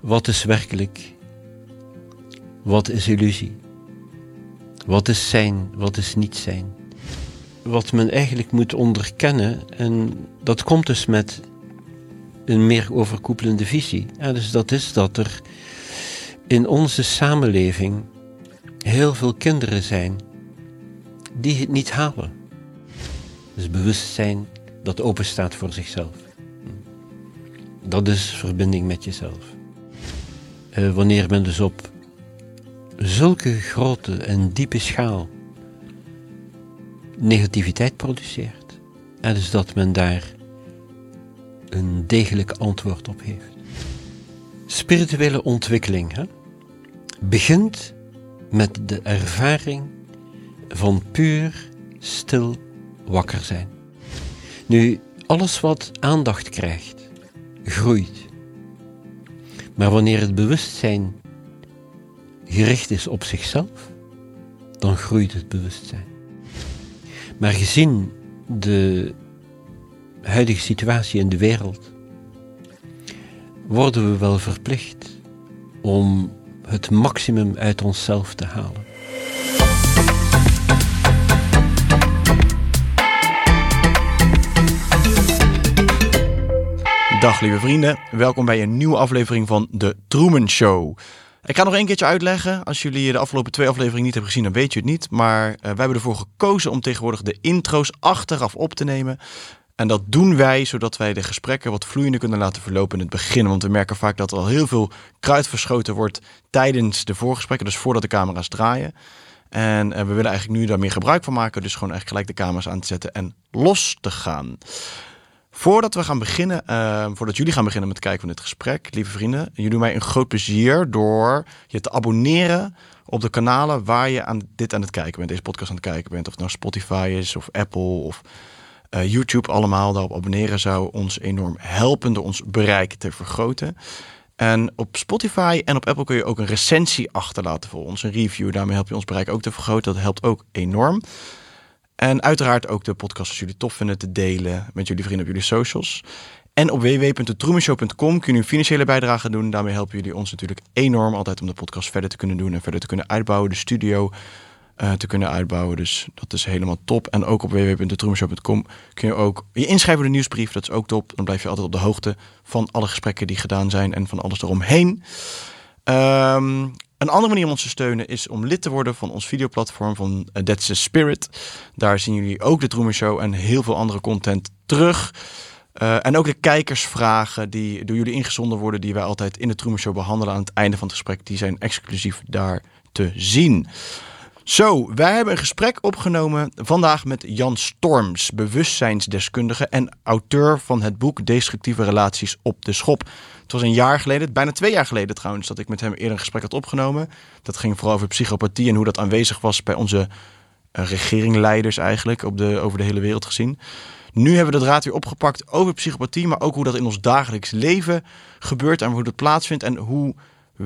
Wat is werkelijk? Wat is illusie? Wat is zijn? Wat is niet zijn? Wat men eigenlijk moet onderkennen, en dat komt dus met een meer overkoepelende visie. Ja, dus dat is dat er in onze samenleving heel veel kinderen zijn die het niet halen. Dus bewustzijn dat open staat voor zichzelf. Dat is verbinding met jezelf. Uh, wanneer men dus op zulke grote en diepe schaal negativiteit produceert, en dus dat men daar een degelijk antwoord op heeft. Spirituele ontwikkeling hè, begint met de ervaring van puur stil wakker zijn. Nu, alles wat aandacht krijgt, groeit. Maar wanneer het bewustzijn gericht is op zichzelf, dan groeit het bewustzijn. Maar gezien de huidige situatie in de wereld, worden we wel verplicht om het maximum uit onszelf te halen. Dag lieve vrienden, welkom bij een nieuwe aflevering van de Truman Show. Ik ga nog een keertje uitleggen. Als jullie de afgelopen twee afleveringen niet hebben gezien, dan weet je het niet. Maar uh, wij hebben ervoor gekozen om tegenwoordig de intro's achteraf op te nemen. En dat doen wij zodat wij de gesprekken wat vloeiender kunnen laten verlopen in het begin. Want we merken vaak dat er al heel veel kruid verschoten wordt tijdens de voorgesprekken, dus voordat de camera's draaien. En uh, we willen eigenlijk nu daar meer gebruik van maken, dus gewoon eigenlijk gelijk de camera's aan te zetten en los te gaan. Voordat we gaan beginnen, uh, voordat jullie gaan beginnen met het kijken van dit gesprek, lieve vrienden, jullie doen mij een groot plezier door je te abonneren op de kanalen waar je aan dit aan het kijken bent, deze podcast aan het kijken bent. Of het nou Spotify is, of Apple, of uh, YouTube allemaal. Daarop abonneren zou ons enorm helpen door ons bereik te vergroten. En op Spotify en op Apple kun je ook een recensie achterlaten voor ons, een review. Daarmee help je ons bereik ook te vergroten. Dat helpt ook enorm. En uiteraard ook de podcast als jullie tof vinden te delen met jullie vrienden op jullie socials. En op www.detroemenshow.com kun je een financiële bijdrage doen. Daarmee helpen jullie ons natuurlijk enorm altijd om de podcast verder te kunnen doen en verder te kunnen uitbouwen. De studio uh, te kunnen uitbouwen. Dus dat is helemaal top. En ook op www.detroemenshow.com kun je ook je inschrijven voor de nieuwsbrief. Dat is ook top. Dan blijf je altijd op de hoogte van alle gesprekken die gedaan zijn en van alles eromheen. Um, een andere manier om ons te steunen is om lid te worden van ons videoplatform van uh, That's the Spirit. Daar zien jullie ook de Truman Show en heel veel andere content terug. Uh, en ook de kijkersvragen die door jullie ingezonden worden, die wij altijd in de Truman Show behandelen aan het einde van het gesprek, die zijn exclusief daar te zien. Zo, wij hebben een gesprek opgenomen vandaag met Jan Storms, bewustzijnsdeskundige en auteur van het boek Destructieve Relaties op de Schop. Het was een jaar geleden, bijna twee jaar geleden trouwens, dat ik met hem eerder een gesprek had opgenomen. Dat ging vooral over psychopathie en hoe dat aanwezig was bij onze uh, regeringleiders eigenlijk, op de, over de hele wereld gezien. Nu hebben we de draad weer opgepakt over psychopathie, maar ook hoe dat in ons dagelijks leven gebeurt en hoe dat plaatsvindt en hoe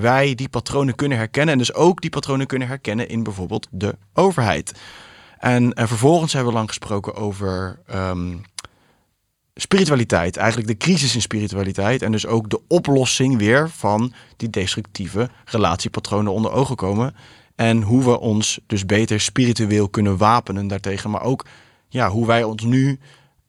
wij die patronen kunnen herkennen. En dus ook die patronen kunnen herkennen in bijvoorbeeld de overheid. En, en vervolgens hebben we lang gesproken over um, spiritualiteit. Eigenlijk de crisis in spiritualiteit. En dus ook de oplossing weer van die destructieve relatiepatronen onder ogen komen. En hoe we ons dus beter spiritueel kunnen wapenen daartegen. Maar ook ja, hoe wij ons nu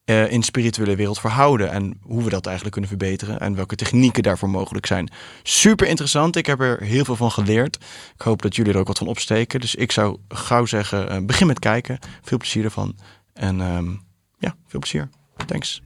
uh, in de spirituele wereld verhouden. En hoe we dat eigenlijk kunnen verbeteren. En welke technieken daarvoor mogelijk zijn. Super interessant. Ik heb er heel veel van geleerd. Ik hoop dat jullie er ook wat van opsteken. Dus ik zou gauw zeggen, uh, begin met kijken. Veel plezier ervan. En um, ja, veel plezier. Thanks.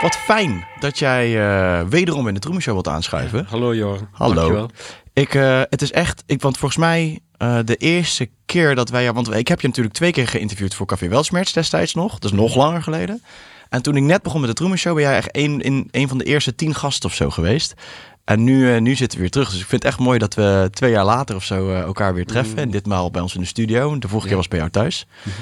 Wat fijn dat jij uh, wederom in de Truman Show wilt aanschuiven. Hallo Joran. Hallo. Dankjewel. Ik, het is echt, ik, want volgens mij uh, de eerste keer dat wij, want ik heb je natuurlijk twee keer geïnterviewd voor Café Welsmerts destijds nog. Dat is nog langer geleden. En toen ik net begon met de Truman Show, ben jij echt een, in een van de eerste tien gasten of zo geweest. En nu, uh, nu zitten we weer terug. Dus ik vind het echt mooi dat we twee jaar later of zo uh, elkaar weer treffen. Mm. En ditmaal bij ons in de studio. De vorige ja. keer was bij jou thuis. Mm.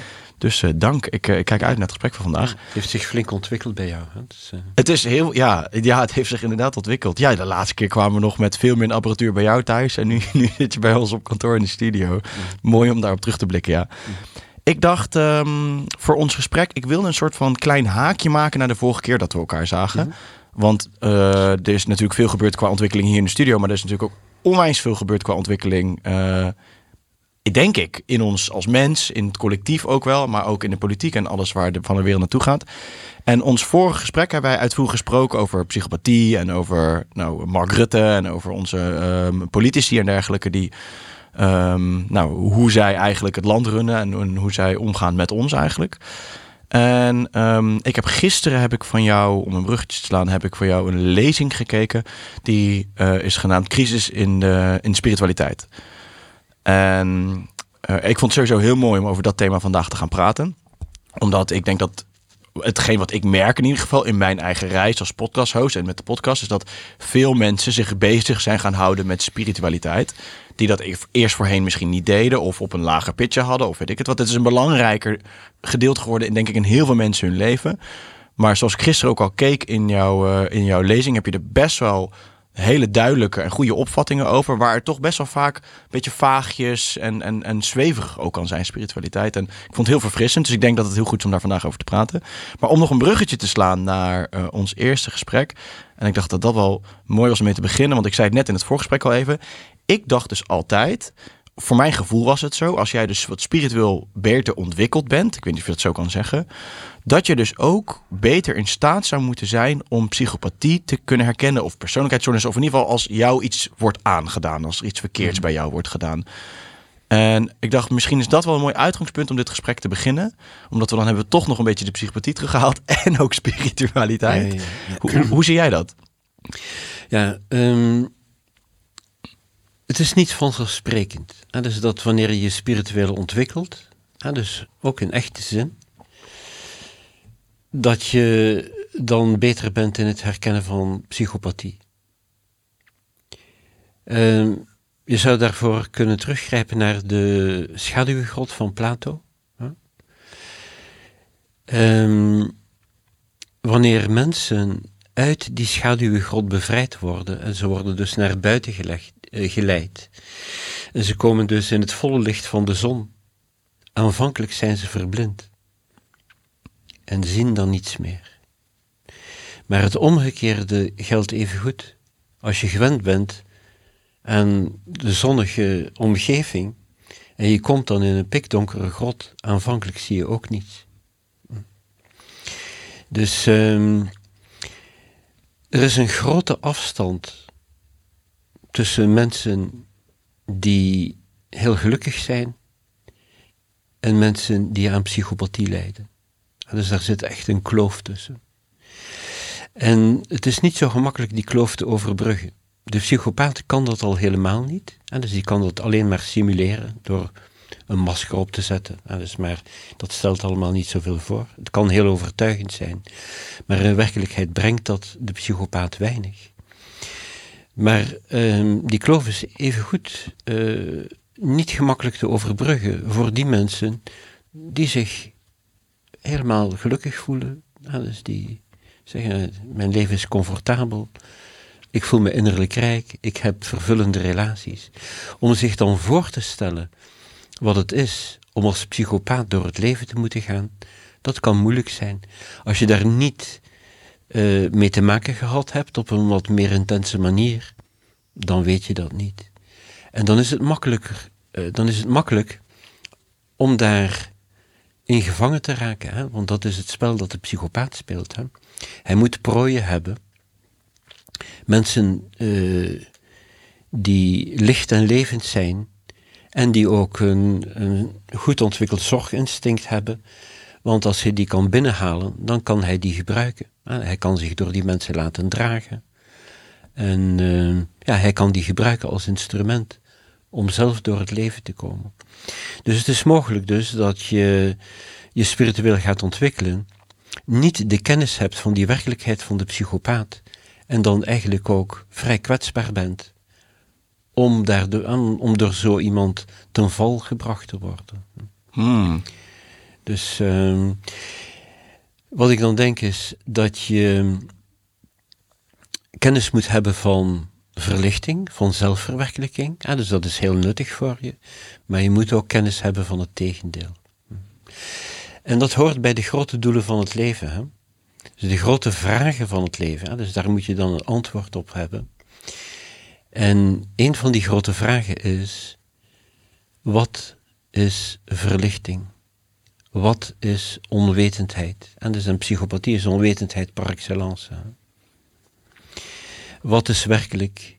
Dus uh, dank. Ik, uh, ik, kijk uit naar het gesprek van vandaag. Ja, het heeft zich flink ontwikkeld bij jou. Hè? Dus, uh... Het is heel, ja, ja, het heeft zich inderdaad ontwikkeld. Ja, de laatste keer kwamen we nog met veel meer apparatuur bij jou thuis. En nu, nu zit je bij ons op kantoor in de studio. Mooi om daarop terug te blikken, ja. Ik dacht um, voor ons gesprek, ik wilde een soort van klein haakje maken naar de vorige keer dat we elkaar zagen. Want uh, er is natuurlijk veel gebeurd qua ontwikkeling hier in de studio, maar er is natuurlijk ook onwijs veel gebeurd qua ontwikkeling. Uh, denk ik, in ons als mens, in het collectief ook wel, maar ook in de politiek en alles waar de, van de wereld naartoe gaat. En ons vorige gesprek hebben wij uitvoerig gesproken over psychopathie en over nou, Mark Rutte en over onze um, politici en dergelijke die. Um, nou, hoe zij eigenlijk het land runnen en, hoe zij omgaan met ons eigenlijk. En um, ik heb gisteren heb ik van jou, om een bruggetje te slaan, heb ik voor jou een lezing gekeken. Die uh, is genaamd Crisis in de, in spiritualiteit. En uh, ik vond het sowieso heel mooi om over dat thema vandaag te gaan praten. Omdat ik denk dat hetgeen wat ik merk in ieder geval in mijn eigen reis als podcasthost en met de podcast, is dat veel mensen zich bezig zijn gaan houden met spiritualiteit. Die dat eerst voorheen misschien niet deden of op een lager pitje hadden of weet ik het wat. Het is een belangrijker gedeelte geworden in denk ik in heel veel mensen hun leven. Maar zoals ik gisteren ook al keek in, jouw uh, in jouw lezing, heb je er best wel hele duidelijke en goede opvattingen over. Waar er toch best wel vaak een beetje vaagjes en, en, en zweverig ook kan zijn, spiritualiteit. En ik vond het heel verfrissend. Dus ik denk dat het heel goed is om daar vandaag over te praten. Maar om nog een bruggetje te slaan naar uh, ons eerste gesprek. En ik dacht dat dat wel mooi was om mee te beginnen. Want ik zei het net in het voorgesprek al even. Ik dacht dus altijd voor mijn gevoel was het zo, als jij dus wat spiritueel beter ontwikkeld bent, ik weet niet of je dat zo kan zeggen, dat je dus ook beter in staat zou moeten zijn om psychopathie te kunnen herkennen of persoonlijkheidsstoornis, of in ieder geval als jou iets wordt aangedaan, als er iets verkeerds mm. bij jou wordt gedaan. En ik dacht, misschien is dat wel een mooi uitgangspunt om dit gesprek te beginnen. Omdat we dan hebben we toch nog een beetje de psychopathie teruggehaald en ook spiritualiteit. Hoe, hoe, zie jij dat? Ja, um, het is niet vanzelfsprekend. Dus dat wanneer je je spiritueel ontwikkelt, hè, dus ook in echte zin, dat je dan beter bent in het herkennen van psychopathie. Uh, je zou daarvoor kunnen teruggrijpen naar de schaduwgrot van Plato. Uh, wanneer mensen uit die schaduwgrot bevrijd worden en ze worden dus naar buiten eh, geleid. En ze komen dus in het volle licht van de zon. Aanvankelijk zijn ze verblind en zien dan niets meer. Maar het omgekeerde geldt even goed. Als je gewend bent aan de zonnige omgeving en je komt dan in een pikdonkere grot, aanvankelijk zie je ook niets. Dus um, er is een grote afstand tussen mensen die heel gelukkig zijn en mensen die aan psychopathie lijden. Dus daar zit echt een kloof tussen. En het is niet zo gemakkelijk die kloof te overbruggen. De psychopaat kan dat al helemaal niet. Dus die kan dat alleen maar simuleren door een masker op te zetten. Dus maar dat stelt allemaal niet zoveel voor. Het kan heel overtuigend zijn. Maar in werkelijkheid brengt dat de psychopaat weinig. Maar uh, die kloof is evengoed uh, niet gemakkelijk te overbruggen voor die mensen die zich helemaal gelukkig voelen. Dus die zeggen, mijn leven is comfortabel, ik voel me innerlijk rijk, ik heb vervullende relaties. Om zich dan voor te stellen wat het is om als psychopaat door het leven te moeten gaan, dat kan moeilijk zijn. Als je daar niet uh, mee te maken gehad hebt op een wat meer intense manier, dan weet je dat niet. En dan is het makkelijker, uh, dan is het makkelijk om daar in gevangen te raken, hè? want dat is het spel dat de psychopaat speelt. Hè? Hij moet prooien hebben. Mensen uh, die licht en levend zijn en die ook een, een goed ontwikkeld zorginstinct hebben, want als hij die kan binnenhalen, dan kan hij die gebruiken. Hij kan zich door die mensen laten dragen. En uh, ja, hij kan die gebruiken als instrument om zelf door het leven te komen. Dus het is mogelijk dus dat je je spiritueel gaat ontwikkelen, niet de kennis hebt van die werkelijkheid van de psychopaat en dan eigenlijk ook vrij kwetsbaar bent om, daar de, om door zo iemand ten val gebracht te worden. Hmm. Dus uh, wat ik dan denk is dat je kennis moet hebben van verlichting, van zelfverwerkelijking. Ja, dus dat is heel nuttig voor je. Maar je moet ook kennis hebben van het tegendeel. En dat hoort bij de grote doelen van het leven. Hè? Dus de grote vragen van het leven, hè, dus daar moet je dan een antwoord op hebben. En een van die grote vragen is: wat is verlichting? Wat is onwetendheid? En dus een psychopathie is onwetendheid par excellence. Wat is werkelijk?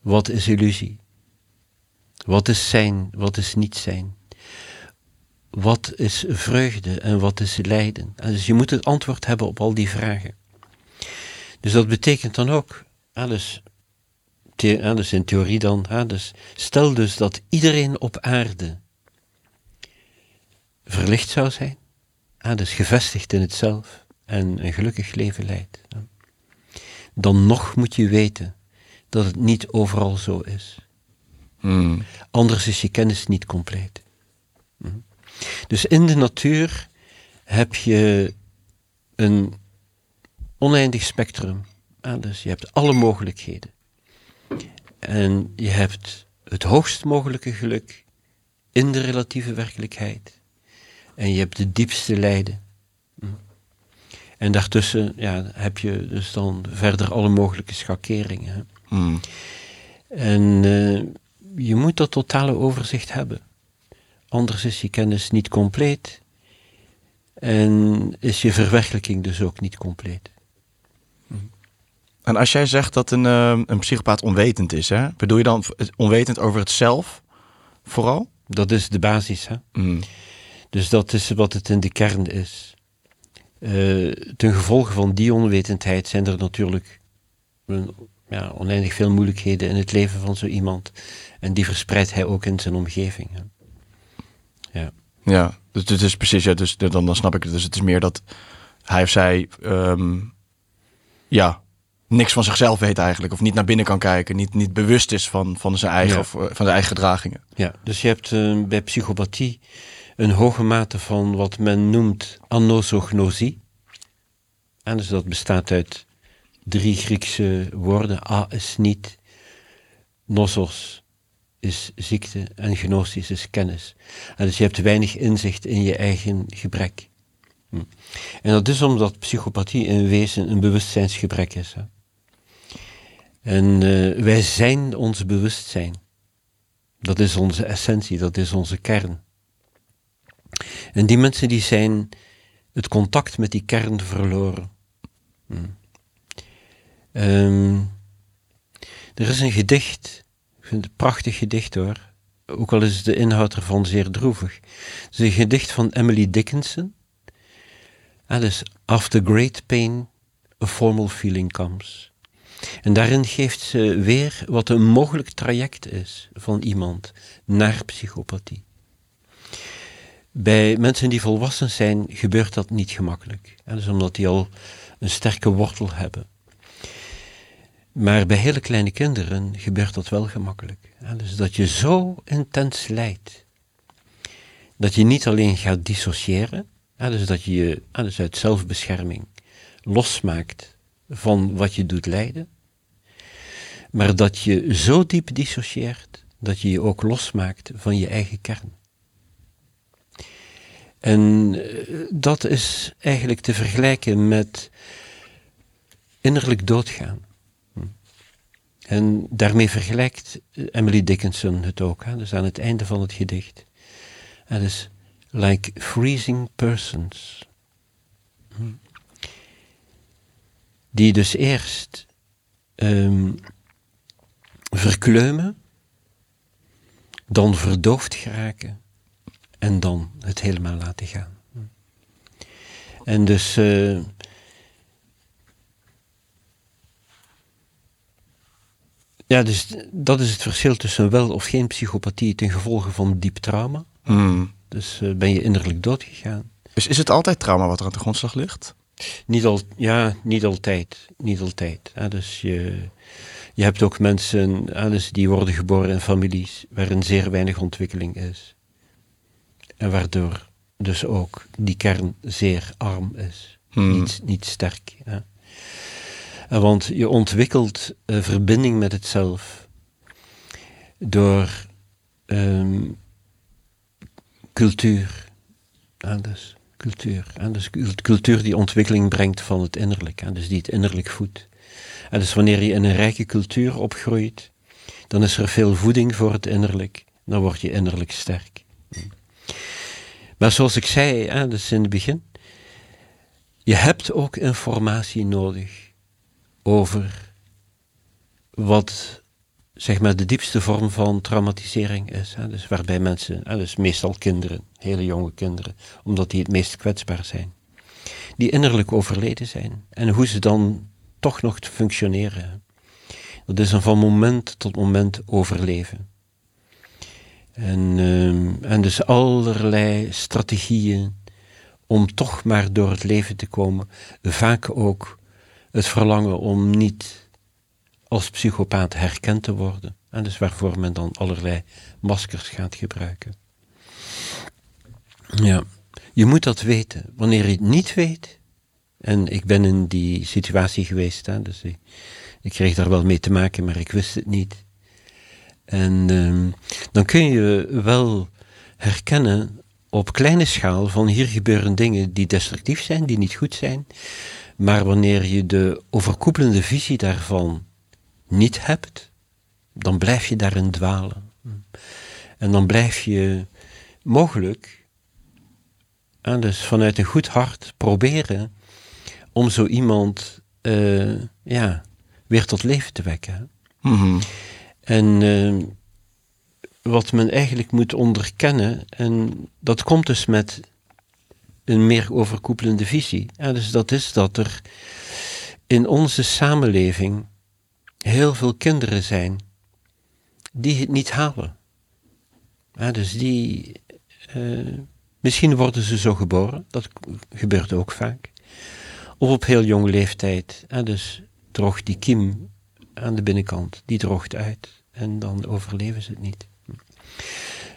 Wat is illusie? Wat is zijn? Wat is niet zijn? Wat is vreugde en wat is lijden? En dus je moet het antwoord hebben op al die vragen. Dus dat betekent dan ook, alles, dus in theorie dan, dus stel dus dat iedereen op aarde verlicht zou zijn, dus gevestigd in het zelf en een gelukkig leven leidt. Dan nog moet je weten dat het niet overal zo is. Hmm. Anders is je kennis niet compleet. Hmm. Dus in de natuur heb je een oneindig spectrum. dus je hebt alle mogelijkheden. En je hebt het hoogst mogelijke geluk in de relatieve werkelijkheid. En je hebt de diepste lijden. Hmm. En daartussen ja, heb je dus dan verder alle mogelijke schakeringen. En uh, je moet dat totale overzicht hebben. Anders is je kennis niet compleet. En is je verwerkelijking dus ook niet compleet. En als jij zegt dat een, uh, een psychopaat onwetend is, hè? bedoel je dan onwetend over het zelf vooral? Dat is de basis. Hè? Mm. Dus dat is wat het in de kern is. Uh, ten gevolge van die onwetendheid zijn er natuurlijk ja, oneindig veel moeilijkheden in het leven van zo iemand. En die verspreidt hij ook in zijn omgeving. Ja. Ja, dus het is precies, ja, dus dan, dan snap ik het. Dus het is meer dat hij of zij, ehm, ja, niks van zichzelf weet eigenlijk. Of niet naar binnen kan kijken. Niet, niet bewust is van, van zijn eigen, of, eh, van zijn eigen gedragingen. Ja, dus je hebt uh, bij psychopathie een hoge mate van wat men noemt anosognosie. En dus dat bestaat uit drie Griekse woorden. A is niet, nosos is ziekte en gnosis is kennis. En dus je hebt weinig inzicht in je eigen gebrek. Hm. En dat is omdat psychopathie in wezen een bewustzijnsgebrek is. Hè? En uh, wij zijn ons bewustzijn. Dat is onze essentie, dat is onze kern. En die mensen die zijn het contact met die kern verloren. Hm. Er is een gedicht, ik vind het een prachtig gedicht hoor, ook al is de inhoud ervan zeer droevig. Het is een gedicht van Emily Dickinson. Alice, after great pain, a formal feeling comes. En daarin geeft ze weer wat een mogelijk traject is van iemand naar psychopathie. Bij mensen die volwassen zijn gebeurt dat niet gemakkelijk. Omdat die al een sterke wortel hebben. Maar bij hele kleine kinderen gebeurt dat wel gemakkelijk. Dus dat je zo intens lijdt, dat je niet alleen gaat dissociëren, dus dat je je dus uit zelfbescherming losmaakt van wat je doet lijden, maar dat je zo diep dissocieert dat je je ook losmaakt van je eigen kern. En eh, dat is eigenlijk te vergelijken met innerlijk doodgaan. En daarmee vergelijkt Emily Dickinson het ook, hè? dus aan het einde van het gedicht. Het is like freezing persons. Hm. Die dus eerst um, verkleumen, dan verdoofd geraken en dan het helemaal laten gaan. En dus uh, Ja, dus dat is het verschil tussen wel of geen psychopathie ten gevolge van diep trauma. Hmm. Dus uh, ben je innerlijk doodgegaan. Dus is het altijd trauma wat er aan de grondslag ligt? Niet al, ja, niet altijd. Niet altijd. Ja, dus je, je hebt ook mensen ja, dus die worden geboren in families waarin zeer weinig ontwikkeling is. En waardoor dus ook die kern zeer arm is. Hmm. Niet, niet sterk. Ja. Want je ontwikkelt uh, verbinding met het zelf door um, cultuur. Ja, dus cultuur. En dus cultuur die ontwikkeling brengt van het innerlijk. En dus die het innerlijk voedt. Dus wanneer je in een rijke cultuur opgroeit, dan is er veel voeding voor het innerlijk. Dan word je innerlijk sterk. Maar zoals ik zei, hè, dus in het begin, je hebt ook informatie nodig over wat zeg maar de diepste vorm van traumatisering is. Hè? Dus waarbij mensen, hè, dus meestal kinderen, hele jonge kinderen, omdat die het meest kwetsbaar zijn, die innerlijk overleden zijn. En hoe ze dan toch nog functioneren. Dat is een van moment tot moment overleven. En, uh, en dus allerlei strategieën om toch maar door het leven te komen. Vaak ook het verlangen om niet als psychopaat herkend te worden. En dus waarvoor men dan allerlei maskers gaat gebruiken. Ja, je moet dat weten. Wanneer je het niet weet, en ik ben in die situatie geweest, hè, dus ik, kreeg daar wel mee te maken, maar ik wist het niet. En uh, dan kun je wel herkennen op kleine schaal van hier gebeuren dingen die destructief zijn, die niet goed zijn. Maar wanneer je de overkoepelende visie daarvan niet hebt, dan blijf je daarin dwalen. En dan blijf je mogelijk, dus vanuit een goed hart, proberen om zo iemand uh, ja, weer tot leven te wekken. Mhm. En uh, wat men eigenlijk moet onderkennen, en dat komt dus met een meer overkoepelende visie. Ja, dus dat is dat er in onze samenleving heel veel kinderen zijn die het niet halen. Ja, dus die, uh, misschien worden ze zo geboren, dat gebeurt ook vaak. Of op heel jonge leeftijd, ja, dus droogt die kiem aan de binnenkant, die droogt uit en dan overleven ze het niet.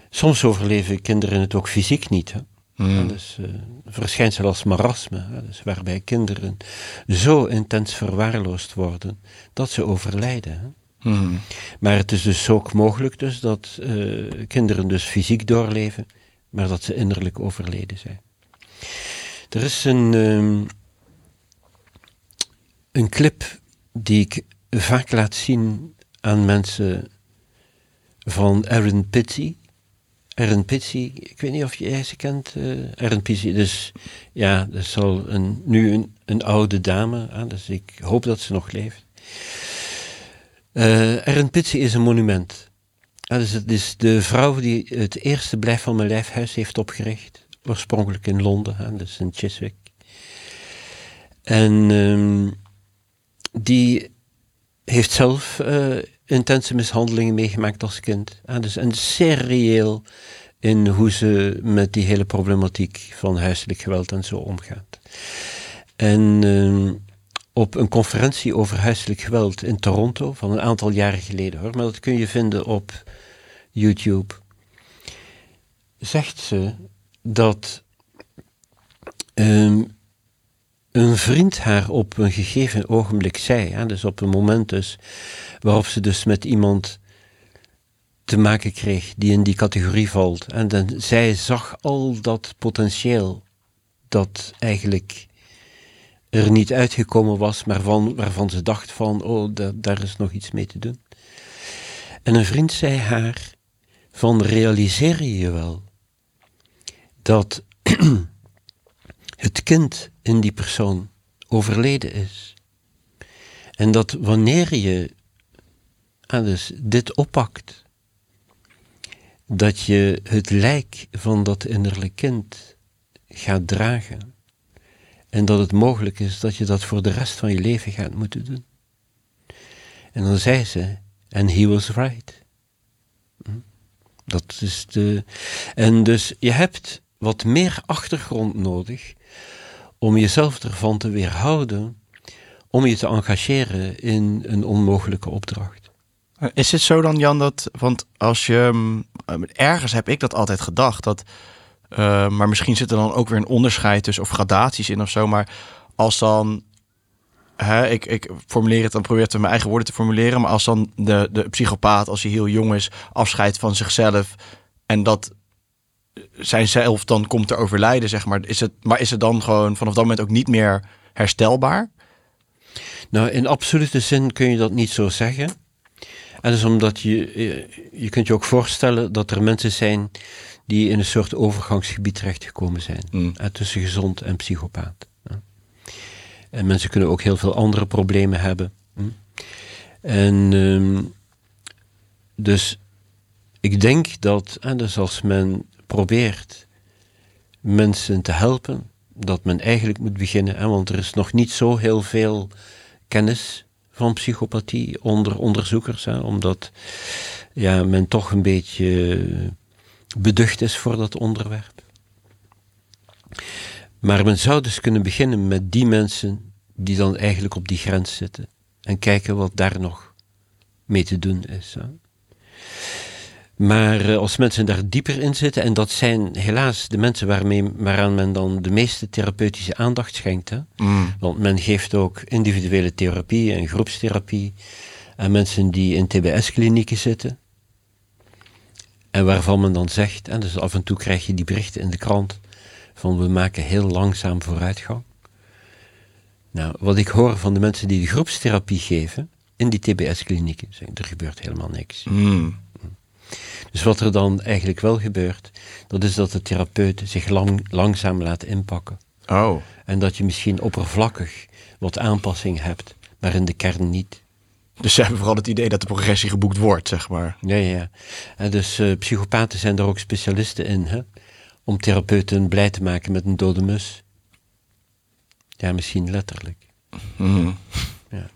Soms overleven kinderen het ook fysiek niet. Hè? Mm. Dus uh, verschijnsel als marasme, dus waarbij kinderen zo intens verwaarloosd worden dat ze overlijden. Mm. Maar het is dus ook mogelijk dus dat uh, kinderen dus fysiek doorleven, maar dat ze innerlijk overleden zijn. Er is een, um, een clip die ik vaak laat zien aan mensen van Aaron Pitti. Aaron Pizzi, ik weet niet of jij ze kent, uh, Aaron Pizzi. Dus ja, dat is een, nu een, een oude dame, dus ik hoop dat ze nog leeft. Uh, Aaron Pizzi is een monument. Dus het is de vrouw die het eerste Blijf van mijn lijfhuis heeft opgericht. Oorspronkelijk in Londen, dus in Chiswick. En um, die heeft zelf uh, intense mishandelingen meegemaakt als kind. Ah, dus en serieel in hoe ze met die hele problematiek van huiselijk geweld en zo omgaat. En uh, op een conferentie over huiselijk geweld in Toronto van een aantal jaren geleden hoor, maar dat kun je vinden op YouTube, zegt ze dat um, een vriend haar op een gegeven ogenblik zei, hè, dus op een moment dus waarop ze dus met iemand te maken kreeg die in die categorie valt. En dan, zij zag al dat potentieel dat eigenlijk er niet uitgekomen was, maar van, waarvan ze dacht van, oh, daar is nog iets mee te doen. En een vriend zei haar van, realiseer je je wel dat het kind in die persoon overleden is. En dat wanneer je ah, dus dit oppakt, dat je het lijk van dat innerlijk kind gaat dragen. En dat het mogelijk is dat je dat voor de rest van je leven gaat moeten doen. En dan zei ze, and he was right. Hm? Dat is de. En dus je hebt wat meer achtergrond nodig om jezelf ervan te weerhouden om je te engageren in een onmogelijke opdracht. Is het zo dan, Jan, dat, want als je, mm, ergens heb ik dat altijd gedacht, dat, uh, maar misschien zit er dan ook weer een onderscheid tussen of gradaties in of zo, maar als dan, hè, ik, ik formuleer het, dan probeer het in mijn eigen woorden te formuleren, maar als dan de, de psychopaat, als hij heel jong is, afscheidt van zichzelf en dat zijn zelf dan komt te overlijden, zeg maar. Is het, maar is het dan gewoon vanaf dat moment ook niet meer herstelbaar? Nou, in absolute zin kun je dat niet zo zeggen. En dat is omdat je, eh, je kunt je ook voorstellen dat er mensen zijn die in een soort overgangsgebied terechtgekomen zijn. Mm. Eh, tussen gezond en psychopaat. En mensen kunnen ook heel veel andere problemen hebben. En ehm, dus ik denk dat, en dus als men probeert mensen te helpen, dat men eigenlijk moet beginnen, hè, want er is nog niet zo heel veel kennis van psychopathie onder onderzoekers, hè, omdat ja, men toch een beetje beducht is voor dat onderwerp. Maar men zou dus kunnen beginnen met die mensen die dan eigenlijk op die grens zitten en kijken wat daar nog mee te doen is. Maar eh, als mensen daar dieper in zitten, en dat zijn helaas de mensen waarmee, waaraan men dan de meeste therapeutische aandacht schenkt. Hè? Mm. Want men geeft ook individuele therapie en groepstherapie aan mensen die in TBS-klinieken zitten. En waarvan men dan zegt, en dus af en toe krijg je die berichten in de krant, van we maken heel langzaam vooruitgang. Nou, wat ik hoor van de mensen die de groepstherapie geven in die TBS-klinieken, er gebeurt helemaal niks. Mm. Dus wat er dan eigenlijk wel gebeurt, dat is dat de therapeut zich lang, langzaam laat inpakken. Oh. En dat je misschien oppervlakkig wat aanpassing hebt, maar in de kern niet. Dus ze hebben vooral het idee dat de progressie geboekt wordt, zeg maar. Ja, ja, ja. En dus uh, psychopaten zijn er ook specialisten in, hè? om therapeuten blij te maken met een dode mus. Ja, misschien letterlijk. Mm. Ja.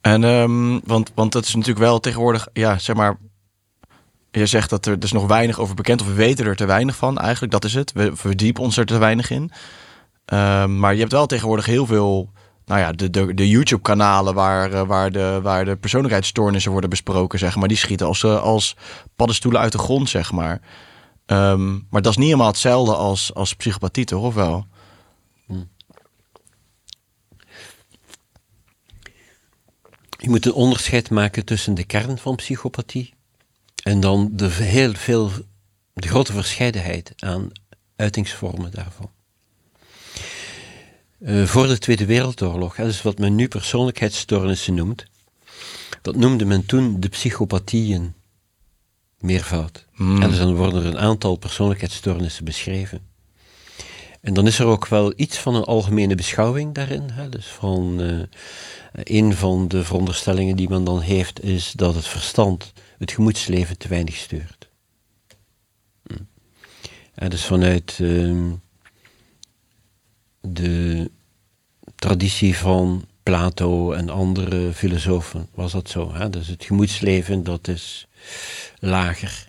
En, um, want, want dat is natuurlijk wel tegenwoordig, ja, zeg maar. Je zegt dat er dus nog weinig over bekend, of we weten er te weinig van eigenlijk, dat is het. We verdiepen ons er te weinig in. Um, maar je hebt wel tegenwoordig heel veel, nou ja, de, de, de YouTube-kanalen waar, uh, waar, de, waar de persoonlijkheidsstoornissen worden besproken, zeg maar. Die schieten als, uh, als paddenstoelen uit de grond, zeg maar. Um, maar dat is niet helemaal hetzelfde als, als psychopathie, toch? Of wel? Je moet een onderscheid maken tussen de kern van psychopathie en dan de heel veel, de grote verscheidenheid aan uitingsvormen daarvan. Uh, voor de Tweede Wereldoorlog, dat is wat men nu persoonlijkheidsstoornissen noemt, dat noemde men toen de psychopathieën meervoud. Hmm. En dus dan worden er een aantal persoonlijkheidsstoornissen beschreven. En dan is er ook wel iets van een algemene beschouwing daarin. Hè? Dus van uh, een van de veronderstellingen die men dan heeft, is dat het verstand het gemoedsleven te weinig stuurt. Hm. En dus vanuit uh, de traditie van Plato en andere filosofen was dat zo. Hè? Dus het gemoedsleven dat is lager.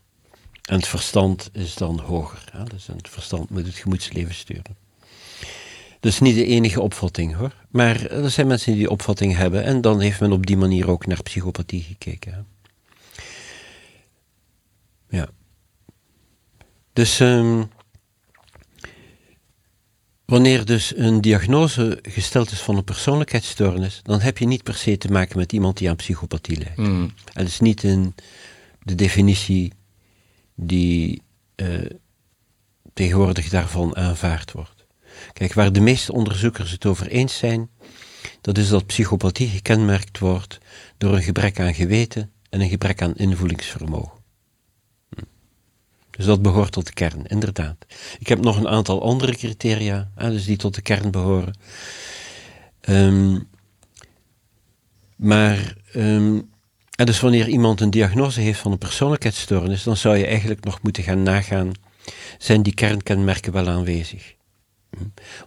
En het verstand is dan hoger. Hè? Dus het verstand moet het gemoedsleven sturen. Dus niet de enige opvatting hoor. Maar er zijn mensen die die opvatting hebben. En dan heeft men op die manier ook naar psychopathie gekeken. Hè? Ja. Dus um, wanneer dus een diagnose gesteld is van een persoonlijkheidsstoornis, dan heb je niet per se te maken met iemand die aan psychopathie lijkt. Mm. En dat is niet in de definitie die uh, tegenwoordig daarvan aanvaard wordt. Kijk, waar de meeste onderzoekers het over eens zijn, dat is dat psychopathie gekenmerkt wordt door een gebrek aan geweten en een gebrek aan invoelingsvermogen. Dus dat behoort tot de kern, inderdaad. Ik heb nog een aantal andere criteria, dus die tot de kern behoren. Um, maar, en dus wanneer iemand een diagnose heeft van een persoonlijkheidsstoornis, dan zou je eigenlijk nog moeten gaan nagaan, zijn die kernkenmerken wel aanwezig?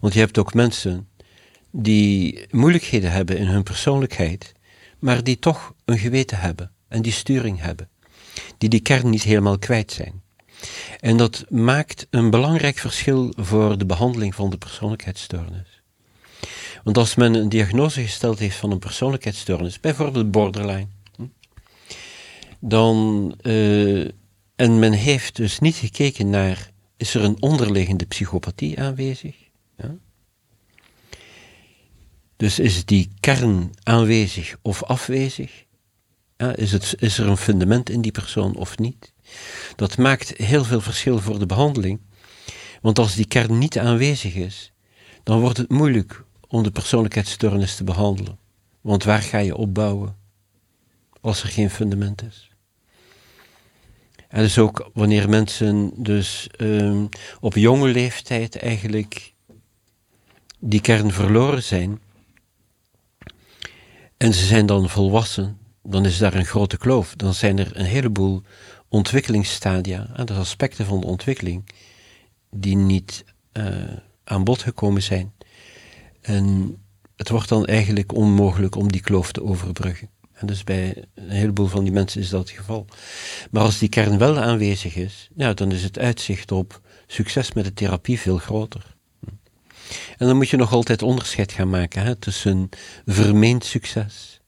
Want je hebt ook mensen die moeilijkheden hebben in hun persoonlijkheid, maar die toch een geweten hebben en die sturing hebben, die die kern niet helemaal kwijt zijn. En dat maakt een belangrijk verschil voor de behandeling van de persoonlijkheidsstoornis. Want als men een diagnose gesteld heeft van een persoonlijkheidsstoornis, bijvoorbeeld borderline, dan, uh, en men heeft dus niet gekeken naar, is er een onderliggende psychopathie aanwezig? Ja? Dus is die kern aanwezig of afwezig? Ja, is, het, is er een fundament in die persoon of niet? Dat maakt heel veel verschil voor de behandeling. Want als die kern niet aanwezig is, dan wordt het moeilijk om de persoonlijkheidsstoornis te behandelen. Want waar ga je opbouwen als er geen fundament is? En dus ook wanneer mensen dus um, op jonge leeftijd eigenlijk die kern verloren zijn en ze zijn dan volwassen, dan is daar een grote kloof. Dan zijn er een heleboel ontwikkelingsstadia, de aspecten van de ontwikkeling, die niet uh, aan bod gekomen zijn. En het wordt dan eigenlijk onmogelijk om die kloof te overbruggen. En dus bij een heleboel van die mensen is dat het geval. Maar als die kern wel aanwezig is, ja, dan is het uitzicht op succes met de therapie veel groter. En dan moet je nog altijd onderscheid gaan maken hè, tussen vermeend succes,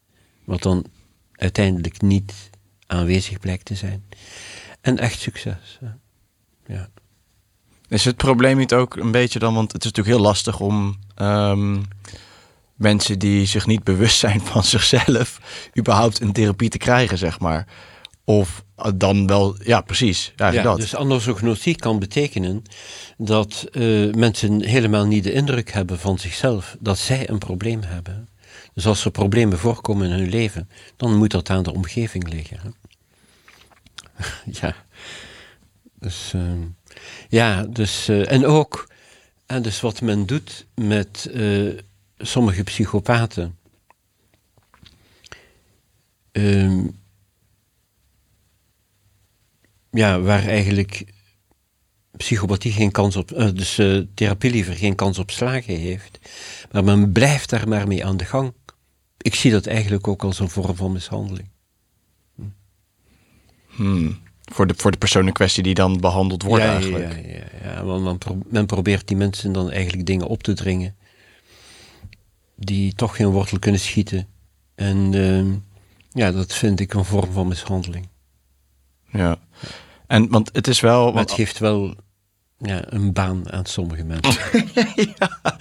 wat dan uiteindelijk niet aanwezig blijkt te zijn, en echt succes. Ja. Is het probleem niet ook een beetje dan, want het is natuurlijk heel lastig om um, mensen die zich niet bewust zijn van zichzelf, überhaupt een therapie te krijgen, zeg maar. Of dan wel, ja, precies. Ja, dat. Dus anosognosie kan betekenen dat uh, mensen helemaal niet de indruk hebben van zichzelf dat zij een probleem hebben. Dus als er problemen voorkomen in hun leven, dan moet dat aan de omgeving liggen. Hè? ja. Dus, uh, ja, dus, uh, en ook, en dus wat men doet met sommige psychopaten. Um, ja, waar eigenlijk psychopathie geen kans op, uh, dus uh, therapie liever geen kans op slagen heeft. Maar men blijft daar maar mee aan de gang. Ik zie dat eigenlijk ook als een vorm van mishandeling. Hm. Hmm. Voor, de, voor de persoon in kwestie die dan behandeld wordt ja, eigenlijk. Ja, ja, ja, want men, pro men probeert die mensen dan eigenlijk dingen op te dringen die toch geen wortel kunnen schieten. En uh, ja, dat vind ik een vorm van mishandeling. Ja. En want het is wel. Het geeft wel ja, een baan aan sommige mensen. ja.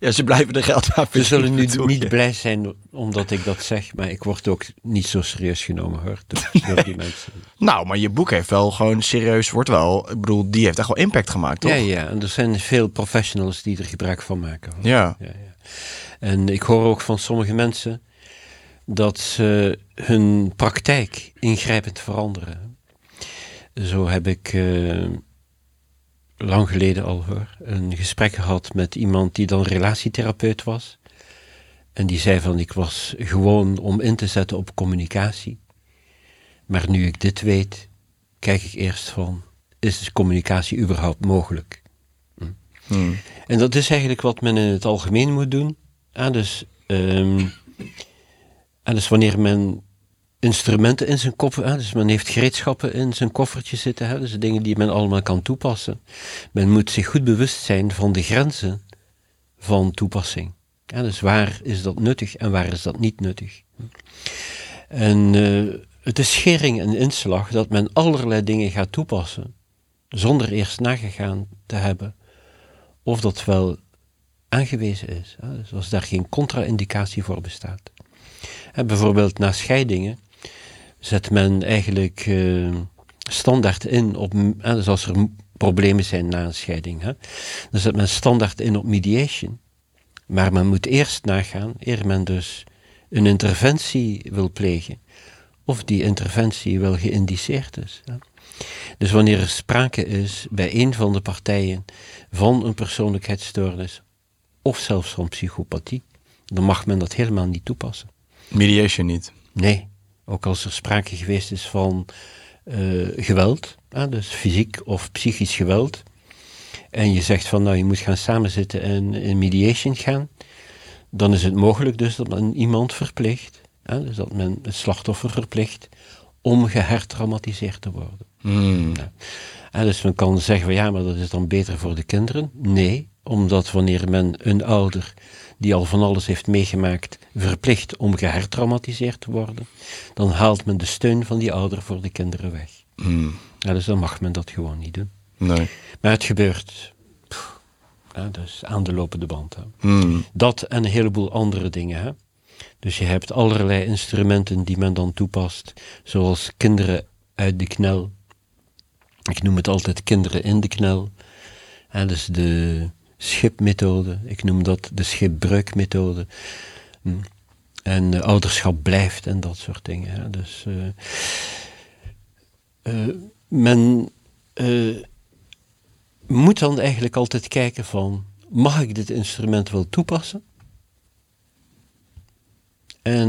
ja. ze blijven er geld aan Ze zullen nu niet blij zijn omdat ik dat zeg, maar ik word ook niet zo serieus genomen hoor, door die mensen. Nou, maar je boek heeft wel gewoon serieus, wordt wel, ik bedoel, die heeft echt wel impact gemaakt, toch? Ja, ja, en er zijn veel professionals die er gebruik van maken. Ja. ja, ja. En ik hoor ook van sommige mensen dat ze hun praktijk ingrijpend veranderen. Zo heb ik uh, lang geleden al hoor, een gesprek gehad met iemand die dan relatietherapeut was. En die zei van ik was gewoon om in te zetten op communicatie. Maar nu ik dit weet, kijk ik eerst van, is communicatie überhaupt mogelijk? Hm. Hmm. En dat is eigenlijk wat men in het algemeen moet doen. Ah, dus, um, ah, dus wanneer men instrumenten in zijn koffer. Hè? Dus men heeft gereedschappen in zijn koffertje zitten. Hè? Dus dingen die men allemaal kan toepassen. Men moet zich goed bewust zijn van de grenzen van toepassing. Dus waar is dat nuttig en waar is dat niet nuttig? En uh, het is schering en inslag dat men allerlei dingen gaat toepassen, zonder eerst nagegaan te hebben of dat wel aangewezen is. Dus als daar geen contra-indicatie voor bestaat. En bijvoorbeeld na scheidingen zet men eigenlijk uh, standaard in op, dus als er problemen zijn na een scheiding, hè, dan zet men standaard in op mediation. Maar men moet eerst nagaan, eer men dus een interventie wil plegen, of die interventie wel geïndiceerd is. Hè. Dus wanneer er sprake is bij een van de partijen van een persoonlijkheidsstoornis, of zelfs van psychopathie, dan mag men dat helemaal niet toepassen. Mediation niet? Nee. Ook als er sprake geweest is van uh, geweld, dus fysiek of psychisch geweld. En je zegt van nou je moet gaan samenzitten en in mediation gaan. Dan is het mogelijk dus dat men iemand verplicht, dus dat men het slachtoffer verplicht om gehertraumatiseerd te worden. Mm. Dus men kan zeggen van ja, maar dat is dan beter voor de kinderen. Nee, omdat wanneer men een ouder die al van alles heeft meegemaakt, verplicht om gehertraumatiseerd te worden, dan haalt men de steun van die ouder voor de kinderen weg. Mm. Ja, dus dan mag men dat gewoon niet doen. Nee. Maar het gebeurt. Pff, ja, dus aan de lopende band. Hè. Mm. Dat en een heleboel andere dingen. Hè. Dus je hebt allerlei instrumenten die men dan toepast, zoals kinderen uit de knel. Ik noem het altijd kinderen in de knel. En dus de schipmethode, ik noem dat de schipbruikmethode. Hm. En ouderschap blijft en dat soort dingen. Dus uh, uh, men moet dan eigenlijk altijd kijken van, mag ik dit instrument wel toepassen? En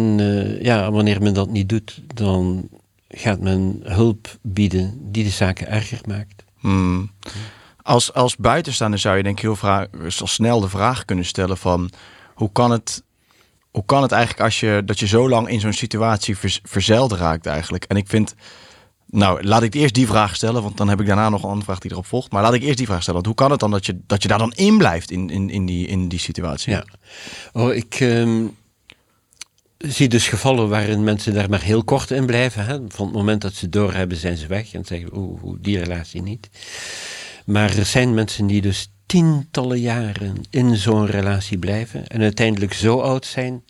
ja, wanneer men dat niet doet, dan gaat men hulp bieden die de zaken erger maakt. Hmm. Als, als buitenstaander zou je denk ik heel vraag, zo snel de vraag kunnen stellen van hoe kan het, hoe kan het eigenlijk als je dat je zo lang in zo'n situatie ver, verzeild raakt eigenlijk? En ik vind nou, laat ik eerst die vraag stellen, want dan heb ik daarna nog een andere vraag die erop volgt. Maar laat ik eerst die vraag stellen. Want hoe kan het dan dat je, dat je daar dan in blijft in, in, in, die, in die situatie? Ja. Oh, ik um, zie dus gevallen waarin mensen daar maar heel kort in blijven. Hè. Van het moment dat ze doorhebben, zijn ze weg en zeggen, oeh, die relatie niet. Maar er zijn mensen die dus tientallen jaren in zo'n relatie blijven en uiteindelijk zo oud zijn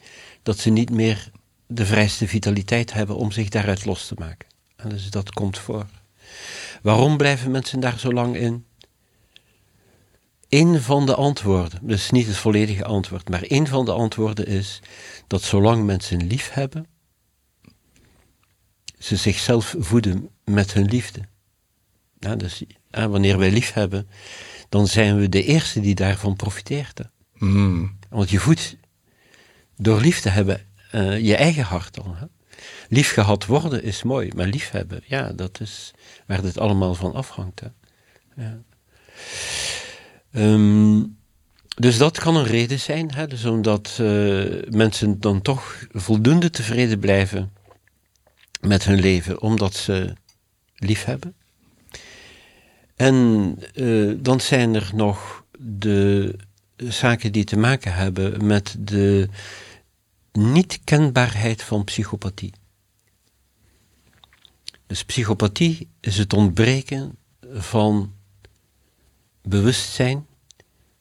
dat ze niet meer de vrijste vitaliteit hebben om zich daaruit los te maken. Dus dat komt voor. Waarom blijven mensen daar zo lang in? Een van de antwoorden, dus niet het volledige antwoord, maar een van de antwoorden is dat zolang mensen lief hebben, ze zichzelf voeden met hun liefde. Ja, dus wanneer wij lief hebben, dan zijn we de eerste die daarvan profiteert. Mm. Want je voedt door lief te hebben uh, je eigen hart al. Hè? lief gehad worden is mooi, maar liefhebben, ja, dat is waar dit allemaal van afhangt. Hè. Ja. Um, dus dat kan een reden zijn, hè, dus omdat uh, mensen dan toch voldoende tevreden blijven met hun leven, omdat ze lief hebben. En uh, dan zijn er nog de zaken die te maken hebben met de niet-kenbaarheid van psychopathie. Dus psychopathie is het ontbreken van bewustzijn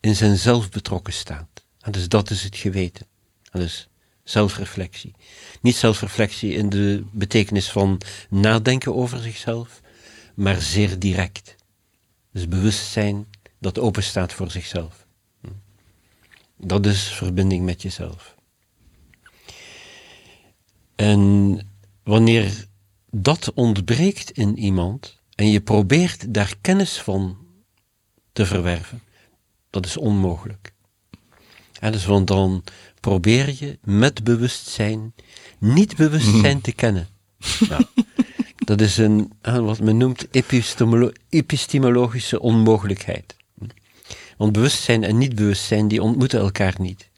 in zijn zelfbetrokken staat. Dus dat is het geweten. En dus zelfreflectie. Niet zelfreflectie in de betekenis van nadenken over zichzelf, maar zeer direct. Dus bewustzijn dat open staat voor zichzelf. Dat is verbinding met jezelf. En wanneer dat ontbreekt in iemand en je probeert daar kennis van te verwerven, dat is onmogelijk. En dus want dan probeer je met bewustzijn niet bewustzijn te kennen. Ja. Dat is een, wat men noemt epistemolo epistemologische onmogelijkheid. Want bewustzijn en niet-bewustzijn die ontmoeten elkaar niet.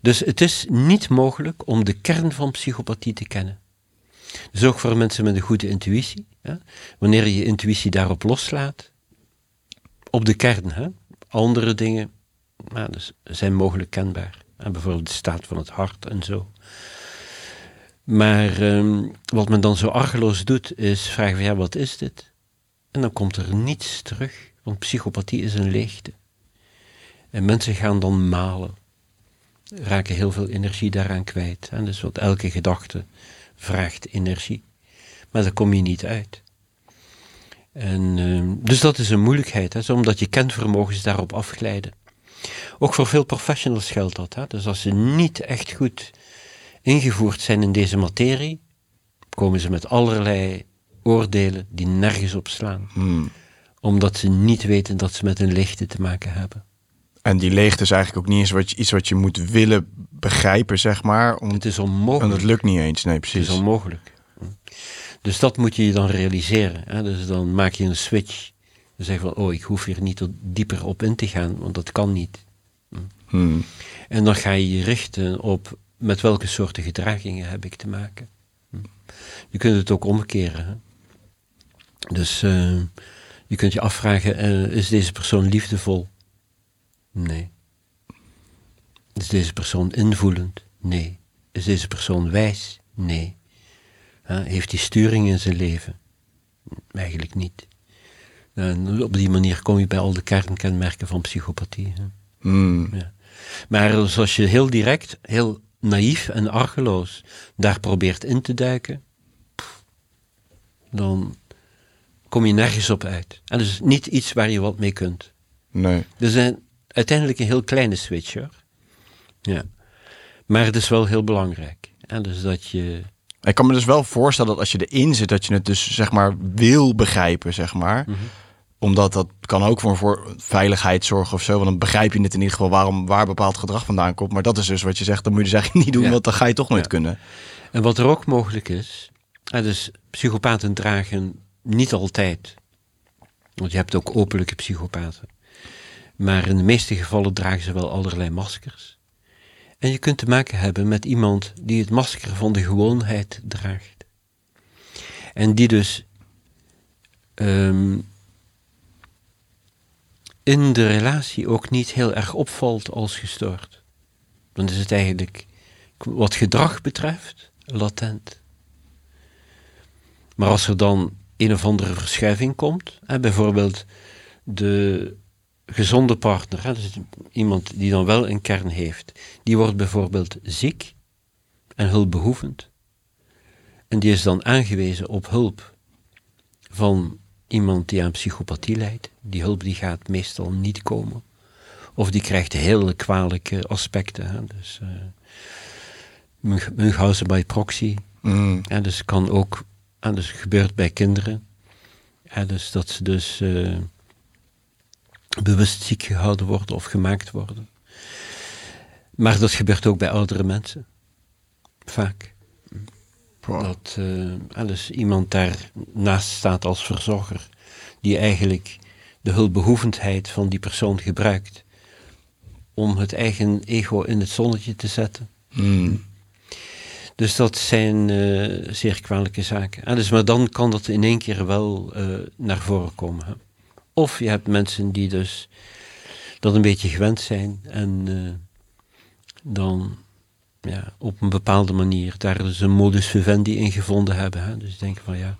Dus het is niet mogelijk om de kern van psychopathie te kennen. Dus ook voor mensen met een goede intuïtie. Hè? Wanneer je je intuïtie daarop loslaat, op de kern, hè? andere dingen nou, dus zijn mogelijk kenbaar. En bijvoorbeeld de staat van het hart en zo. Maar um, wat men dan zo argeloos doet, is vragen van ja, wat is dit? En dan komt er niets terug, want psychopathie is een leegte. En mensen gaan dan malen, raken heel veel energie daaraan kwijt. En dus wat elke gedachte vraagt energie. Maar daar kom je niet uit. En, uh, dus dat is een moeilijkheid, hè, omdat je kenvermogens daarop afglijden. Ook voor veel professionals geldt dat. Hè? Dus als ze niet echt goed ingevoerd zijn in deze materie, komen ze met allerlei oordelen die nergens op slaan. Hmm. Omdat ze niet weten dat ze met een leegte te maken hebben. En die leegte is eigenlijk ook niet eens wat je, iets wat je moet willen begrijpen, zeg maar. Om, het is onmogelijk. Want het lukt niet eens, nee, precies. Het is onmogelijk. Dus dat moet je je dan realiseren. Hè? Dus dan maak je een switch. Dan zeg je van, oh, ik hoef hier niet dieper op in te gaan, want dat kan niet. Hmm. En dan ga je je richten op met welke soorten gedragingen heb ik te maken. Je kunt het ook omkeren. Hè? Dus uh, je kunt je afvragen, uh, is deze persoon liefdevol? Nee. Is deze persoon invoelend? Nee. Is deze persoon wijs? Nee. heeft hij sturing in zijn leven? Eigenlijk niet. En op die manier kom je bij al de kernkenmerken van psychopathie. Hmm. Ja. Maar zoals je heel direct, heel naïef en argeloos daar probeert in te duiken, dan kom je nergens op uit. En dat is niet iets waar je wat mee kunt. Nee. Er zijn uiteindelijk een heel kleine switcher. Ja. Maar het is wel heel belangrijk. En dus dat je. Ik kan me dus wel voorstellen dat als je erin zit, dat je het dus zeg maar wil begrijpen, zeg maar. Mhm. Omdat dat kan ook voor, voor veiligheid zorgen of zo. Want dan begrijp je het in ieder geval waarom waar bepaald gedrag vandaan komt. Maar dat is dus wat je zegt, dan moet je dus eigenlijk niet doen, Ja. want dan ga je toch nooit Ja. kunnen. En wat er ook mogelijk is. Dus psychopaten dragen niet altijd. Want je hebt ook openlijke psychopaten. Maar in de meeste gevallen dragen ze wel allerlei maskers. En je kunt te maken hebben met iemand die het masker van de gewoonheid draagt. En die dus ehm, in de relatie ook niet heel erg opvalt als gestoord. Dan is het eigenlijk wat gedrag betreft latent. Maar als er dan een of andere verschuiving komt, hè, bijvoorbeeld de gezonde partner, hè, dus iemand die dan wel een kern heeft, die wordt bijvoorbeeld ziek en hulpbehoevend. En die is dan aangewezen op hulp van iemand die aan psychopathie lijdt. Die hulp die gaat meestal niet komen. Of die krijgt hele kwalijke aspecten. Hè. Dus, Münch- Münchhausen by proxy. Mm. En dus kan ook, en dus gebeurt bij kinderen. En dus dat ze dus eh, bewust ziek gehouden worden of gemaakt worden. Maar dat gebeurt ook bij oudere mensen. Vaak. Dat eh, en dus iemand daarnaast staat als verzorger, die eigenlijk de hulpbehoevendheid van die persoon gebruikt om het eigen ego in het zonnetje te zetten. Mm. Dus dat zijn eh, zeer kwalijke zaken. En dus, maar dan kan dat in één keer wel eh, naar voren komen. Hè. Of je hebt mensen die dus dat een beetje gewend zijn en eh, dan ja, op een bepaalde manier daar dus een modus vivendi in gevonden hebben. Hè. Dus denken van ja,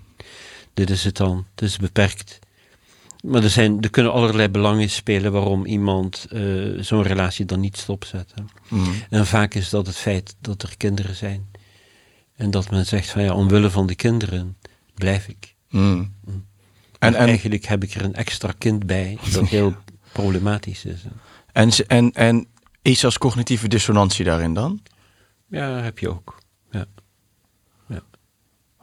dit is het dan, het is beperkt. Maar er, zijn, er kunnen allerlei belangen spelen waarom iemand eh, zo'n relatie dan niet stopzet. Hè. Mm. En vaak is dat het feit dat er kinderen zijn. En dat men zegt van ja, omwille van de kinderen blijf ik. Mm. En, En, en, eigenlijk heb ik er een extra kind bij dat heel problematisch is. hè. en, en, en iets als cognitieve dissonantie daarin dan? Ja, heb je ook. Ja.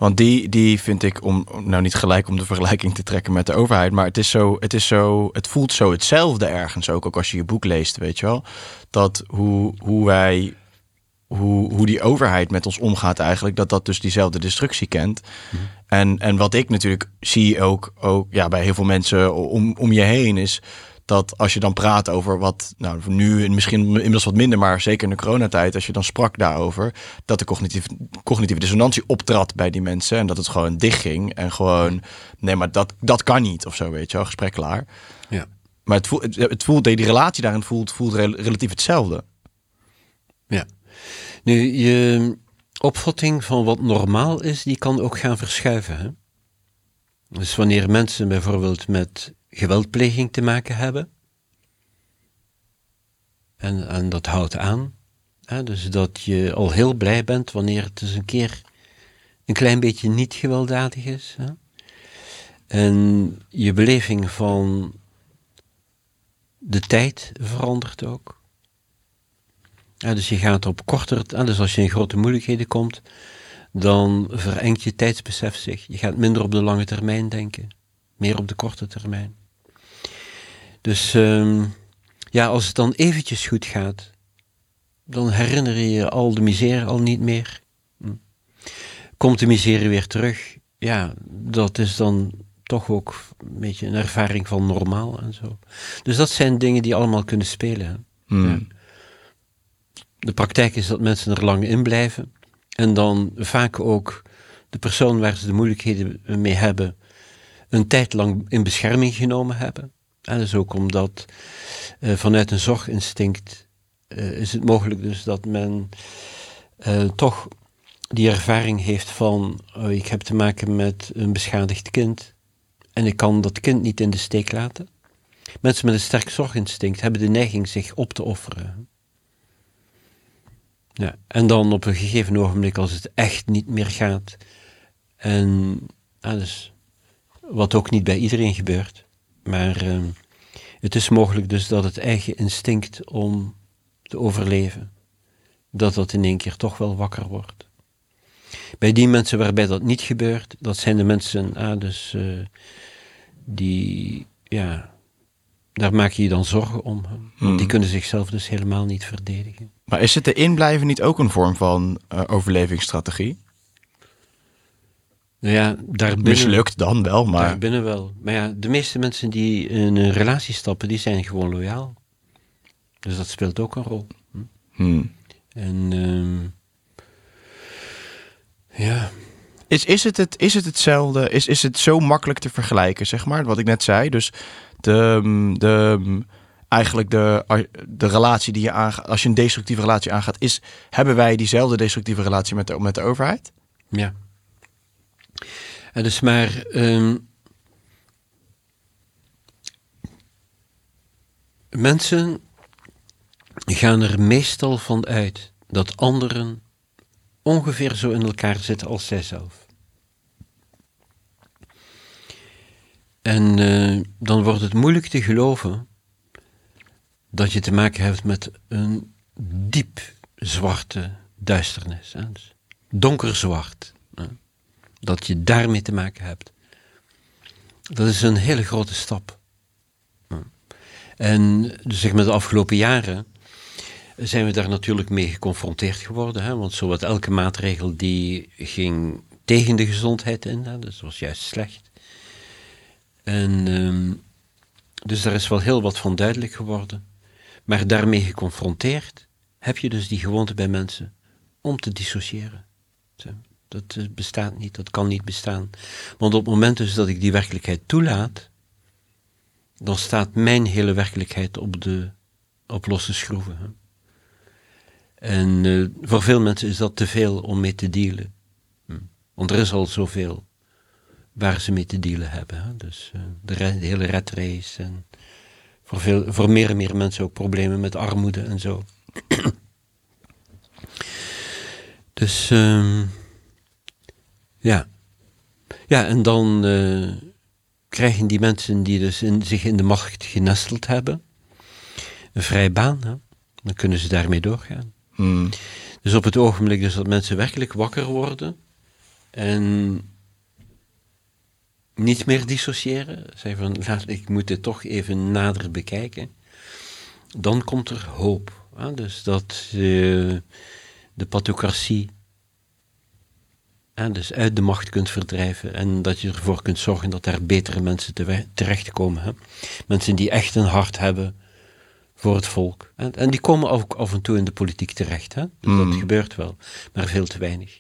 Want die, die vind ik, om nou niet gelijk om de vergelijking te trekken met de overheid, maar het is zo, het is zo, het voelt zo hetzelfde ergens ook, ook als je je boek leest, weet je wel. Dat hoe, hoe wij, hoe, hoe die overheid met ons omgaat eigenlijk, dat dat dus diezelfde destructie kent. En, en wat ik natuurlijk zie ook, ook ja, bij heel veel mensen om, om je heen is dat als je dan praat over wat, nou nu misschien inmiddels wat minder, maar zeker in de coronatijd, als je dan sprak daarover, dat de cognitieve, cognitieve dissonantie optrad bij die mensen en dat het gewoon dichtging en gewoon, nee, maar dat, dat kan niet of zo, weet je wel, gesprek klaar. Ja. Maar het voelt, het, voelt, die relatie daarin voelt, voelt rel- relatief hetzelfde. ja. Nu, je opvatting van wat normaal is, die kan ook gaan verschuiven. Hè? Dus wanneer mensen bijvoorbeeld met geweldpleging te maken hebben, en, en dat houdt aan, hè? dus dat je al heel blij bent wanneer het eens een keer een klein beetje niet gewelddadig is. Hè? En je beleving van de tijd verandert ook. Dus je gaat op kortere, ah, dus als je in grote moeilijkheden komt, dan verengt je tijdsbesef zich. Je gaat minder op de lange termijn denken, meer op de korte termijn. Dus ehm, ja, als het dan eventjes goed gaat, dan herinner je je al de misère al niet meer. Hm. Komt de misère weer terug, ja, dat is dan toch ook een beetje een ervaring van normaal en zo. Dus dat zijn dingen die allemaal kunnen spelen. hè. Ja. De praktijk is dat mensen er lang in blijven en dan vaak ook de persoon waar ze de moeilijkheden mee hebben, een tijd lang in bescherming genomen hebben. En dat is ook omdat eh, vanuit een zorginstinct eh, is het mogelijk dus dat men eh, toch die ervaring heeft van oh, ik heb te maken met een beschadigd kind en ik kan dat kind niet in de steek laten. Mensen met een sterk zorginstinct hebben de neiging zich op te offeren. Ja, en dan op een gegeven ogenblik, als het echt niet meer gaat, en ja, dus, wat ook niet bij iedereen gebeurt, maar ehm, het is mogelijk dus dat het eigen instinct om te overleven, dat dat in één keer toch wel wakker wordt. Bij die mensen waarbij dat niet gebeurt, dat zijn de mensen ah, dus, eh, die, ja, daar maak je je dan zorgen om. Die Hmm. kunnen zichzelf dus helemaal niet verdedigen. Maar is het erin blijven niet ook een vorm van eh, overlevingsstrategie? Nou ja, daarbinnen, Mislukt dan wel, maar... daarbinnen wel. Maar ja, de meeste mensen die in een relatie stappen, die zijn gewoon loyaal. Dus dat speelt ook een rol. Hmm. En ehm, ja, Is, is, het het, is het hetzelfde? Is, is het zo makkelijk te vergelijken, zeg maar? Wat ik net zei. Dus de, de, eigenlijk de, de relatie die je aangaat, als je een destructieve relatie aangaat, is, hebben wij diezelfde destructieve relatie met de, met de overheid? ja. En dus maar ehm, mensen gaan er meestal van uit dat anderen ongeveer zo in elkaar zitten als zijzelf. En eh, dan wordt het moeilijk te geloven dat je te maken hebt met een diep zwarte duisternis. Hè? Dus donkerzwart. Hè? Dat je daarmee te maken hebt. Dat is een hele grote stap. En dus zeg de afgelopen jaren zijn we daar natuurlijk mee geconfronteerd geworden. Hè? Want zowat elke maatregel die ging tegen de gezondheid in. Hè? Dus dat was juist slecht. En ehm, dus daar is wel heel wat van duidelijk geworden. Maar daarmee geconfronteerd heb je dus die gewoonte bij mensen om te dissociëren. Dat eh, bestaat niet, dat kan niet bestaan. Want op het moment dus dat ik die werkelijkheid toelaat, dan staat mijn hele werkelijkheid op, de, op losse schroeven. Hè. En eh, voor veel mensen is dat te veel om mee te dealen. Hm. Want er is al zoveel waar ze mee te dealen hebben. Hè. Dus eh, de, hele red race en voor, veel, voor meer en meer mensen ook problemen met armoede en zo. dus ehm, ja. Ja, en dan eh, krijgen die mensen die dus in, zich in de macht genesteld hebben, een vrije baan. Hè? Dan kunnen ze daarmee doorgaan. Hmm. Dus op het ogenblik dus dat mensen werkelijk wakker worden en niet meer dissociëren, zeggen van laat, ik moet dit toch even nader bekijken, dan komt er hoop. Hè? Dus dat je de pathocratie hè, dus uit de macht kunt verdrijven en dat je ervoor kunt zorgen dat daar betere mensen te terechtkomen. Hè? Mensen die echt een hart hebben voor het volk. En, en die komen ook af en toe in de politiek terecht. Hè? Dus dat gebeurt wel, maar veel te weinig.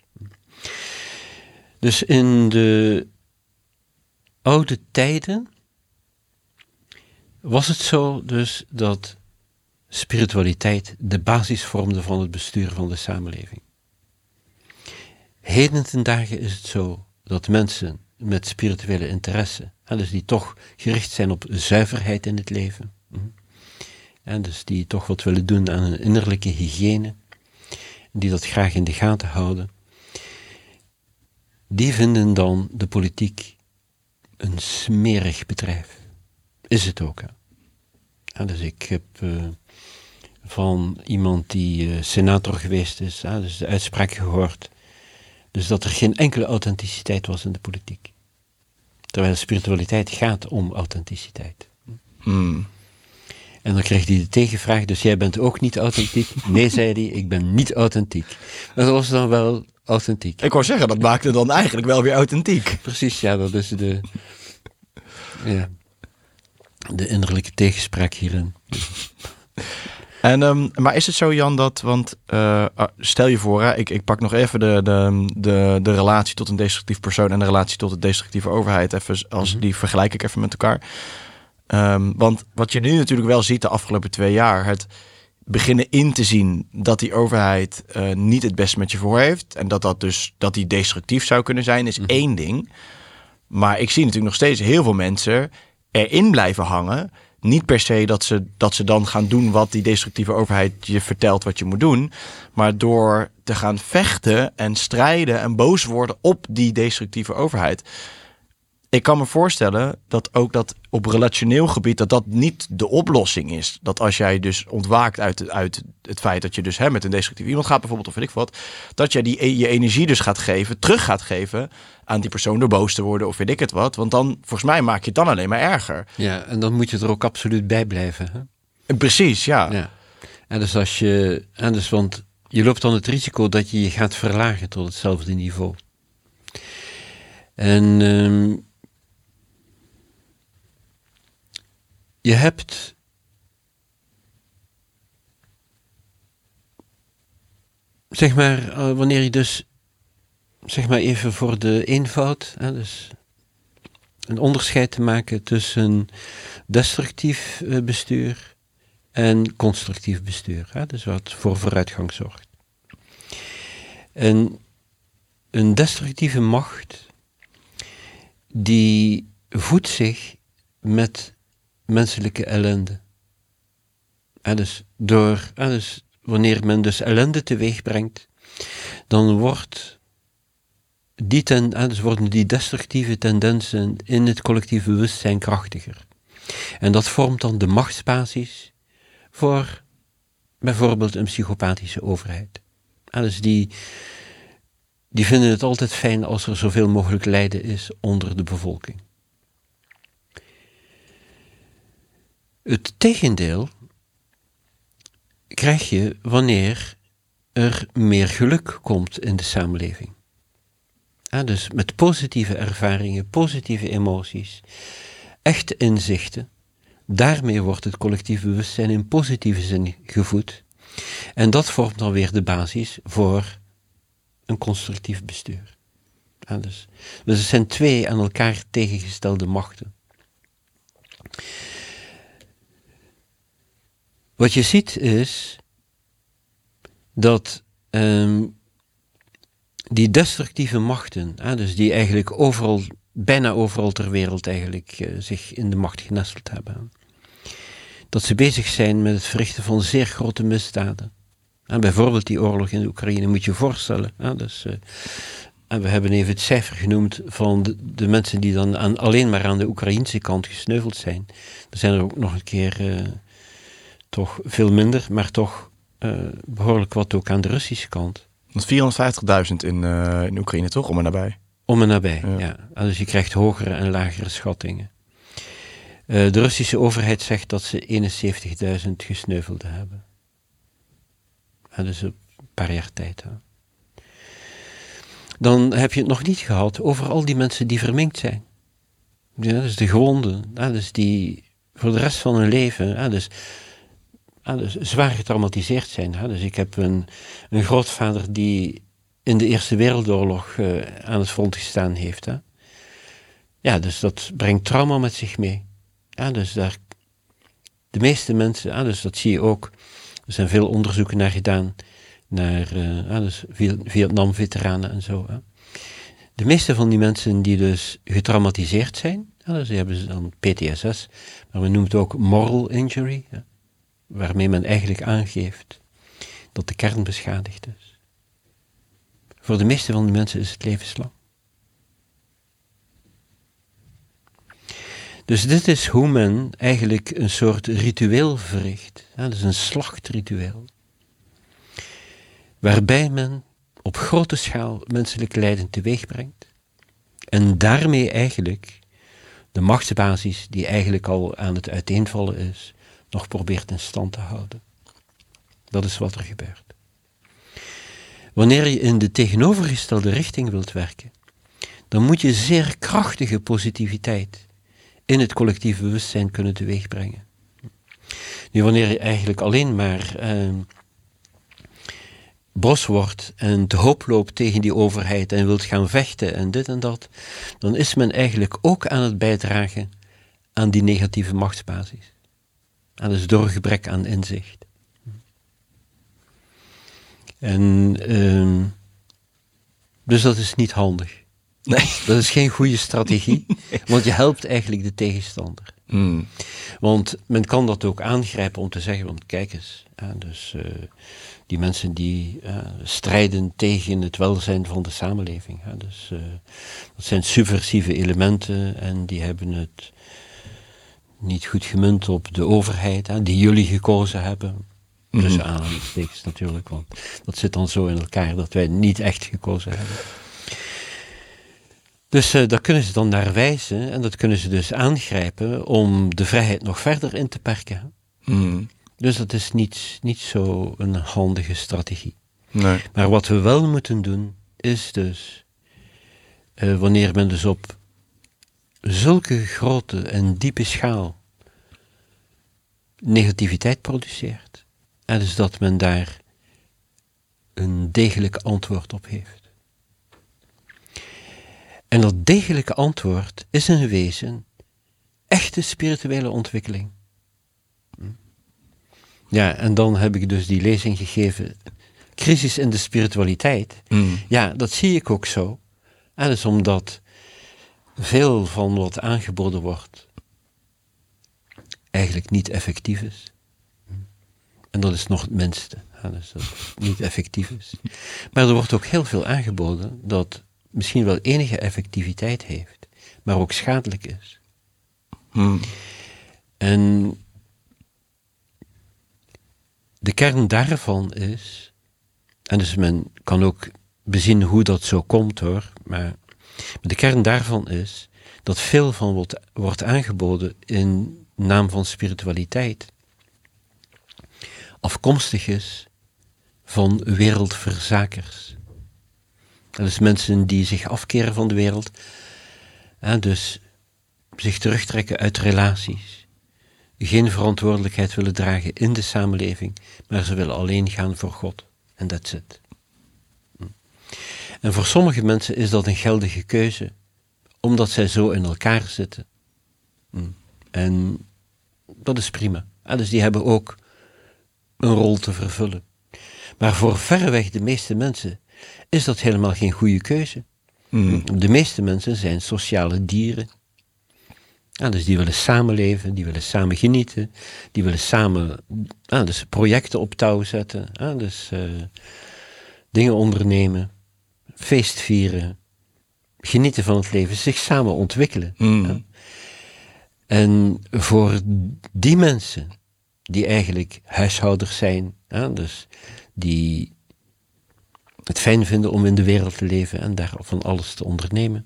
Dus in de oude tijden was het zo dus dat spiritualiteit de basis vormde van het bestuur van de samenleving. Heden ten dagen is het zo dat mensen met spirituele interesse, dus die toch gericht zijn op zuiverheid in het leven, en dus die toch wat willen doen aan hun innerlijke hygiëne, die dat graag in de gaten houden, die vinden dan de politiek een smerig bedrijf. Is het ook. Hè? Dus ik heb uh, van iemand die uh, senator geweest is, dus de uitspraak gehoord, dus dat er geen enkele authenticiteit was in de politiek. Terwijl spiritualiteit gaat om authenticiteit. Hmm. En dan kreeg hij de tegenvraag, dus jij bent ook niet authentiek? Nee, zei hij, ik ben niet authentiek. Maar dat was dan wel authentiek. Ik wou zeggen, dat maakte dan eigenlijk wel weer authentiek. Precies, ja, dat is de, ja, de innerlijke tegenspraak hierin. En, um, maar is het zo, Jan, dat, want uh, stel je voor, hè, ik, ik pak nog even de, de, de, de relatie tot een destructief persoon en de relatie tot de destructieve overheid, even, als, mm -hmm. die vergelijk ik even met elkaar. Um, want wat je nu natuurlijk wel ziet de afgelopen twee jaar, het beginnen in te zien dat die overheid uh, niet het beste met je voor heeft en dat dat dus dat die destructief zou kunnen zijn, is mm -hmm. één ding. Maar ik zie natuurlijk nog steeds heel veel mensen erin blijven hangen niet per se dat ze, dat ze dan gaan doen wat die destructieve overheid je vertelt wat je moet doen. Maar door te gaan vechten en strijden en boos worden op die destructieve overheid ik kan me voorstellen dat ook dat op relationeel gebied dat dat niet de oplossing is. Dat als jij dus ontwaakt uit, uit het feit dat je dus hè, met een destructief iemand gaat bijvoorbeeld of weet ik wat, dat jij die, je energie dus gaat geven, terug gaat geven aan die persoon door boos te worden of weet ik het wat. Want dan, volgens mij maak je het dan alleen maar erger. Ja, en dan moet je er ook absoluut bij blijven. Hè? Precies, ja. ja. En dus als je, en dus want je loopt dan het risico dat je je gaat verlagen tot hetzelfde niveau. En ehm, je hebt zeg maar, eh, wanneer je dus, zeg maar even voor de eenvoud, hè, dus een onderscheid te maken tussen destructief eh, bestuur en constructief bestuur, hè, dus wat voor vooruitgang zorgt. En een destructieve macht, die voedt zich met menselijke ellende. En dus, door, en dus wanneer men dus ellende teweeg brengt, dan wordt die ten, dus worden die destructieve tendensen in het collectieve bewustzijn krachtiger. En dat vormt dan de machtsbasis voor bijvoorbeeld een psychopathische overheid. Dus die, die vinden het altijd fijn als er zoveel mogelijk lijden is onder de bevolking. Het tegendeel krijg je wanneer er meer geluk komt in de samenleving. Dus met positieve ervaringen, positieve emoties, echte inzichten. Daarmee wordt het collectief bewustzijn in positieve zin gevoed. En dat vormt dan weer de basis voor een constructief bestuur. dus, dus het zijn twee aan elkaar tegengestelde machten. Wat je ziet is dat ehm, die destructieve machten, dus die eigenlijk overal, bijna overal ter wereld eigenlijk uh, zich in de macht genesteld hebben, dat ze bezig zijn met het verrichten van zeer grote misdaden. En bijvoorbeeld die oorlog in de Oekraïne moet je voorstellen. dus, uh, en we hebben even het cijfer genoemd van de, mensen die dan aan, alleen maar aan de Oekraïnse kant gesneuveld zijn. Er zijn er ook nog een keer uh, toch veel minder, maar toch behoorlijk wat ook aan de Russische kant. 450.000 in, uh, in Oekraïne, toch? Om en nabij. Om en nabij, ja. ja. Dus je krijgt hogere en lagere schattingen. Uh, de Russische overheid zegt dat ze 71.000 gesneuvelden hebben. En dus een paar jaar tijd. Hè. Dan heb je het nog niet gehad over al die mensen die verminkt zijn. Ja, dus de gewonden, dus die voor de rest van hun leven, dus zwaar getraumatiseerd zijn. Hè? Dus ik heb een, een grootvader die in de Eerste Wereldoorlog uh, aan het front gestaan heeft. Hè? Ja, dus dat brengt trauma met zich mee. Ja, dus daar, de meeste mensen, ja, dus dat zie je ook. Er zijn veel onderzoeken naar gedaan, naar uh, ja, dus Vietnam-veteranen en zo. Hè? De meeste van die mensen die dus getraumatiseerd zijn, dus die hebben dan PTSS, maar we noemen het ook moral injury waarmee men eigenlijk aangeeft dat de kern beschadigd is. Voor de meeste van de mensen is het levenslang. Dus dit is hoe men eigenlijk een soort ritueel verricht. Dat is een slachtritueel. Waarbij men op grote schaal menselijk lijden teweeg brengt. En daarmee eigenlijk de machtsbasis die eigenlijk al aan het uiteenvallen is, nog probeert in stand te houden. Dat is wat er gebeurt. Wanneer je in de tegenovergestelde richting wilt werken, dan moet je zeer krachtige positiviteit in het collectieve bewustzijn kunnen teweegbrengen. Nu, wanneer je eigenlijk alleen maar eh, bos wordt en te hoop loopt tegen die overheid en wilt gaan vechten en dit en dat, dan is men eigenlijk ook aan het bijdragen aan die negatieve machtsbasis. En dat is door gebrek aan inzicht. En uh, dus dat is niet handig. Nee. Dat is geen goede strategie, want je helpt eigenlijk de tegenstander. Mm. Want men kan dat ook aangrijpen om te zeggen, want kijk eens, ja, dus eh, die mensen die eh, strijden tegen het welzijn van de samenleving. Ja, dus, eh, dat zijn subversieve elementen en die hebben het niet goed gemunt op de overheid, hè, die jullie gekozen hebben. Tussen Mhm. aanhalingstekens natuurlijk, want dat zit dan zo in elkaar dat wij niet echt gekozen hebben. Dus eh, daar kunnen ze dan naar wijzen en dat kunnen ze dus aangrijpen om de vrijheid nog verder in te perken. Mm. Dus dat is niet, niet zo een handige strategie. Nee. Maar wat we wel moeten doen, is dus, eh, wanneer men dus op zulke grote en diepe schaal negativiteit produceert, en dus dat men daar een degelijk antwoord op heeft. En dat degelijke antwoord is in wezen echte spirituele ontwikkeling. Ja, en dan heb ik dus die lezing gegeven, crisis in de spiritualiteit. Mm. Ja, dat zie ik ook zo. En dat is omdat veel van wat aangeboden wordt eigenlijk niet effectief is. En dat is nog het minste. Ja, dus dat het niet effectief is. Maar er wordt ook heel veel aangeboden dat misschien wel enige effectiviteit heeft, maar ook schadelijk is. Mm. En de kern daarvan is, en dus men kan ook bezien hoe dat zo komt hoor, maar de kern daarvan is dat veel van wat wordt aangeboden in naam van spiritualiteit afkomstig is van wereldverzakers. Dat is mensen die zich afkeren van de wereld, en dus zich terugtrekken uit relaties, geen verantwoordelijkheid willen dragen in de samenleving, maar ze willen alleen gaan voor God. En that's it. En voor sommige mensen is dat een geldige keuze, omdat zij zo in elkaar zitten. Hm. En dat is prima. En dus die hebben ook een rol te vervullen. Maar voor verreweg de meeste mensen is dat helemaal geen goede keuze. Mm. De meeste mensen zijn sociale dieren. Dus die willen samenleven, die willen samen genieten, die willen samen dus projecten op touw zetten, dus eh, dingen ondernemen, feest vieren, genieten van het leven, zich samen ontwikkelen. Mm. Ja. En voor die mensen, die eigenlijk huishouders zijn, ja, dus die het fijn vinden om in de wereld te leven en daar van alles te ondernemen,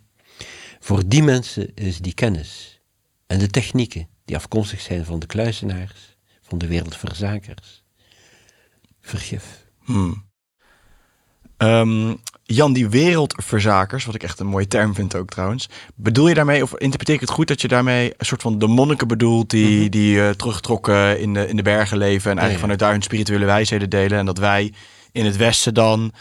voor die mensen is die kennis en de technieken die afkomstig zijn van de kluizenaars, van de wereldverzakers, vergif. Hmm. Jan, die wereldverzakers, wat ik echt een mooie term vind ook trouwens. Bedoel je daarmee, of interpreteer ik het goed dat je daarmee een soort van de monniken bedoelt die, Mhm. die eh, teruggetrokken in de, in de bergen leven en eigenlijk ja. vanuit daar hun spirituele wijsheden delen en dat wij in het Westen dan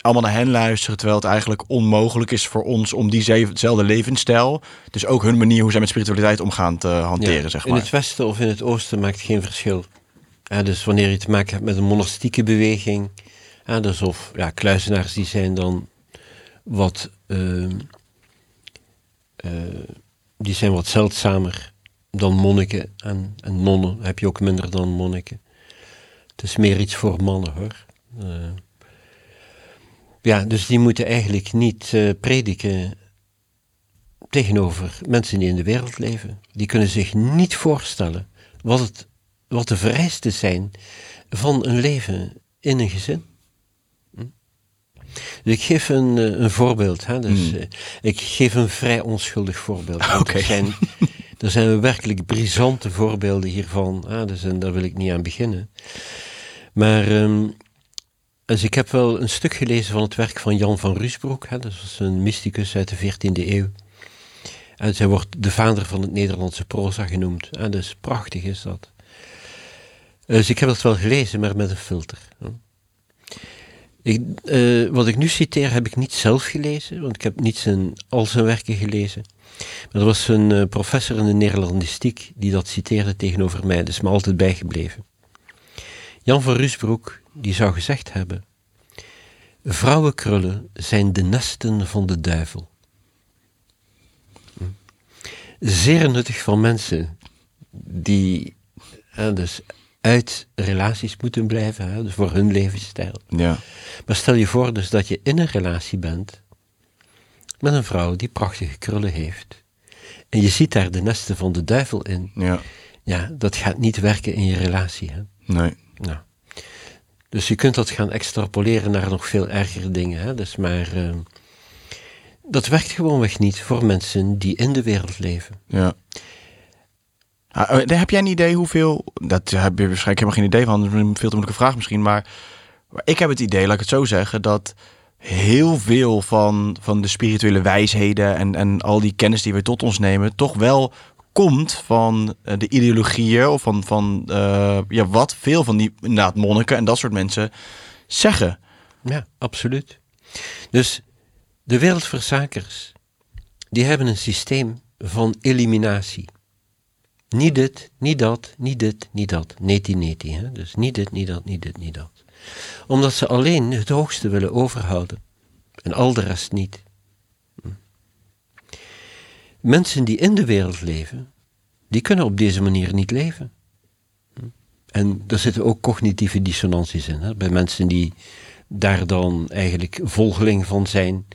allemaal naar hen luisteren, terwijl het eigenlijk onmogelijk is voor ons om diezelfde levensstijl, dus ook hun manier hoe zij met spiritualiteit omgaan te hanteren, Ja, zeg In maar. het westen of in het oosten maakt geen verschil. Dus wanneer je te maken hebt met een monastieke beweging, ja, of ja, kluizenaars die zijn dan wat, ehm, eh, die zijn wat zeldzamer dan monniken en, en nonnen heb je ook minder dan monniken. Het is meer iets voor mannen hoor. Eh, ja, dus die moeten eigenlijk niet eh, prediken tegenover mensen die in de wereld leven. Die kunnen zich niet voorstellen wat, het, wat de vereisten zijn van een leven in een gezin. Dus ik geef een, eh, een voorbeeld. Hè? Dus, Mm. eh, ik geef een vrij onschuldig voorbeeld. Oké. Er, zijn, er zijn werkelijk brisante voorbeelden hiervan. Hè? Dus, en daar wil ik niet aan beginnen. Maar ehm, dus ik heb wel een stuk gelezen van het werk van Jan van Ruusbroek. Hè? Dat was een mysticus uit de 14e eeuw. En zij wordt de vader van het Nederlandse proza genoemd. En dus prachtig is dat. Dus ik heb dat wel gelezen, maar met een filter. hè. Ik, eh, wat ik nu citeer heb ik niet zelf gelezen, want ik heb niet zijn, al zijn werken gelezen. Maar er was een eh, professor in de Nederlandistiek die dat citeerde tegenover mij, is me altijd bijgebleven. Jan van Ruusbroek, die zou gezegd hebben: Vrouwenkrullen zijn de nesten van de duivel. zeer nuttig voor mensen die dus uit relaties moeten blijven, hè, dus voor hun levensstijl. Ja. Maar stel je voor dus dat je in een relatie bent met een vrouw die prachtige krullen heeft. En je ziet daar de nesten van de duivel in. Ja. Ja, dat gaat niet werken in je relatie. Hè? Nee. Nou. Dus je kunt dat gaan extrapoleren naar nog veel ergere dingen. Hè? Dus maar eh, dat werkt gewoonweg niet voor mensen die in de wereld leven. Ja. Ah, eh, heb jij een idee hoeveel... Dat heb je waarschijnlijk helemaal geen idee van. Dat is veel te moeilijke vraag misschien. Maar maar ik heb het idee, laat ik het zo zeggen... dat heel veel van, van de spirituele wijsheden... En, en al die kennis die we tot ons nemen... toch wel komt van eh, de ideologieën... of van, van eh, ja, wat veel van die inderdaad monniken... en dat soort mensen zeggen. Ja, absoluut. Dus de wereldverzakers, die hebben een systeem van eliminatie. Niet dit, niet dat, niet dit, niet dat. Neti, neti. Hè? Dus niet dit, niet dat, niet dit, niet dat. Omdat ze alleen het hoogste willen overhouden. En al de rest niet. Hm. Mensen die in de wereld leven, die kunnen op deze manier niet leven. Hm. En er zitten ook cognitieve dissonanties in. Hè? Bij mensen die daar dan eigenlijk volgeling van zijn,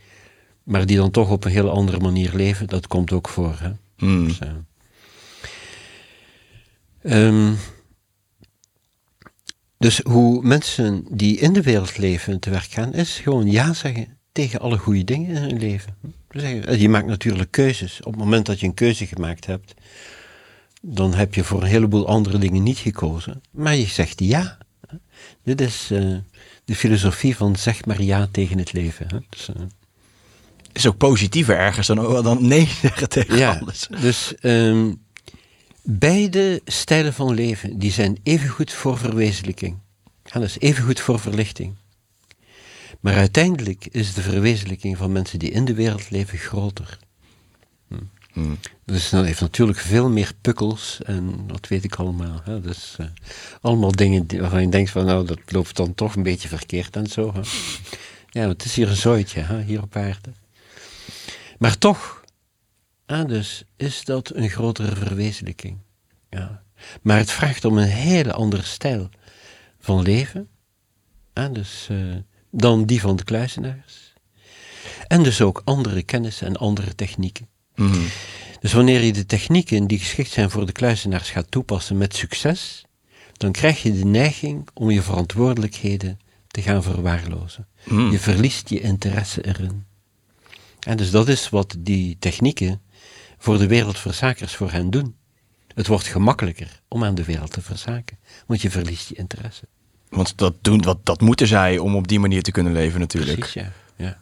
maar die dan toch op een heel andere manier leven, dat komt ook voor. Hè? Hmm. Dus, eh, ehm, dus hoe mensen die in de wereld leven te werk gaan, is gewoon ja zeggen tegen alle goede dingen in hun leven. Eh, Je maakt natuurlijk keuzes. Op het moment dat je een keuze gemaakt hebt, dan heb je voor een heleboel andere dingen niet gekozen. Maar je zegt ja. Dit is eh, de filosofie van zeg maar ja tegen het leven. Hè? Dus, eh, Is ook positiever ergens dan, dan nee zeggen tegen ja, alles. dus ehm, beide stijlen van leven die zijn even goed voor verwezenlijking. Ja, dat is even goed voor verlichting. Maar uiteindelijk is de verwezenlijking van mensen die in de wereld leven groter. Hm. Hmm. Dus dat heeft natuurlijk veel meer pukkels en dat weet ik allemaal. Hè. Dus eh, allemaal dingen waarvan je denkt van nou dat loopt dan toch een beetje verkeerd en zo. Hè. Ja, het is hier een zooitje, hè, hier op aarde. Maar toch, hè, dus is dat een grotere verwezenlijking. Ja. Maar het vraagt om een hele andere stijl van leven. hè, dus, eh, dan die van de kluizenaars. En dus ook andere kennis en andere technieken. Mhm. Dus wanneer je de technieken die geschikt zijn voor de kluizenaars gaat toepassen met succes, dan krijg je de neiging om je verantwoordelijkheden te gaan verwaarlozen. Hmm. Je verliest je interesse erin. En dus dat is wat die technieken voor de wereldverzakers voor hen doen. Het wordt gemakkelijker om aan de wereld te verzaken, want je verliest je interesse. Want dat, doen, wat, dat moeten zij om op die manier te kunnen leven natuurlijk. Precies, ja. ja.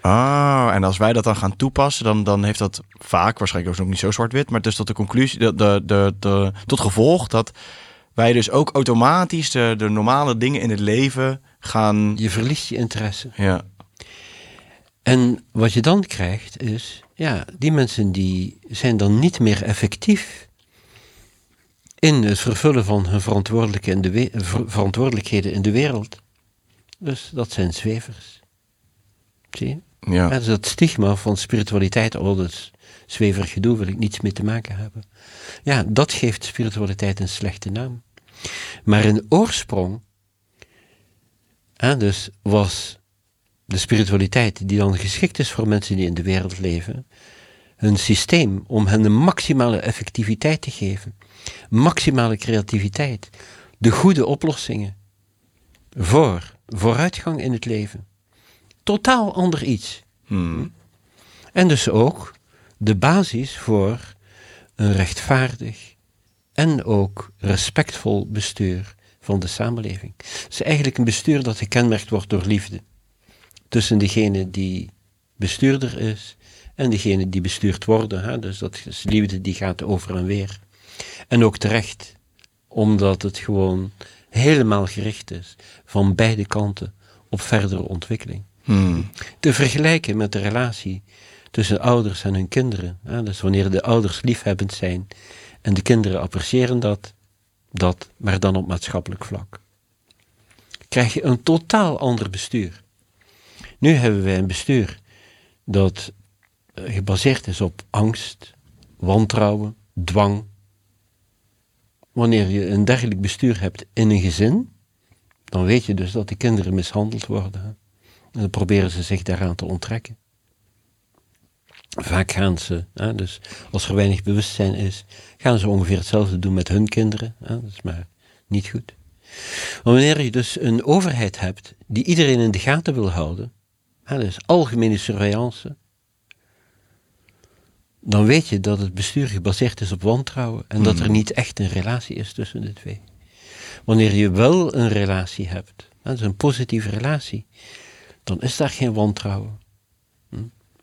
Ah, en als wij dat dan gaan toepassen, dan, dan heeft dat vaak, waarschijnlijk ook nog niet zo zwart-wit, maar dus tot de conclusie, de, de, de, de, tot gevolg dat wij dus ook automatisch de, de normale dingen in het leven gaan. Je verliest je interesse. Ja, En wat je dan krijgt is, ja, die mensen die zijn dan niet meer effectief in het vervullen van hun verantwoordelijke in de ver- verantwoordelijkheden in de wereld. Dus dat zijn zwevers. Zie je? ja. Dus dat stigma van spiritualiteit, oh dat is zweverig gedoe, wil ik niets mee te maken hebben. Ja, dat geeft spiritualiteit een slechte naam. Maar in oorsprong, hè, dus was de spiritualiteit die dan geschikt is voor mensen die in de wereld leven, een systeem om hen de maximale effectiviteit te geven, maximale creativiteit, de goede oplossingen voor vooruitgang in het leven. Totaal ander iets. Hmm. En dus ook de basis voor een rechtvaardig en ook respectvol bestuur van de samenleving. Het is eigenlijk een bestuur dat gekenmerkt wordt door liefde. Tussen degene die bestuurder is en degene die bestuurd worden. Hè? Dus dat is liefde die gaat over en weer. En ook terecht, omdat het gewoon helemaal gericht is van beide kanten op verdere ontwikkeling Hmm. te vergelijken met de relatie tussen ouders en hun kinderen. Hè? Dus wanneer de ouders liefhebbend zijn en de kinderen appreciëren dat, dat, maar dan op maatschappelijk vlak. Krijg je een totaal ander bestuur. Nu hebben wij een bestuur dat eh, gebaseerd is op angst, wantrouwen, dwang. Wanneer je een dergelijk bestuur hebt in een gezin, dan weet je dus dat die kinderen mishandeld worden. En dan proberen ze zich daaraan te onttrekken. Vaak gaan ze, hè, dus als er weinig bewustzijn is, gaan ze ongeveer hetzelfde doen met hun kinderen. Hè, dat is maar niet goed. Maar wanneer je dus een overheid hebt die iedereen in de gaten wil houden, hè, dus algemene surveillance, dan weet je dat het bestuur gebaseerd is op wantrouwen en dat er Mhm. niet echt een relatie is tussen de twee. Wanneer je wel een relatie hebt, hè, dus een positieve relatie, dan is daar geen wantrouwen.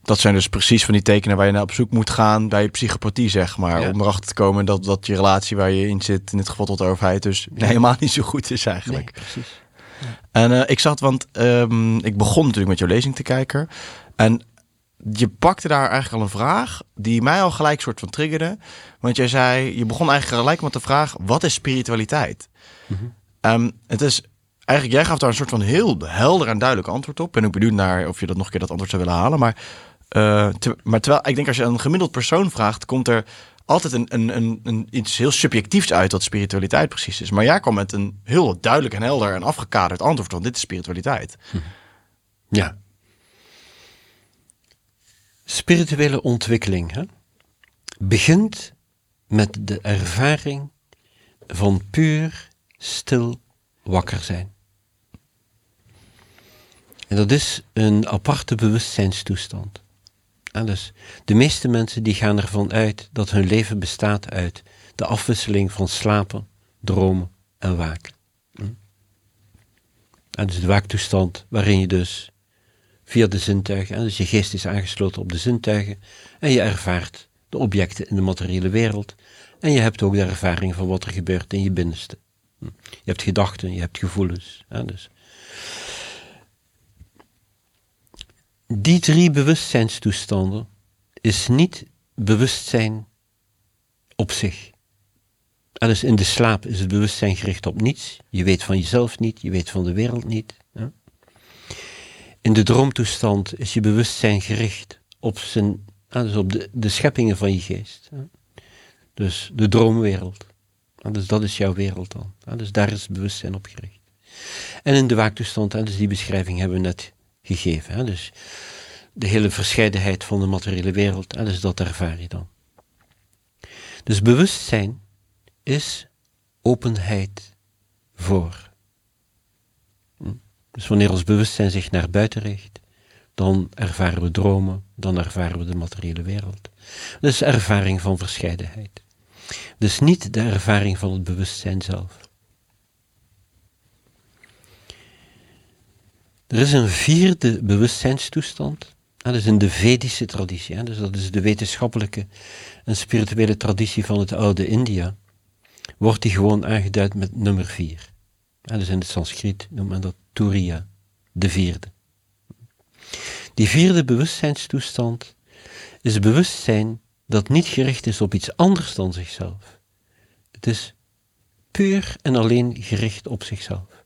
Dat zijn dus precies van die tekenen waar je naar op zoek moet gaan bij psychopathie, zeg maar. Ja. Om erachter te komen dat, dat je relatie waar je in zit, in dit geval tot de overheid, dus helemaal niet zo goed is eigenlijk. Nee, precies. En eh, ik zat, want ehm, ik begon natuurlijk met jouw lezing te kijken. En je pakte daar eigenlijk al een vraag die mij al gelijk soort van triggerde. Want jij zei, je begon eigenlijk gelijk met de vraag, wat is spiritualiteit? Ehm, het is eigenlijk, jij gaf daar een soort van heel helder en duidelijk antwoord op. Ik ben ook benieuwd naar of je dat nog een keer dat antwoord zou willen halen. Maar, eh, te- maar terwijl, ik denk als je een gemiddeld persoon vraagt, komt er altijd een, een, een, een, iets heel subjectiefs uit wat spiritualiteit precies is. Maar jij kwam met een heel duidelijk en helder en afgekaderd antwoord van dit is spiritualiteit. Ja. Spirituele ontwikkeling hè, begint met de ervaring van puur stil wakker zijn. En dat is een aparte bewustzijnstoestand. Dus de meeste mensen die gaan ervan uit dat hun leven bestaat uit de afwisseling van slapen, dromen en waken. Hm? En dus de waaktoestand waarin je dus via de zintuigen, en dus je geest is aangesloten op de zintuigen en je ervaart de objecten in de materiële wereld en je hebt ook de ervaring van wat er gebeurt in je binnenste. Hm. Je hebt gedachten, je hebt gevoelens. hè, dus. Die drie bewustzijnstoestanden is niet bewustzijn op zich. Dus in de slaap is het bewustzijn gericht op niets. Je weet van jezelf niet, je weet van de wereld niet. In de droomtoestand is je bewustzijn gericht op, zijn, dus op de, de scheppingen van je geest. hè. Dus de droomwereld. Dus dat is jouw wereld dan. Dus daar is het bewustzijn op gericht. En in de waaktoestand, dus die beschrijving hebben we net gegeven. hè. Dus de hele verscheidenheid van de materiële wereld, ah, dus dat ervaar je dan. Dus bewustzijn is openheid voor. Hm? Dus wanneer ons bewustzijn zich naar buiten richt, dan ervaren we dromen, dan ervaren we de materiële wereld. Dus ervaring van verscheidenheid. Dus niet de ervaring van het bewustzijn zelf. Er is een vierde bewustzijnstoestand. Dat is in de Vedische traditie. Hè? Dus dat is de wetenschappelijke en spirituele traditie van het oude India. Wordt die gewoon aangeduid met nummer vier. En dus in het Sanskriet noemt men dat Turiya, de vierde. Die vierde bewustzijnstoestand is bewustzijn dat niet gericht is op iets anders dan zichzelf. Het is puur en alleen gericht op zichzelf.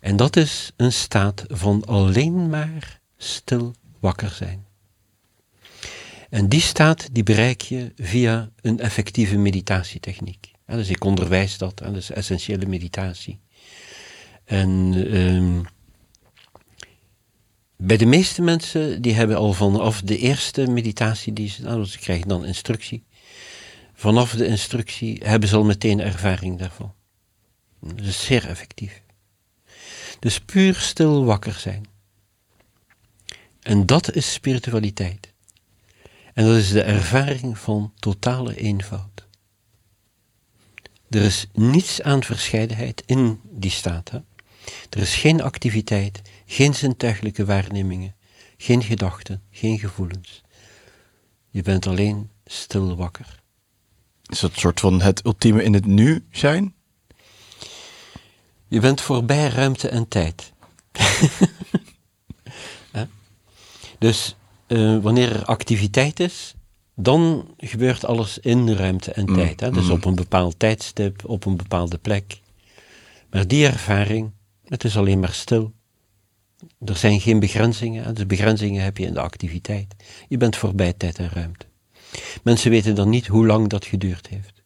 En dat is een staat van alleen maar stil wakker zijn. En die staat die bereik je via een effectieve meditatietechniek. Ja, dus ik onderwijs dat, en dat is essentiële meditatie. En ehm, bij de meeste mensen, die hebben al vanaf de eerste meditatie, die ze, nou, ze krijgen dan instructie. Vanaf de instructie hebben ze al meteen ervaring daarvan. Dat is zeer effectief. Dus puur stil wakker zijn. En dat is spiritualiteit. En dat is de ervaring van totale eenvoud. Er is niets aan verscheidenheid in die staat. Er is geen activiteit, geen zintuigelijke waarnemingen, geen gedachten, geen gevoelens. Je bent alleen stil wakker. Is dat een soort van het ultieme in het nu zijn? Je bent voorbij ruimte en tijd. Dus eh, wanneer er activiteit is, dan gebeurt alles in ruimte en Mm, tijd. Hè? Dus mm. op een bepaald tijdstip, op een bepaalde plek. Maar die ervaring, het is alleen maar stil. Er zijn geen begrenzingen. hè. Dus begrenzingen heb je in de activiteit. Je bent voorbij tijd en ruimte. Mensen weten dan niet hoe lang dat geduurd heeft.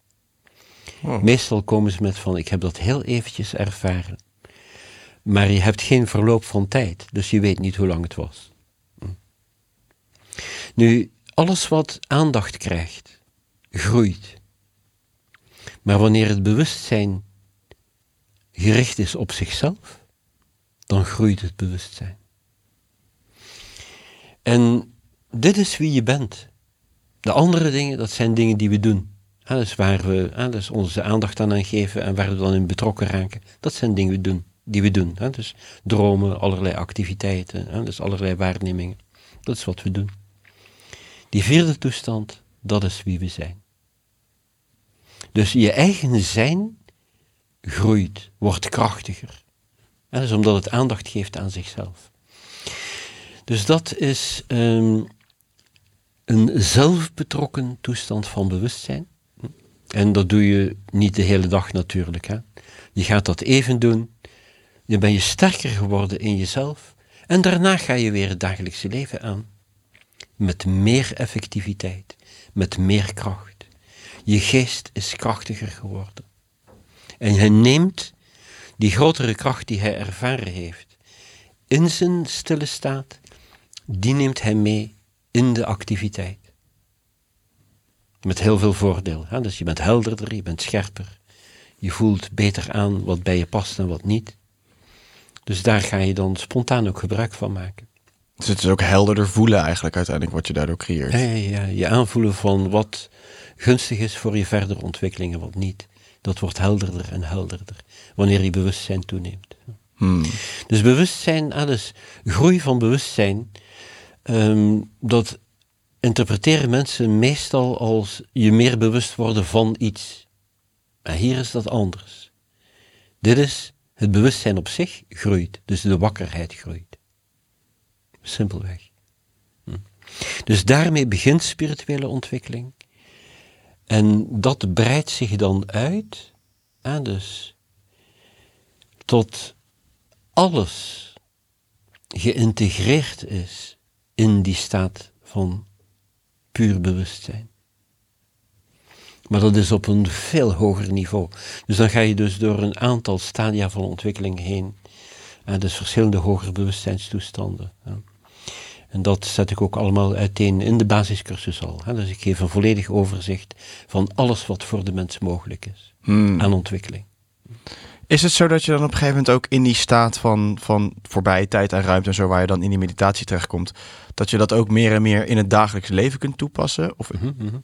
Oh. Meestal komen ze met van, ik heb dat heel eventjes ervaren. Maar je hebt geen verloop van tijd, dus je weet niet hoe lang het was. Hm. Nu, alles wat aandacht krijgt, groeit. Maar wanneer het bewustzijn gericht is op zichzelf, dan groeit het bewustzijn. En dit is wie je bent. De andere dingen, dat zijn dingen die we doen. Dat is waar we is onze aandacht aan geven en waar we dan in betrokken raken. Dat zijn dingen die we doen. Die we doen Dus dromen, allerlei activiteiten, dus allerlei waarnemingen. Dat is wat we doen. Die vierde toestand, dat is wie we zijn. Dus je eigen zijn groeit, wordt krachtiger. Dat is omdat het aandacht geeft aan zichzelf. Dus dat is ehm, een zelfbetrokken toestand van bewustzijn. En dat doe je niet de hele dag natuurlijk. Hè? Je gaat dat even doen. Dan ben je sterker geworden in jezelf. En daarna ga je weer het dagelijkse leven aan. Met meer effectiviteit, met meer kracht. Je geest is krachtiger geworden. En hij neemt die grotere kracht die hij ervaren heeft in zijn stille staat, die neemt hij mee in de activiteit. Met heel veel voordeel. Hè? Dus je bent helderder, je bent scherper. Je voelt beter aan wat bij je past en wat niet. Dus daar ga je dan spontaan ook gebruik van maken. Dus het is ook helderder voelen eigenlijk uiteindelijk wat je daardoor creëert. Ja, ja, ja. je aanvoelen van wat gunstig is voor je verdere ontwikkeling en wat niet. Dat wordt helderder en helderder wanneer je bewustzijn toeneemt. Hmm. Dus bewustzijn, alles, groei van bewustzijn, ehm, dat interpreteren mensen meestal als je meer bewust worden van iets. Maar hier is dat anders. Dit is het bewustzijn op zich groeit, dus de wakkerheid groeit. Simpelweg. Hm. Dus daarmee begint spirituele ontwikkeling. En dat breidt zich dan uit, aan dus tot alles geïntegreerd is in die staat van puur bewustzijn. Maar dat is op een veel hoger niveau. Dus dan ga je dus door een aantal stadia van ontwikkeling heen. En dus verschillende hogere bewustzijnstoestanden. En dat zet ik ook allemaal uiteen in de basiscursus al. Dus ik geef een volledig overzicht van alles wat voor de mens mogelijk is Hmm. aan ontwikkeling. Is het zo dat je dan op een gegeven moment ook in die staat van, van voorbije tijd en ruimte en zo, waar je dan in die meditatie terechtkomt, dat je dat ook meer en meer in het dagelijks leven kunt toepassen? Of, Mhm, mhm.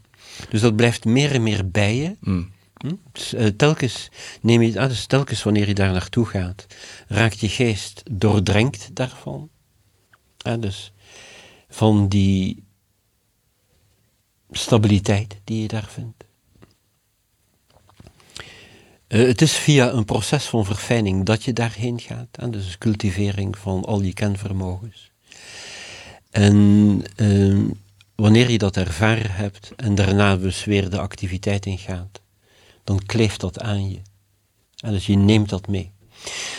Dus dat blijft meer en meer bij je. Hmm. Hm? Dus, eh, telkens, neem je, ah, dus telkens wanneer je daar naartoe gaat, raakt je geest doordrenkt daarvan. Dus van die stabiliteit die je daar vindt. Eh, het is via een proces van verfijning dat je daarheen gaat. Ah, dus cultivering van al je kenvermogens. En ehm, wanneer je dat ervaren hebt en daarna dus weer de activiteit ingaat, dan kleeft dat aan je. En dus je neemt dat mee.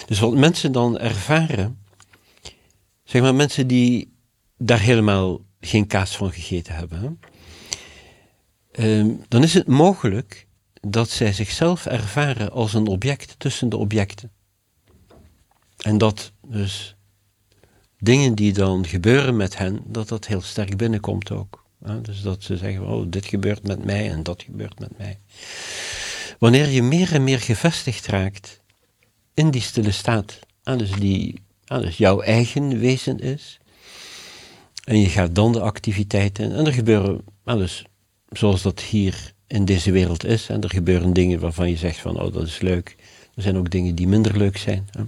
Dus wat mensen dan ervaren, zeg maar mensen die daar helemaal geen kaas van gegeten hebben, hè, ehm, dan is het mogelijk dat zij zichzelf ervaren als een object tussen de objecten. En dat dus dingen die dan gebeuren met hen, dat dat heel sterk binnenkomt ook. Dus dat ze zeggen, oh, dit gebeurt met mij en dat gebeurt met mij. Wanneer je meer en meer gevestigd raakt in die stille staat, dus die dus jouw eigen wezen is, en je gaat dan de activiteiten, en er gebeuren, dus zoals dat hier in deze wereld is, en er gebeuren dingen waarvan je zegt van, oh, dat is leuk. Er zijn ook dingen die minder leuk zijn. Hè.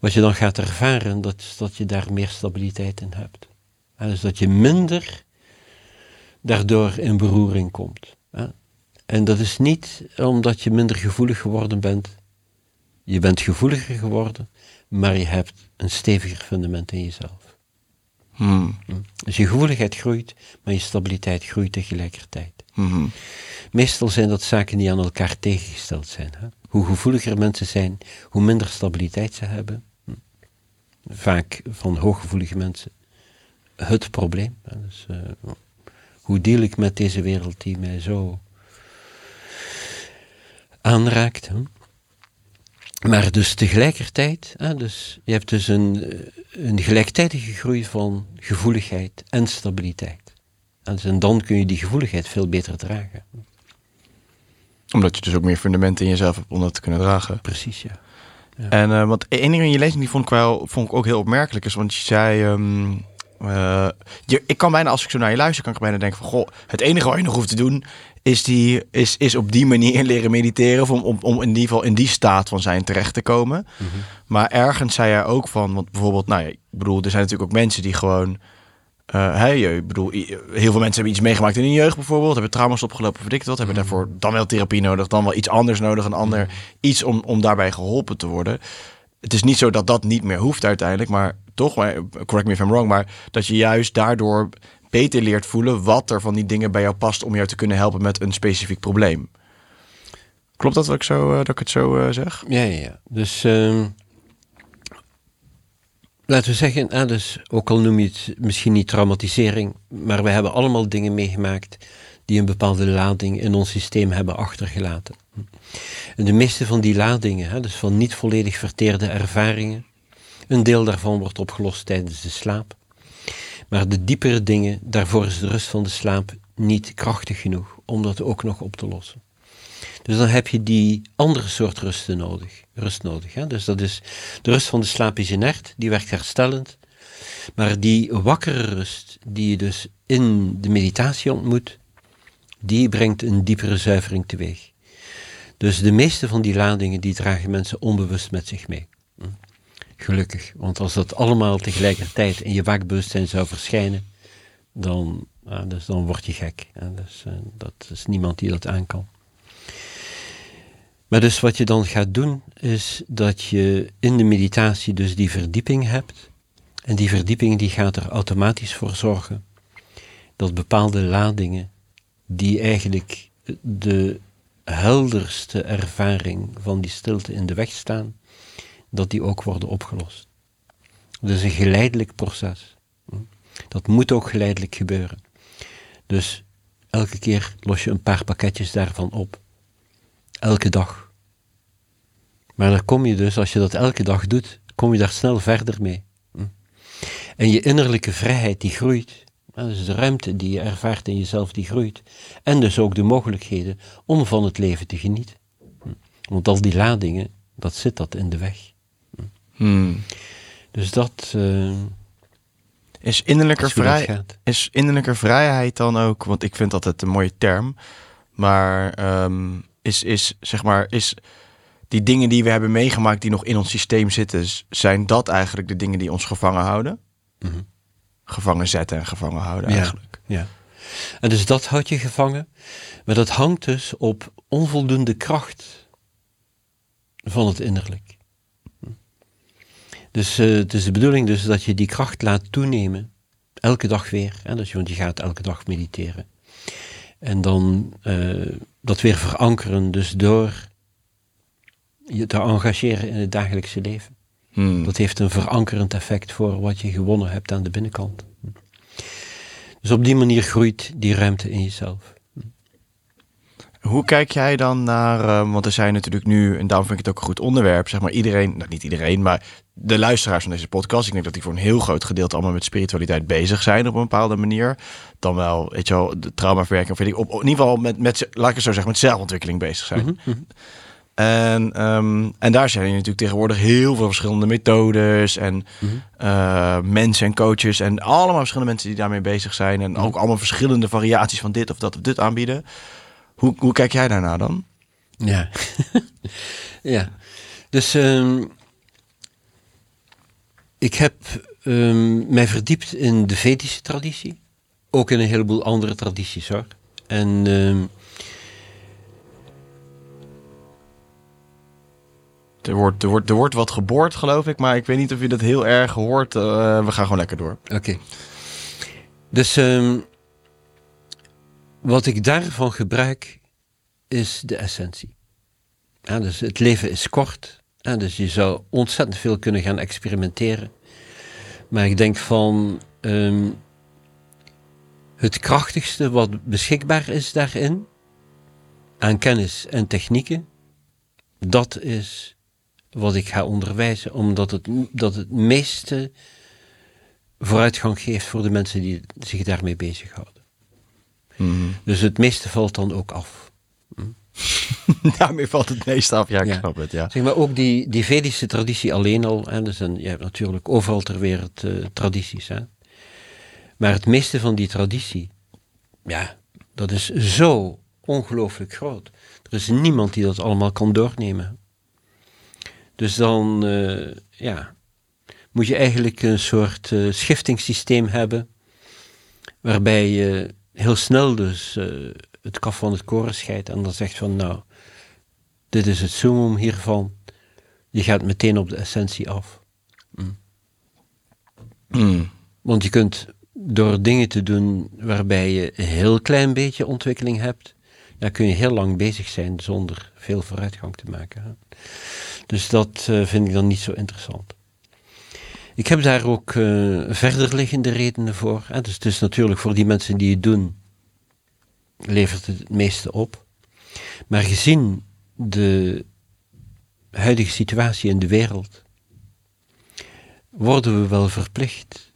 Wat je dan gaat ervaren, dat is dat je daar meer stabiliteit in hebt. Hè, dus dat je minder daardoor in beroering komt. hè. En dat is niet omdat je minder gevoelig geworden bent. Je bent gevoeliger geworden, maar je hebt een steviger fundament in jezelf. Hmm. Dus je gevoeligheid groeit, maar je stabiliteit groeit tegelijkertijd. Mhm. Meestal zijn dat zaken die aan elkaar tegengesteld zijn. Hè? Hoe gevoeliger mensen zijn, hoe minder stabiliteit ze hebben. Vaak van hooggevoelige mensen het probleem. Hè? Dus, eh, Hoe deel ik met deze wereld die mij zo aanraakt? Hè? Maar dus tegelijkertijd, hè, dus je hebt dus een, een gelijktijdige groei van gevoeligheid en stabiliteit. En, dus en dan kun je die gevoeligheid veel beter dragen. Omdat je dus ook meer fundamenten in jezelf hebt om dat te kunnen dragen. Precies, ja. ja. En uh, want één ding in je lezing die vond ik wel vond ik ook heel opmerkelijk is, want je zei. Um, uh, je, ik kan bijna, als ik zo naar je luister, kan ik bijna denken van goh, het enige wat je nog hoeft te doen is, die, is, is op die manier leren mediteren. Of om, om, om in ieder geval in die staat van zijn terecht te komen. Mm -hmm. Maar ergens zei hij ook van, want bijvoorbeeld, nou ja, ik bedoel, er zijn natuurlijk ook mensen die gewoon. Uh, hey, ik bedoel, heel veel mensen hebben iets meegemaakt in hun jeugd bijvoorbeeld, hebben trauma's opgelopen, ik wat, hebben daarvoor dan wel therapie nodig, dan wel iets anders nodig, een ander iets om, om daarbij geholpen te worden. Het is niet zo dat dat niet meer hoeft uiteindelijk, maar toch, maar, correct me if I'm wrong, maar dat je juist daardoor beter leert voelen wat er van die dingen bij jou past om jou te kunnen helpen met een specifiek probleem. Klopt dat wat ik, zo, uh, dat ik het zo uh, zeg? Ja, ja, ja. Dus uh, laten we zeggen, ah, dus, ook al noem je het misschien niet traumatisering, maar we hebben allemaal dingen meegemaakt die een bepaalde lading in ons systeem hebben achtergelaten. En de meeste van die ladingen, hè, dus van niet volledig verteerde ervaringen, een deel daarvan wordt opgelost tijdens de slaap. Maar de diepere dingen, daarvoor is de rust van de slaap niet krachtig genoeg om dat ook nog op te lossen. Dus dan heb je die andere soort rust nodig. Rust nodig hè? Dus dat is, de rust van de slaap is inert, die werkt herstellend. Maar die wakkere rust, die je dus in de meditatie ontmoet, die brengt een diepere zuivering teweeg. Dus de meeste van die ladingen, die dragen mensen onbewust met zich mee. Gelukkig, want als dat allemaal tegelijkertijd in je waakbewustzijn zou verschijnen, dan, dus dan word je gek. Ja, dus, uh, dat is niemand die dat aan kan. Maar dus wat je dan gaat doen, is dat je in de meditatie dus die verdieping hebt. En die verdieping die gaat er automatisch voor zorgen dat bepaalde ladingen, die eigenlijk de helderste ervaring van die stilte in de weg staan, dat die ook worden opgelost. Dat is een geleidelijk proces. Dat moet ook geleidelijk gebeuren. Dus elke keer los je een paar pakketjes daarvan op. Elke dag. Maar dan kom je dus, als je dat elke dag doet, kom je daar snel verder mee. En je innerlijke vrijheid die groeit. Dus de ruimte die je ervaart in jezelf die groeit. En dus ook de mogelijkheden om van het leven te genieten. Want al die ladingen, dat zit dat in de weg. Hmm. Dus dat. Uh, is, innerlijke vrij, is innerlijke vrijheid dan ook, want ik vind dat het een mooie term, maar um, is, is zeg maar, is die dingen die we hebben meegemaakt die nog in ons systeem zitten, zijn dat eigenlijk de dingen die ons gevangen houden? Mm -hmm. Gevangen zetten en gevangen houden eigenlijk. Ja. En dus dat houdt je gevangen, maar dat hangt dus op onvoldoende kracht van het innerlijk. Dus uh, het is de bedoeling dus dat je die kracht laat toenemen, elke dag weer. Hè? Dus, want je gaat elke dag mediteren. En dan uh, dat weer verankeren, dus door je te engageren in het dagelijkse leven. Hmm. Dat heeft een verankerend effect voor wat je gewonnen hebt aan de binnenkant. Dus op die manier groeit die ruimte in jezelf. Hoe kijk jij dan naar, uh, want er zijn natuurlijk nu, en daarom vind ik het ook een goed onderwerp, zeg maar iedereen, nou niet iedereen, maar de luisteraars van deze podcast, ik denk dat die voor een heel groot gedeelte allemaal met spiritualiteit bezig zijn op een bepaalde manier. Dan wel, weet je wel, de traumaverwerking, of weet ik, op, in ieder geval met, met, laat ik het zo zeggen, met zelfontwikkeling bezig zijn. Mm -hmm. En, um, en daar zijn natuurlijk tegenwoordig heel veel verschillende methodes en mm -hmm. uh, mensen en coaches en allemaal verschillende mensen die daarmee bezig zijn en ook allemaal verschillende variaties van dit of dat of dit aanbieden. Hoe, hoe kijk jij daarna dan? Ja, ja. Dus um, ik heb um, mij verdiept in de Vedische traditie. Ook in een heleboel andere tradities hoor. En um, er, wordt, er, wordt, er wordt wat geboord, geloof ik. Maar ik weet niet of je dat heel erg hoort. Uh, we gaan gewoon lekker door. Oké. Okay. Dus um, wat ik daarvan gebruik is de essentie. Dus het leven is kort. Dus je zou ontzettend veel kunnen gaan experimenteren. Maar ik denk van. Um, het krachtigste wat beschikbaar is daarin, aan kennis en technieken, dat is wat ik ga onderwijzen, omdat het, dat het meeste vooruitgang geeft voor de mensen die zich daarmee bezighouden. Mhm. Dus het meeste valt dan ook af. Daarmee valt het meest af. Ja, ik Ja. snap het. Ja. Zeg maar ook die, die Vedische traditie alleen al. Hè, dus een, je hebt natuurlijk overal ter wereld eh, tradities. Hè. Maar het meeste van die traditie, ja, dat is zo ongelooflijk groot. Er is niemand die dat allemaal kan doornemen. Dus dan, eh, ja, moet je eigenlijk een soort eh, schiftingssysteem hebben, waarbij je heel snel dus eh, het kaf van het koren scheidt en dan zegt van, nou, dit is het summum hiervan. Je gaat meteen op de essentie af. Mm. Want je kunt door dingen te doen waarbij je een heel klein beetje ontwikkeling hebt, dan kun je heel lang bezig zijn zonder veel vooruitgang te maken. Dus dat eh, vind ik dan niet zo interessant. Ik heb daar ook eh verder liggende redenen voor. Dus het is natuurlijk voor die mensen die het doen, levert het het meeste op. Maar gezien de huidige situatie in de wereld, worden we wel verplicht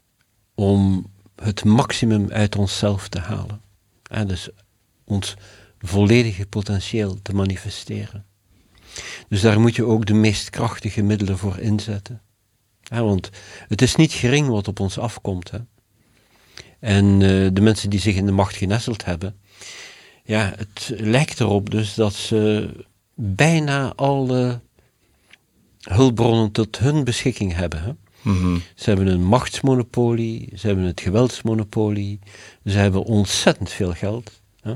om het maximum uit onszelf te halen. En dus ons volledige potentieel te manifesteren. Dus daar moet je ook de meest krachtige middelen voor inzetten. Ja, want het is niet gering wat op ons afkomt. Hè. En eh, de mensen die zich in de macht genesteld hebben, ja, het lijkt erop dus dat ze bijna alle hulpbronnen tot hun beschikking hebben. Hè. Mhm. Ze hebben een machtsmonopolie, ze hebben het geweldsmonopolie, ze hebben ontzettend veel geld. Hè.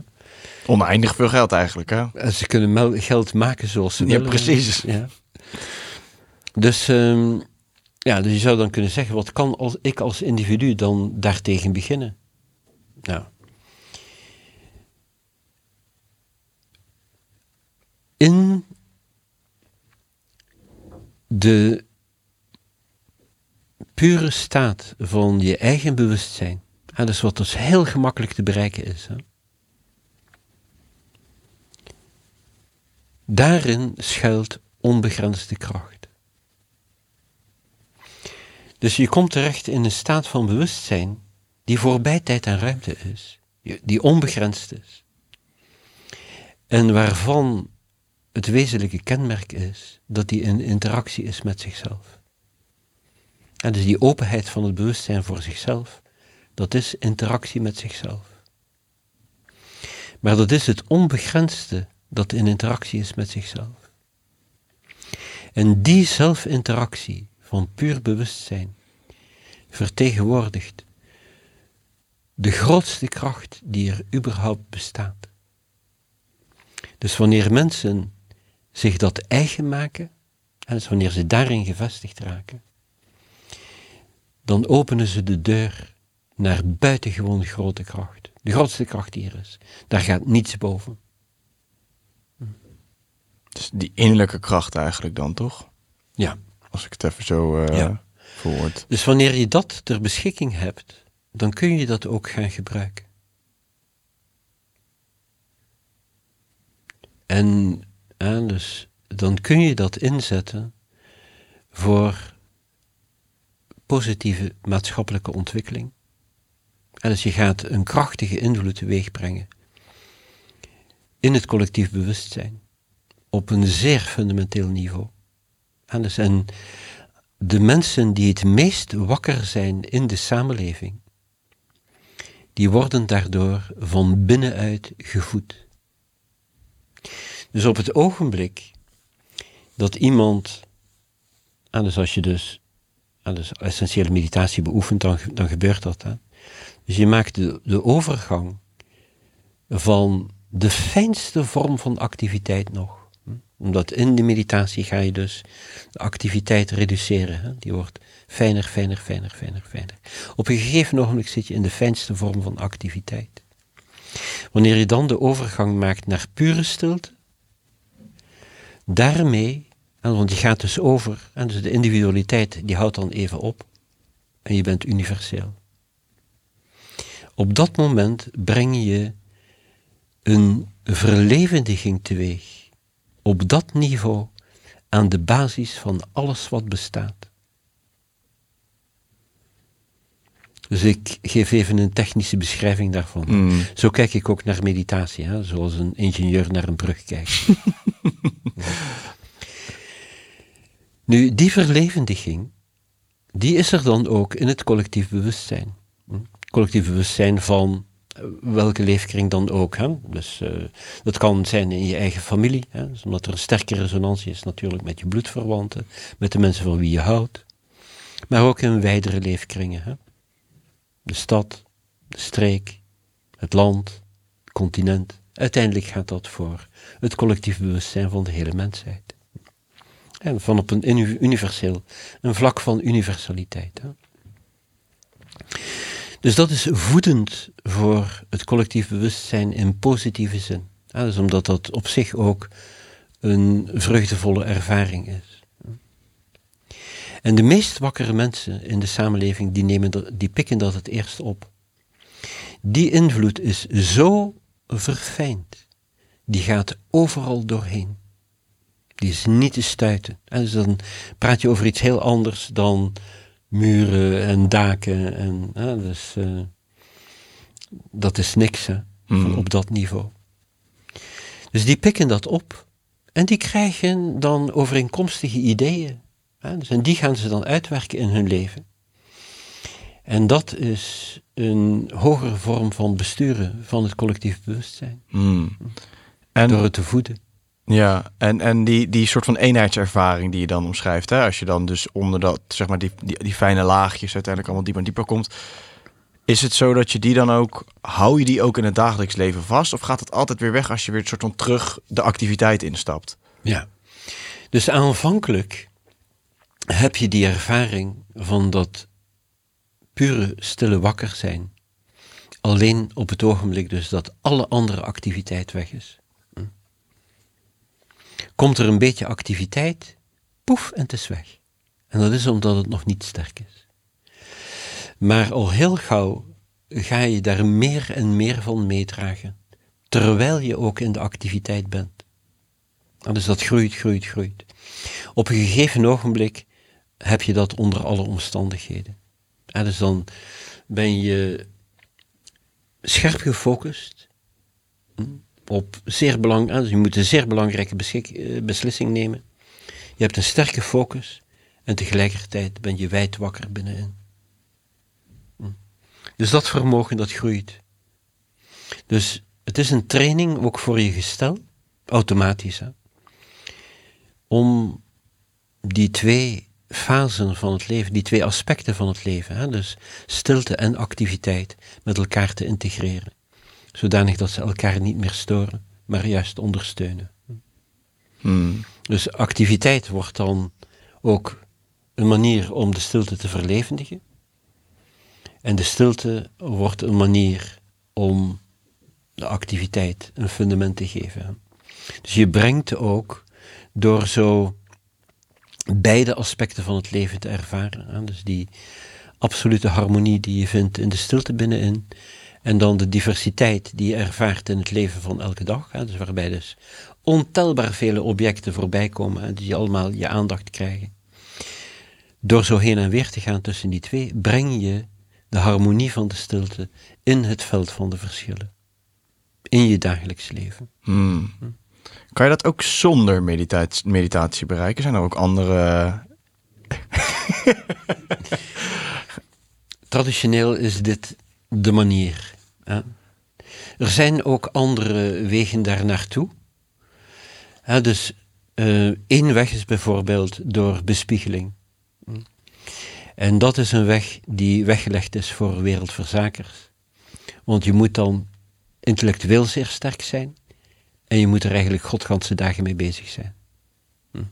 Oneindig veel geld eigenlijk, hè? En ze kunnen geld maken zoals ze Ja, willen. precies. Ja. Dus, ehm, ja, dus je zou dan kunnen zeggen, wat kan als, ik als individu dan daartegen beginnen? Nou. In de pure staat van je eigen bewustzijn, hè, dus wat dus heel gemakkelijk te bereiken is, hè, Daarin schuilt onbegrensde kracht. Dus je komt terecht in een staat van bewustzijn die voorbij tijd en ruimte is, die onbegrensd is. En waarvan het wezenlijke kenmerk is dat die in interactie is met zichzelf. En dus die openheid van het bewustzijn voor zichzelf, dat is interactie met zichzelf. Maar dat is het onbegrensde dat in interactie is met zichzelf. En die zelfinteractie van puur bewustzijn vertegenwoordigt de grootste kracht die er überhaupt bestaat. Dus wanneer mensen zich dat eigen maken, en dus wanneer ze daarin gevestigd raken, dan openen ze de deur naar buitengewoon grote kracht. De grootste kracht die er is. Daar gaat niets boven. Dus die innerlijke kracht eigenlijk dan, toch? Ja. Als ik het even zo eh Ja. Dus wanneer je dat ter beschikking hebt, dan kun je dat ook gaan gebruiken. En, en dus, dan kun je dat inzetten voor positieve maatschappelijke ontwikkeling. En dus je gaat een krachtige invloed teweeg brengen in het collectief bewustzijn op een zeer fundamenteel niveau. En, dus, en de mensen die het meest wakker zijn in de samenleving, die worden daardoor van binnenuit gevoed. Dus op het ogenblik dat iemand, en dus als je dus, en dus essentiële meditatie beoefent, dan, dan gebeurt dat. Hè? Dus je maakt de, de overgang van de fijnste vorm van activiteit nog. Omdat in de meditatie ga je dus de activiteit reduceren. Hè? Die wordt fijner, fijner, fijner, fijner, fijner. Op een gegeven ogenblik zit je in de fijnste vorm van activiteit. Wanneer je dan de overgang maakt naar pure stilte, daarmee, want je gaat dus over, en dus de individualiteit die houdt dan even op, en je bent universeel. Op dat moment breng je een verlevendiging teweeg. Op dat niveau aan de basis van alles wat bestaat. Dus ik geef even een technische beschrijving daarvan. Mm. Zo kijk ik ook naar meditatie, hè? zoals een ingenieur naar een brug kijkt. Nu, die verlevendiging, die is er dan ook in het collectief bewustzijn. Hm? Collectief bewustzijn van welke leefkring dan ook. Hè? Dus uh, dat kan zijn in je eigen familie, hè? Dus omdat er een sterke resonantie is natuurlijk met je bloedverwanten, met de mensen van wie je houdt. Maar ook in wijdere leefkringen. Hè? De stad, de streek, het land, het continent. Uiteindelijk gaat dat voor het collectief bewustzijn van de hele mensheid. En van op een universeel, een vlak van universaliteit. Hè. Dus dat is voedend voor het collectief bewustzijn in positieve zin. Dus omdat dat op zich ook een vreugdevolle ervaring is. En de meest wakkere mensen in de samenleving, die, nemen die pikken dat het eerst op. Die invloed is zo verfijnd. Die gaat overal doorheen. Die is niet te stuiten. En dus dan praat je over iets heel anders dan muren en daken. En, hè, dus, uh, dat is niks hè, mm. op dat niveau. Dus die pikken dat op en die krijgen dan overeenkomstige ideeën. Hè, dus en die gaan ze dan uitwerken in hun leven. En dat is een hogere vorm van besturen van het collectief bewustzijn. Mm. En, Door het te voeden. Ja, en, en die, die soort van eenheidservaring die je dan omschrijft, hè? als je dan dus onder dat, zeg maar, die, die, die fijne laagjes uiteindelijk allemaal dieper en dieper komt, is het zo dat je die dan ook, hou je die ook in het dagelijks leven vast? Of gaat het altijd weer weg als je weer een soort van terug de activiteit instapt? Ja, dus aanvankelijk heb je die ervaring van dat pure stille wakker zijn. Alleen op het ogenblik dus dat alle andere activiteit weg is. Komt er een beetje activiteit, poef, en het is weg. En dat is omdat het nog niet sterk is. Maar al heel gauw ga je daar meer en meer van meedragen, terwijl je ook in de activiteit bent. Dus dat groeit, groeit, groeit. Op een gegeven ogenblik heb je dat onder alle omstandigheden. En dus dan ben je scherp gefocust hm, op zeer belang, dus je moet een zeer belangrijke eh, beslissing nemen. Je hebt een sterke focus en tegelijkertijd ben je wijd wakker binnenin. Hm. Dus dat vermogen dat groeit. Dus het is een training ook voor je gestel, automatisch, hè, om die twee fasen van het leven, die twee aspecten van het leven, hè, dus stilte en activiteit, met elkaar te integreren. Zodanig dat ze elkaar niet meer storen, maar juist ondersteunen. Hmm. Dus activiteit wordt dan ook een manier om de stilte te verlevendigen. En de stilte wordt een manier om de activiteit een fundament te geven. Dus je brengt ook door zo beide aspecten van het leven te ervaren. Dus die absolute harmonie die je vindt in de stilte binnenin. En dan de diversiteit die je ervaart in het leven van elke dag. Dus waarbij dus ontelbaar vele objecten voorbij komen die allemaal je aandacht krijgen. Door zo heen en weer te gaan tussen die twee, breng je de harmonie van de stilte in het veld van de verschillen. In je dagelijks leven. Hmm. Kan je dat ook zonder meditatie, meditatie bereiken? Zijn er ook andere. Traditioneel is dit de manier. Er zijn ook andere wegen daar naartoe. Dus uh, één weg is bijvoorbeeld door bespiegeling. En dat is een weg die weggelegd is voor wereldverzakers. Want je moet dan intellectueel zeer sterk zijn en je moet er eigenlijk godganse dagen mee bezig zijn. Hm.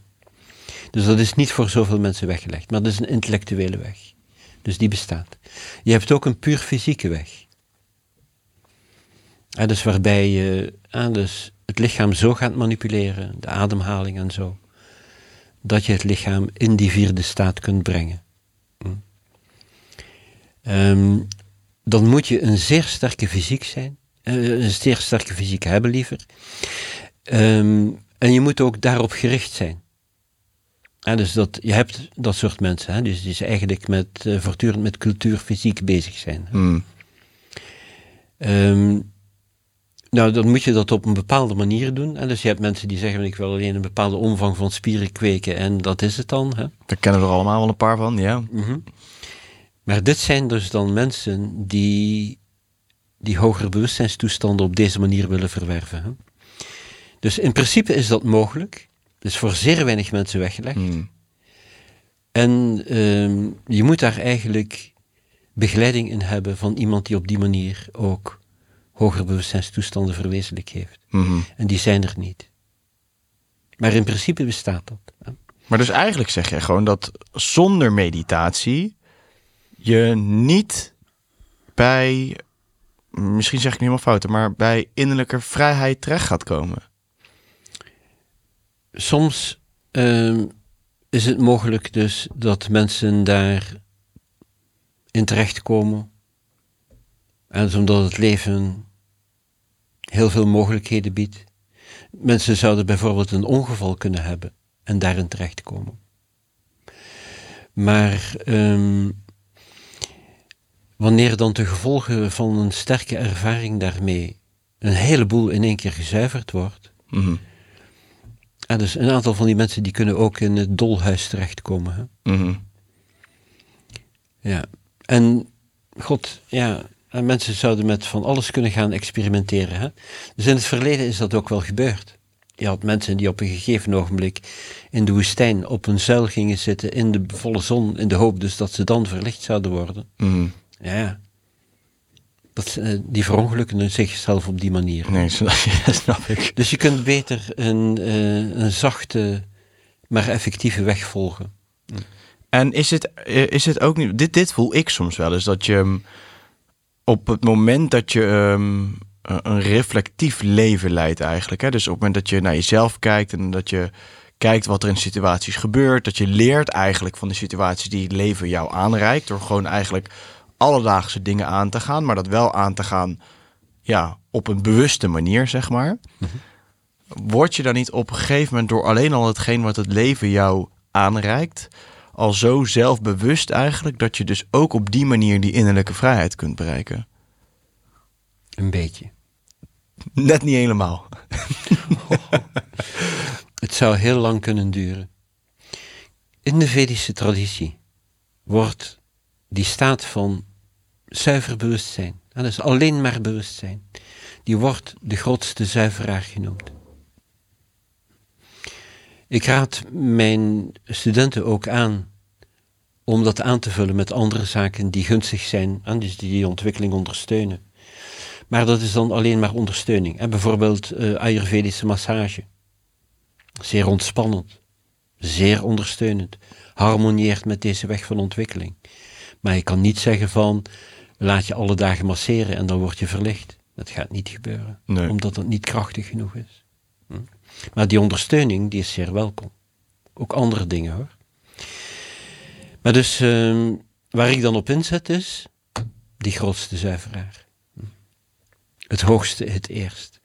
Dus dat is niet voor zoveel mensen weggelegd, maar dat is een intellectuele weg. Dus die bestaat. Je hebt ook een puur fysieke weg. Dus waarbij je dus het lichaam zo gaat manipuleren, de ademhaling en zo, dat je het lichaam in die vierde staat kunt brengen. Hm. Um, dan moet je een zeer sterke fysiek zijn. eh, een zeer sterke fysiek hebben liever. Ehm, en je moet ook daarop gericht zijn. Ja, dus dat, je hebt dat soort mensen, hè, dus die eigenlijk met, eh, voortdurend met cultuur, fysiek bezig zijn. Hmm. Ehm, nou, dan moet je dat op een bepaalde manier doen. En dus je hebt mensen die zeggen, ik wil alleen een bepaalde omvang van spieren kweken en dat is het dan. Hè? Daar kennen we er allemaal wel een paar van, ja. Mhm. Maar dit zijn dus dan mensen die die hogere bewustzijnstoestanden op deze manier willen verwerven. Hè? Dus in principe is dat mogelijk. Het is voor zeer weinig mensen weggelegd. Hmm. En ehm, je moet daar eigenlijk begeleiding in hebben van iemand die op die manier ook hogere bewustzijnstoestanden verwezenlijk heeft. Mhm. En die zijn er niet. Maar in principe bestaat dat. hè. Maar dus eigenlijk zeg jij gewoon dat zonder meditatie je niet bij, misschien zeg ik niet helemaal fout, maar bij innerlijke vrijheid terecht gaat komen. Soms ehm, is het mogelijk dus dat mensen daar in terechtkomen. En omdat het leven heel veel mogelijkheden biedt. Mensen zouden bijvoorbeeld een ongeval kunnen hebben en daarin terechtkomen. Maar ehm, wanneer dan de gevolgen van een sterke ervaring daarmee een heleboel in één keer gezuiverd wordt, Mhm. en dus een aantal van die mensen die kunnen ook in het dolhuis terechtkomen. Hè? Mhm. Ja. En god, ja, en mensen zouden met van alles kunnen gaan experimenteren. Hè? Dus in het verleden is dat ook wel gebeurd. Je had mensen die op een gegeven ogenblik in de woestijn op een zuil gingen zitten in de volle zon, in de hoop dus dat ze dan verlicht zouden worden. Mhm. Ja. Dat, eh, die verongelukken zichzelf op die manier. Nee, snap, ik. Dus je kunt beter een, eh, een zachte, maar effectieve weg volgen. En is het, eh, is het ook niet, dit, dit voel ik soms wel eens, dat je mm, op het moment dat je ehm, een reflectief leven leidt eigenlijk. Hè? Dus op het moment dat je naar jezelf kijkt en dat je kijkt wat er in situaties gebeurt, dat je leert eigenlijk van de situaties die het leven jou aanreikt, door gewoon eigenlijk alledaagse dingen aan te gaan, maar dat wel aan te gaan ja, op een bewuste manier, zeg maar. Word je dan niet op een gegeven moment door alleen al hetgeen wat het leven jou aanreikt, al zo zelfbewust eigenlijk, dat je dus ook op die manier die innerlijke vrijheid kunt bereiken? Een beetje. Net niet helemaal. Het zou heel lang kunnen duren. In de Vedische traditie wordt die staat van zuiver bewustzijn, dat is alleen maar bewustzijn, die wordt de grootste zuiveraar genoemd. Ik raad mijn studenten ook aan om dat aan te vullen met andere zaken die gunstig zijn en dus die die ontwikkeling ondersteunen. Maar dat is dan alleen maar ondersteuning. En bijvoorbeeld eh, Ayurvedische massage. Zeer ontspannend, zeer ondersteunend, harmonieert met deze weg van ontwikkeling. Maar je kan niet zeggen van, laat je alle dagen masseren en dan word je verlicht. Dat gaat niet gebeuren, Nee. omdat het niet krachtig genoeg is. Maar die ondersteuning, die is zeer welkom. Ook andere dingen hoor. Maar dus, ehm, waar ik dan op inzet is, die grootste zuiveraar. Het hoogste, het eerst.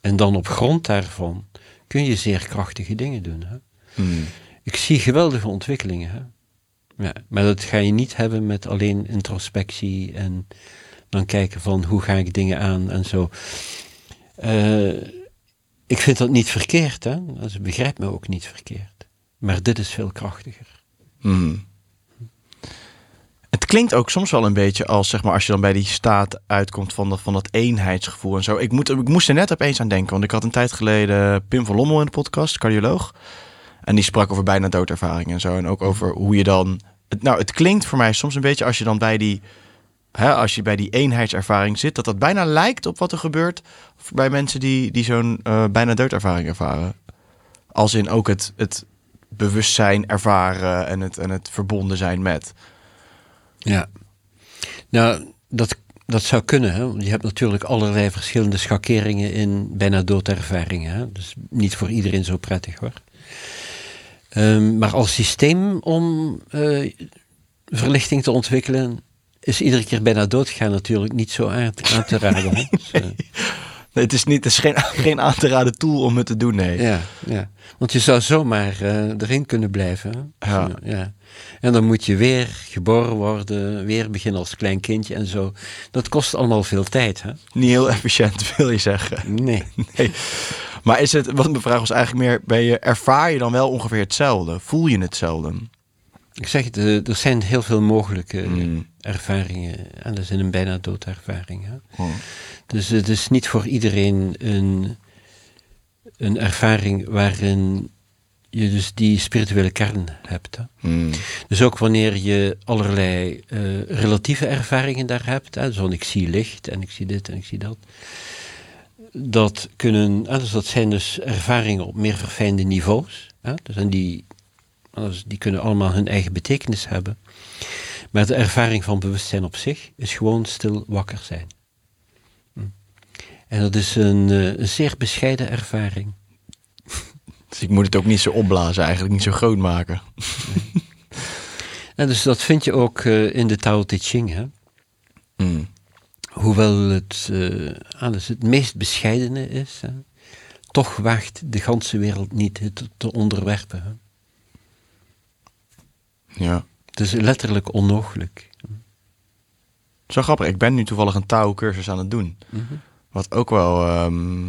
En dan op grond daarvan kun je zeer krachtige dingen doen. Hè? Hmm. Ik zie geweldige ontwikkelingen. Hè? Ja, maar dat ga je niet hebben met alleen introspectie en dan kijken van hoe ga ik dingen aan en zo. Eh, ik vind dat niet verkeerd, hè? Dus begrijp me ook niet verkeerd. Maar dit is veel krachtiger. Hmm. Het klinkt ook soms wel een beetje als, zeg maar, als je dan bij die staat uitkomt van dat, van dat eenheidsgevoel en zo. Ik, moet, ik moest er net opeens aan denken, want ik had een tijd geleden Pim van Lommel in de podcast, cardioloog. En die sprak over bijna doodervaring en zo. En ook over hoe je dan... Het, nou, het klinkt voor mij soms een beetje als je dan bij die... Hè, als je bij die eenheidservaring zit, dat dat bijna lijkt op wat er gebeurt bij mensen die, die zo'n eh, bijna doodervaring ervaren. Als in ook het, het bewustzijn ervaren en het, en het verbonden zijn met. Ja. Nou, dat, dat zou kunnen. Hè? Want je hebt natuurlijk allerlei verschillende schakeringen in bijna doodervaringen. Hè? Dus niet voor iedereen zo prettig hoor. Ehm, maar als systeem om eh, verlichting te ontwikkelen, is iedere keer bijna doodgaan natuurlijk niet zo aan te, aan te raden. Dus, eh, Nee, het is, niet, het is geen, geen aan te raden tool om het te doen, nee. ja, ja, want je zou zomaar eh, erin kunnen blijven. Ja. Dus, ja. En dan moet je weer geboren worden, weer beginnen als klein kindje en zo. Dat kost allemaal veel tijd, hè? Niet heel efficiënt, wil je zeggen. Nee. Nee. Maar is het, wat mijn vraag was eigenlijk meer, ben je, ervaar je dan wel ongeveer hetzelfde? Voel je hetzelfde? Ik zeg het, eh, er zijn heel veel mogelijke Mm. ervaringen. En dat is een bijna doodervaring. Hè? Oh. Dus het is niet voor iedereen een, een ervaring waarin je dus die spirituele kern hebt. Hè? Mm. Dus ook wanneer je allerlei eh, relatieve ervaringen daar hebt, hè, zo ik zie licht en ik zie dit en ik zie dat. Dat, kunnen, dus dat zijn dus ervaringen op meer verfijnde niveaus. Hè, dus en die, dus die kunnen allemaal hun eigen betekenis hebben. Maar de ervaring van bewustzijn op zich is gewoon stil wakker zijn. Hm. En dat is een, eh, een zeer bescheiden ervaring. Dus ik moet het ook niet zo opblazen, eigenlijk niet zo groot maken. En dus dat vind je ook eh, in de Tao Te Ching. Hè? Mm. Hoewel het, eh, alles het meest bescheidene is, hè, toch waagt de ganse wereld niet het te onderwerpen. Hè. Ja. Het is letterlijk onmogelijk. Zo grappig, ik ben nu toevallig een Tao-cursus aan het doen. Wat ook wel, ehm,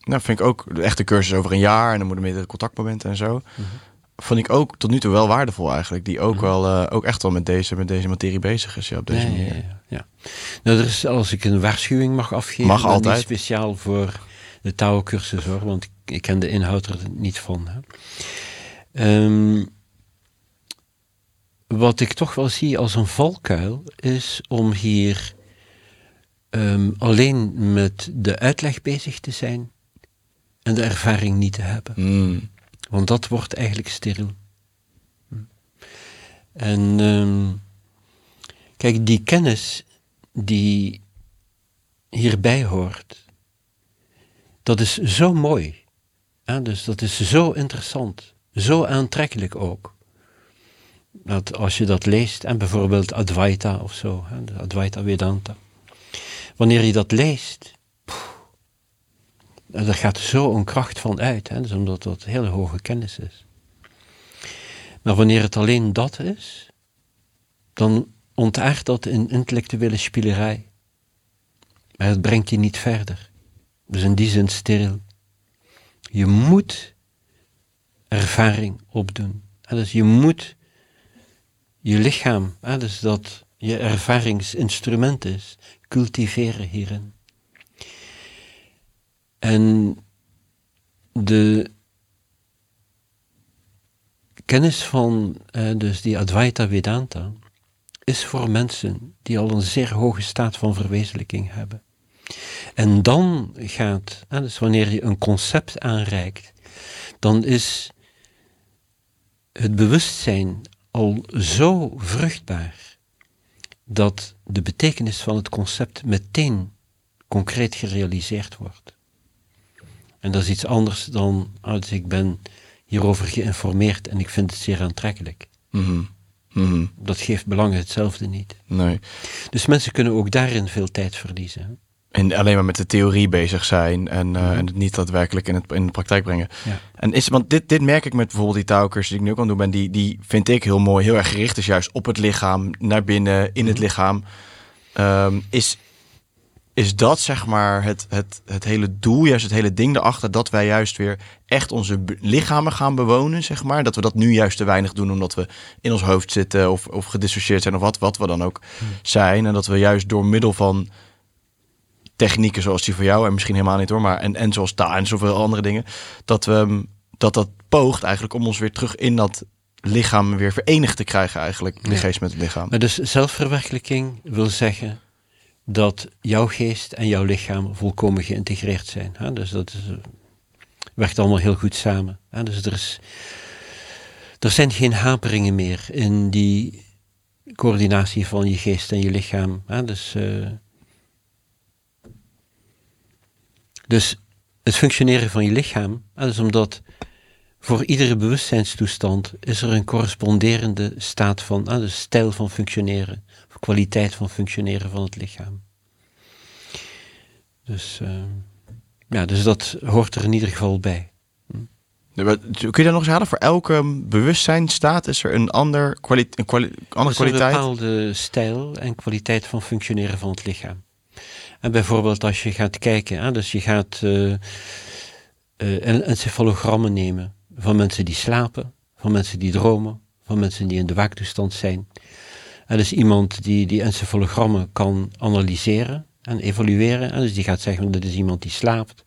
nou vind ik ook, de echte cursus over een jaar en dan moeten meerdere contactmomenten en zo. Vond ik ook tot nu toe wel waardevol eigenlijk. Die ook wel, eh, ook echt wel met deze, met deze materie bezig is, ja, op deze Ja, manier. ja, ja. Nou, er is, als ik een waarschuwing mag afgeven, Mag altijd. niet speciaal voor de Tao-cursus hoor, want ik, ik ken de inhoud er niet van. Hè. Ehm, wat ik toch wel zie als een valkuil, is om hier ehm, alleen met de uitleg bezig te zijn en de ervaring niet te hebben. Mm. Want dat wordt eigenlijk steriel. Hm. En ehm, kijk, die kennis die hierbij hoort, dat is zo mooi. Ja, dus dat is zo interessant, zo aantrekkelijk ook. Dat als je dat leest, en bijvoorbeeld Advaita of zo, Advaita Vedanta. Wanneer je dat leest, en daar gaat zo een kracht van uit, hè, dus omdat dat hele hoge kennis is. Maar wanneer het alleen dat is, dan ontaart dat in intellectuele spielerij. Maar het brengt je niet verder. Dus in die zin steriel. Je moet ervaring opdoen. Dus je moet je lichaam, hè, dus dat je ervaringsinstrument is, cultiveren hierin. En de kennis van dus die Advaita Vedanta is voor mensen die al een zeer hoge staat van verwezenlijking hebben. En dan gaat, hè, dus wanneer je een concept aanreikt, dan is het bewustzijn al zo vruchtbaar dat de betekenis van het concept meteen concreet gerealiseerd wordt. En dat is iets anders dan als ik ben hierover geïnformeerd en ik vind het zeer aantrekkelijk. Mhm. Mhm. Dat geeft belangen hetzelfde niet. Nee. Dus mensen kunnen ook daarin veel tijd verliezen. En alleen maar met de theorie bezig zijn en, eh, Mhm. en het niet daadwerkelijk in, het, in de praktijk brengen. Ja. En is, want dit, dit merk ik met bijvoorbeeld die touwcursus die ik nu ook aan het doen ben, die, die vind ik heel mooi, heel erg gericht is juist op het lichaam, naar binnen, in Mhm. het lichaam. Ehm, is, is dat zeg maar het, het, het hele doel, juist het hele ding erachter, dat wij juist weer echt onze lichamen gaan bewonen, zeg maar. Dat we dat nu juist te weinig doen omdat we in ons hoofd zitten of, of gedissocieerd zijn of wat, wat we dan ook zijn. En dat we juist door middel van technieken zoals die voor jou en misschien helemaal niet hoor, maar en, en zoals daar en zoveel andere dingen, dat we mm, dat dat poogt eigenlijk om ons weer terug in dat lichaam weer verenigd te krijgen eigenlijk, de Ja. geest met het lichaam. Maar dus zelfverwerkelijking wil zeggen dat jouw geest en jouw lichaam volkomen geïntegreerd zijn. Hè? Dus dat is, eh, werkt allemaal heel goed samen. Hè? Dus er, is, er zijn geen haperingen meer in die coördinatie van je geest en je lichaam. Hè? Dus, eh, dus het functioneren van je lichaam, hè, dus omdat voor iedere bewustzijnstoestand is er een corresponderende staat van, dus stijl van functioneren, of kwaliteit van functioneren van het lichaam. Dus, uh, ja, dus dat hoort er in ieder geval bij. Kun je daar nog eens halen? Voor elke bewustzijnstaat is er een, ander kwali een kwali andere is kwaliteit? een bepaalde stijl en kwaliteit van functioneren van het lichaam. En bijvoorbeeld als je gaat kijken, hè, dus je gaat uh, uh, encefalogrammen nemen van mensen die slapen, van mensen die dromen, van mensen die in de waaktoestand zijn. En dus iemand die die encefalogrammen kan analyseren en evalueren. En dus die gaat zeggen, dit is iemand die slaapt.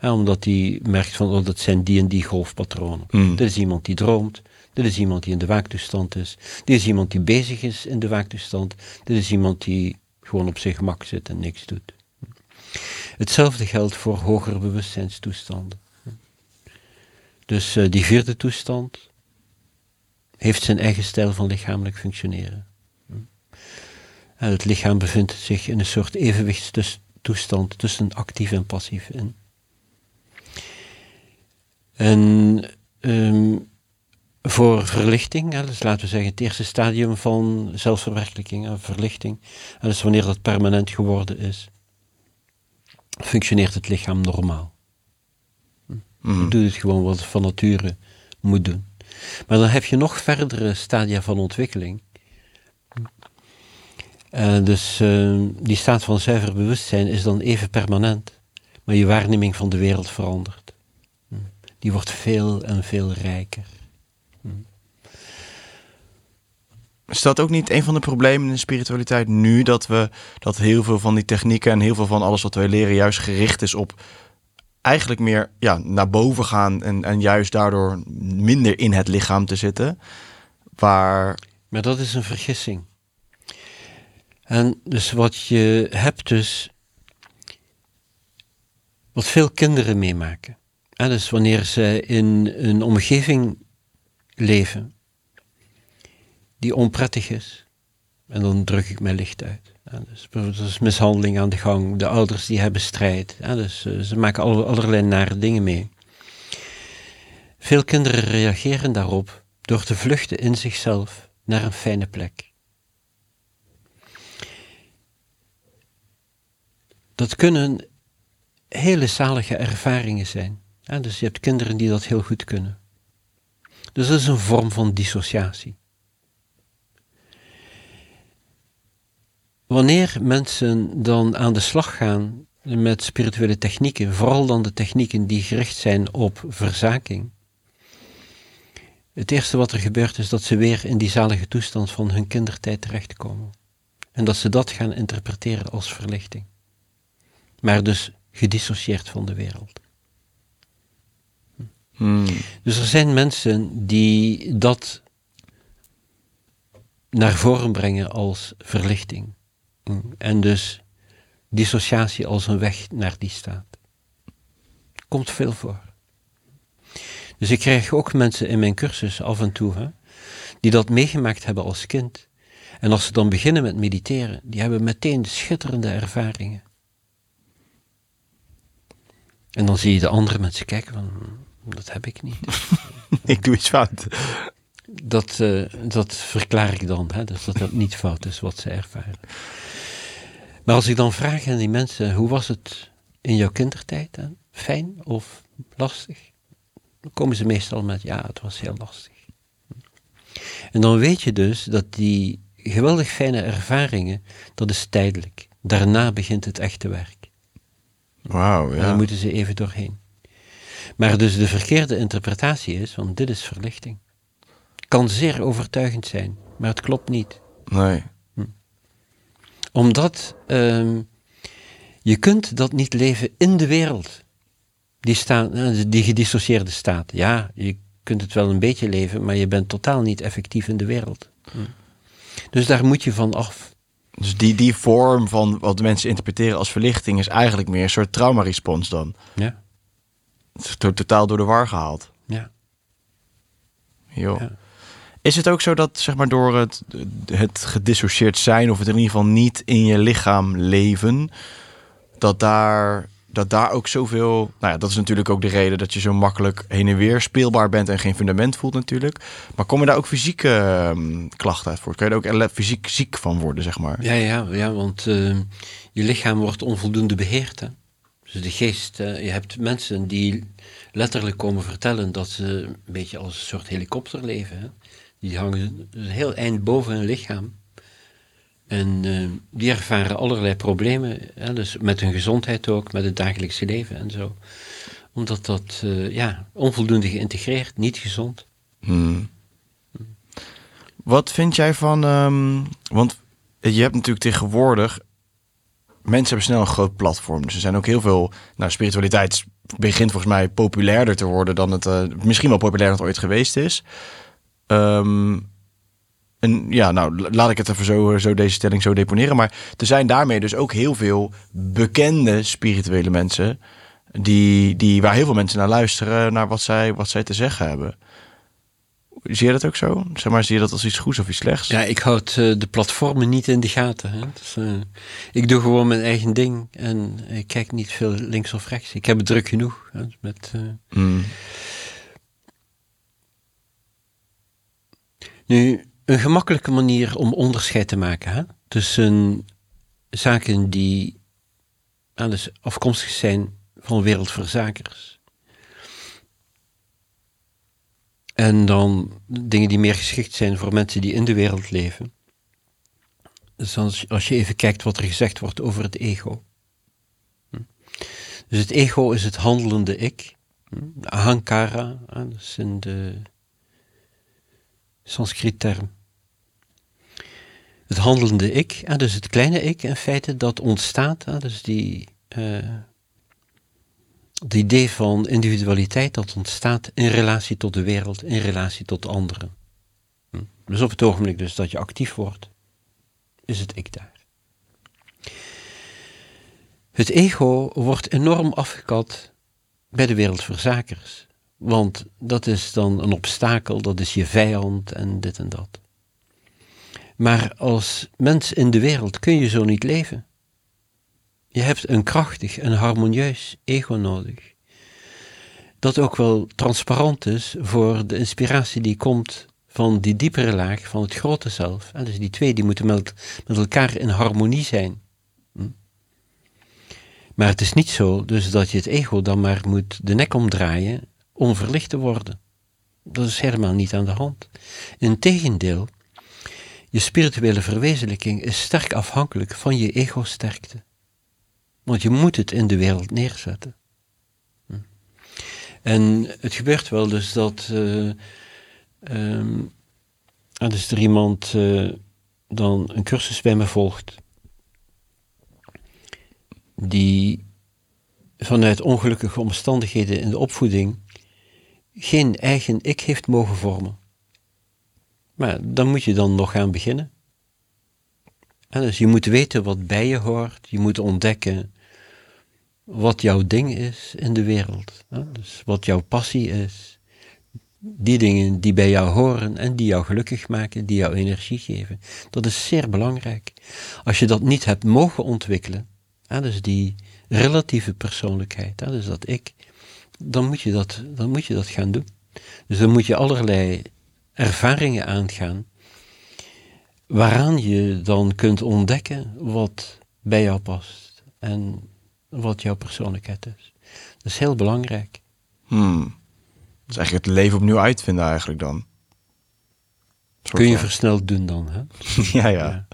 En omdat hij merkt van, oh, dat zijn die en die golfpatronen. Mm. Dit is iemand die droomt. Dit is iemand die in de waaktoestand is. Dit is iemand die bezig is in de waaktoestand. Dit is iemand die gewoon op zijn gemak zit en niks doet. Hetzelfde geldt voor hogere bewustzijnstoestanden. Dus uh, die vierde toestand heeft zijn eigen stijl van lichamelijk functioneren. En het lichaam bevindt zich in een soort evenwichtstoestand tussen actief en passief in. En um, voor verlichting, hè, dus laten we zeggen het eerste stadium van zelfverwerkelijking, en verlichting, en dus wanneer dat permanent geworden is, functioneert het lichaam normaal. Mm. Doet het gewoon wat het van nature moet doen. Maar dan heb je nog verdere stadia van ontwikkeling. Uh, dus uh, die staat van zuiver bewustzijn is dan even permanent, maar je waarneming van de wereld verandert. Hm. Die wordt veel en veel rijker. Is dat ook niet een van de problemen in de spiritualiteit nu? Dat, we, dat heel veel van die technieken en heel veel van alles wat wij leren juist gericht is op eigenlijk meer ja, naar boven gaan en, en juist daardoor minder in het lichaam te zitten. Waar... Maar dat is een vergissing. En dus wat je hebt dus, wat veel kinderen meemaken. En dus wanneer ze in een omgeving leven die onprettig is, en dan druk ik mijn licht uit. Dus er is mishandeling aan de gang, de ouders die hebben strijd. Dus uh, ze maken alle, allerlei nare dingen mee. Veel kinderen reageren daarop door te vluchten in zichzelf naar een fijne plek. Dat kunnen hele zalige ervaringen zijn. Dus je hebt kinderen die dat heel goed kunnen. Dus dat is een vorm van dissociatie. Wanneer mensen dan aan de slag gaan met spirituele technieken, vooral dan de technieken die gericht zijn op verzaking, het eerste wat er gebeurt is dat ze weer in die zalige toestand van hun kindertijd terechtkomen. En dat ze dat gaan interpreteren als verlichting. Maar dus gedissocieerd van de wereld. Hmm. Dus er zijn mensen die dat naar voren brengen als verlichting. En dus dissociatie als een weg naar die staat. Komt veel voor. Dus ik krijg ook mensen in mijn cursus af en toe, hè, die dat meegemaakt hebben als kind. En als ze dan beginnen met mediteren, die hebben meteen schitterende ervaringen. En dan zie je de andere mensen kijken van, dat heb ik niet. ik doe iets fout. Dat, uh, dat verklaar ik dan, hè, dus dat dat niet fout is wat ze ervaren. Maar als ik dan vraag aan die mensen, hoe was het in jouw kindertijd? Hè? Fijn of lastig? Dan komen ze meestal met, ja, het was heel lastig. En dan weet je dus dat die geweldig fijne ervaringen, dat is tijdelijk. Daarna begint het echte werk. Wauw, ja. En dan moeten ze even doorheen. Maar dus de verkeerde interpretatie is, want dit is verlichting. Kan zeer overtuigend zijn, maar het klopt niet. Nee omdat um, je kunt dat niet leven in de wereld. Die, staat, eh, die gedissocieerde staat. Ja, je kunt het wel een beetje leven, maar je bent totaal niet effectief in de wereld. Hm. Dus daar moet je van af. Dus die, die vorm van wat mensen interpreteren als verlichting is eigenlijk meer een soort traumarespons dan. Ja. Totaal door de war gehaald. Ja. Jo. Ja. Is het ook zo dat zeg maar, door het, het gedissocieerd zijn, of het in ieder geval niet in je lichaam leven, dat daar dat daar ook zoveel. Nou ja, dat is natuurlijk ook de reden dat je zo makkelijk heen en weer speelbaar bent en geen fundament voelt, natuurlijk. Maar komen daar ook fysieke ehm, klachten uit voor? Kun je er ook fysiek ziek van worden, zeg maar? Ja, ja, ja want uh, je lichaam wordt onvoldoende beheerd. Hè? Dus de geest, uh, je hebt mensen die letterlijk komen vertellen dat ze een beetje als een soort helikopter leven. Hè? Die hangen een heel eind boven hun lichaam. En uh, die ervaren allerlei problemen, hè, dus met hun gezondheid ook, met het dagelijkse leven en zo. Omdat dat uh, ja, onvoldoende geïntegreerd, niet gezond. Hmm. Wat vind jij van, um, want je hebt natuurlijk tegenwoordig, mensen hebben snel een groot platform. Dus er zijn ook heel veel, nou spiritualiteit begint volgens mij populairder te worden dan het, uh, misschien wel populairder dan ooit geweest is. Um, en ja, nou laat ik het even zo, zo deze stelling zo deponeren. Maar er zijn daarmee dus ook heel veel bekende spirituele mensen. Die, die, waar heel veel mensen naar luisteren, naar wat zij, wat zij te zeggen hebben. Zie je dat ook zo? Zeg maar, zie je dat als iets goeds of iets slechts? Ja, ik houd uh, de platformen niet in de gaten. Hè. Dus, uh, ik doe gewoon mijn eigen ding en ik kijk niet veel links of rechts. Ik heb het druk genoeg. Hè, met, uh... mm. Nu, een gemakkelijke manier om onderscheid te maken hè? tussen zaken die alles afkomstig zijn van wereldverzakers. En dan dingen die meer geschikt zijn voor mensen die in de wereld leven. Dus als, je even kijkt wat er gezegd wordt over het ego. Hm? Dus het ego is het handelende ik. Hm? Ahankara, dat is in de Sanskriet term het handelende ik, dus het kleine ik in feite, dat ontstaat, dus die, uh, het idee van individualiteit dat ontstaat in relatie tot de wereld, in relatie tot anderen. Hm? Dus op het ogenblik dus dat je actief wordt, is het ik daar. Het ego wordt enorm afgekat bij de wereldverzakers. Want dat is dan een obstakel, dat is je vijand en dit en dat. Maar als mens in de wereld kun je zo niet leven. Je hebt een krachtig en harmonieus ego nodig. Dat ook wel transparant is voor de inspiratie die komt van die diepere laag van het grote zelf. En dus die twee die moeten met, elkaar in harmonie zijn. Hm? Maar het is niet zo dus dat je het ego dan maar moet de nek omdraaien om verlicht te worden. Dat is helemaal niet aan de hand. Integendeel, je spirituele verwezenlijking is sterk afhankelijk van je ego-sterkte. Want je moet het in de wereld neerzetten. Hm. En het gebeurt wel dus dat. Uh, dus er iemand uh, dan een cursus bij me volgt. Die vanuit ongelukkige omstandigheden in de opvoeding geen eigen ik heeft mogen vormen. Maar dan moet je dan nog gaan beginnen. Dus je moet weten wat bij je hoort. Je moet ontdekken wat jouw ding is in de wereld. Dus wat jouw passie is. Die dingen die bij jou horen en die jou gelukkig maken, die jou energie geven. Dat is zeer belangrijk. Als je dat niet hebt mogen ontwikkelen, dus die relatieve persoonlijkheid, dus dat ik, dan moet je dat, dan moet je dat gaan doen. Dus dan moet je allerlei ervaringen aangaan, waaraan je dan kunt ontdekken wat bij jou past en wat jouw persoonlijkheid is. Dat is heel belangrijk. Hmm. Dat is eigenlijk het leven opnieuw uitvinden eigenlijk dan. Kun je versneld doen dan, hè? ja, ja,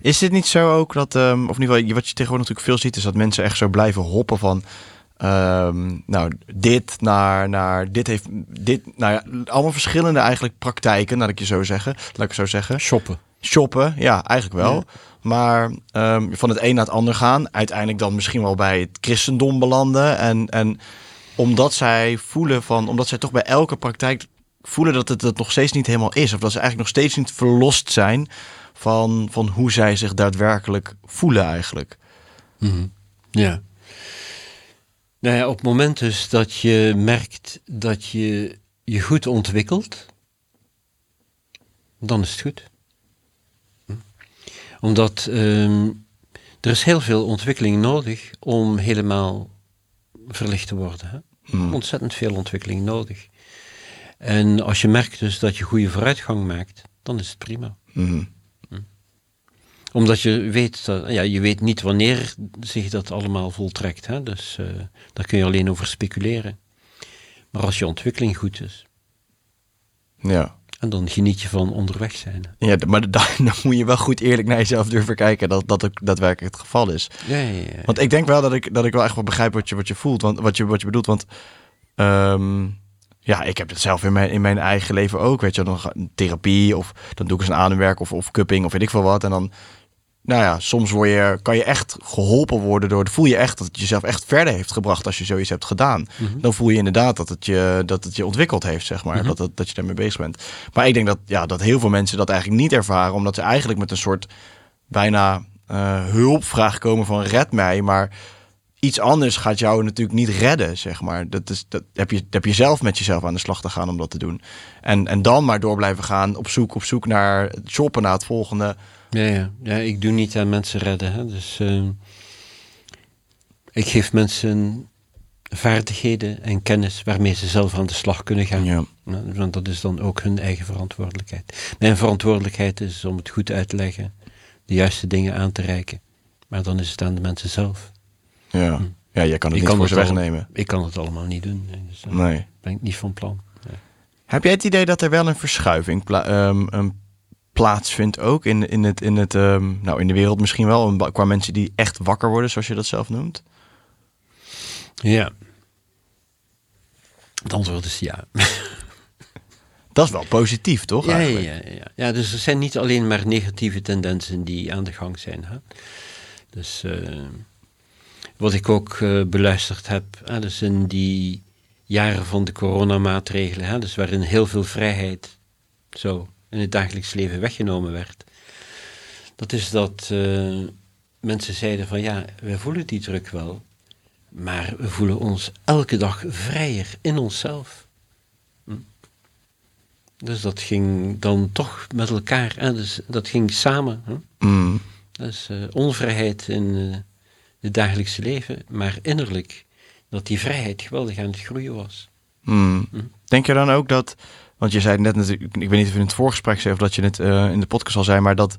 Is dit niet zo ook dat, um, of in ieder geval, wat je tegenwoordig natuurlijk veel ziet, is dat mensen echt zo blijven hoppen van Um, nou, dit naar, naar dit heeft dit, nou ja, allemaal verschillende eigenlijk praktijken, laat ik je zo zeggen. Laat ik zo zeggen. Shoppen. Shoppen, ja, eigenlijk wel. Maar um, van het een naar het ander gaan, uiteindelijk dan misschien wel bij het christendom belanden. En, en omdat zij voelen van, omdat zij toch bij elke praktijk voelen dat het het nog steeds niet helemaal is. Of dat ze eigenlijk nog steeds niet verlost zijn van, van hoe zij zich daadwerkelijk voelen eigenlijk. Mm Ja. Nou ja, op het moment dus dat je merkt dat je je goed ontwikkelt, dan is het goed. Omdat um, er is heel veel ontwikkeling nodig om helemaal verlicht te worden. Hè? Hmm. Ontzettend veel ontwikkeling nodig. En als je merkt dus dat je goede vooruitgang maakt, dan is het prima. Mhm. Omdat je weet, dat, ja, je weet niet wanneer zich dat allemaal voltrekt. Hè? Dus eh, daar kun je alleen over speculeren. Maar als je ontwikkeling goed is, Ja. En dan geniet je van onderweg zijn. Ja, maar dan, dan moet je wel goed eerlijk naar jezelf durven kijken dat dat ook daadwerkelijk het geval is. Ja, ja, ja. Want ik denk wel dat ik, dat ik wel echt wel begrijp wat je, wat je voelt, want, wat, je, wat je bedoelt. Want ehm, ja, ik heb het zelf in mijn, in mijn eigen leven ook. Weet je, dan therapie of dan doe ik eens een ademwerk of, of cupping of weet ik veel wat. En dan, nou ja, soms word je, kan je echt geholpen worden door, voel je echt dat het jezelf echt verder heeft gebracht als je zoiets hebt gedaan. Mhm. Dan voel je inderdaad dat het je, dat het je ontwikkeld heeft, zeg maar. Mhm. dat, het, dat je daarmee bezig bent. Maar ik denk dat, ja, dat heel veel mensen dat eigenlijk niet ervaren, omdat ze eigenlijk met een soort bijna eh, hulpvraag komen van red mij, maar iets anders gaat jou natuurlijk niet redden, zeg maar. Dat, is, dat heb, je, heb je zelf met jezelf aan de slag te gaan om dat te doen. En, en dan maar door blijven gaan op zoek, op zoek naar shoppen naar het volgende. Ja, ja. ja, ik doe niet aan mensen redden. Hè. Dus eh, ik geef mensen vaardigheden en kennis waarmee ze zelf aan de slag kunnen gaan. Ja. Want dat is dan ook hun eigen verantwoordelijkheid. Mijn verantwoordelijkheid is om het goed uit te leggen, de juiste dingen aan te reiken. Maar dan is het aan de mensen zelf. Ja, ja jij kan het Ik niet kan voor ze het al- wegnemen. Ik kan het allemaal niet doen. Dus daar Nee. ben ik niet van plan. Nee. Heb jij het idee dat er wel een verschuiving ehm, ehm, plaatsvindt ook in, in, het, in, het, ehm, nou, in de wereld misschien wel, qua mensen die echt wakker worden, zoals je dat zelf noemt? Ja. Het antwoord is ja. Dat is wel positief, toch? Ja, ja, ja. ja, dus er zijn niet alleen maar negatieve tendensen die aan de gang zijn. Hè? Dus eh, wat ik ook eh, beluisterd heb, hè, dus in die jaren van de coronamaatregelen, hè, dus waarin heel veel vrijheid zo in het dagelijks leven weggenomen werd, dat is dat eh, mensen zeiden van ja, wij voelen die druk wel, maar we voelen ons elke dag vrijer in onszelf. Hm. Dus dat ging dan toch met elkaar, hè? Dus dat ging samen. Hè? Mm. Dus eh, onvrijheid in eh, het dagelijkse leven, maar innerlijk dat die vrijheid geweldig aan het groeien was. Mm. Hm. Denk je dan ook dat, want je zei net natuurlijk, ik weet niet of je in het voorgesprek zei of dat je het eh, in de podcast al zei, maar dat,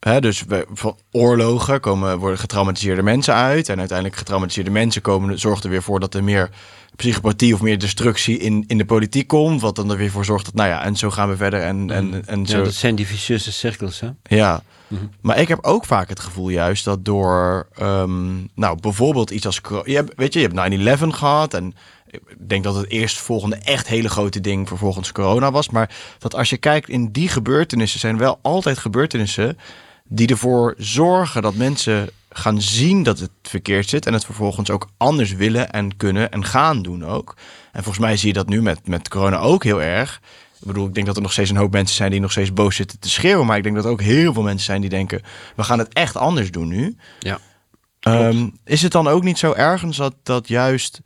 hè, dus we, van oorlogen komen, worden getraumatiseerde mensen uit en uiteindelijk getraumatiseerde mensen komen, zorgt er weer voor dat er meer psychopathie of meer destructie in, in de politiek komt, wat dan er weer voor zorgt dat, nou ja, en zo gaan we verder en, en, en zo. Ja, dat zijn die vicieuze cirkels. Hè? Ja, Mhm. maar ik heb ook vaak het gevoel juist dat door, ehm, nou bijvoorbeeld iets als, je hebt, weet je, je hebt 9-11 gehad en ik denk dat het eerstvolgende echt hele grote ding vervolgens corona was. Maar dat als je kijkt in die gebeurtenissen zijn wel altijd gebeurtenissen die ervoor zorgen dat mensen gaan zien dat het verkeerd zit en het vervolgens ook anders willen en kunnen en gaan doen ook. En volgens mij zie je dat nu met, met corona ook heel erg. Ik bedoel, ik denk dat er nog steeds een hoop mensen zijn die nog steeds boos zitten te schreeuwen. Maar ik denk dat er ook heel veel mensen zijn die denken, we gaan het echt anders doen nu. Ja. Ehm, is het dan ook niet zo ergens dat, dat juist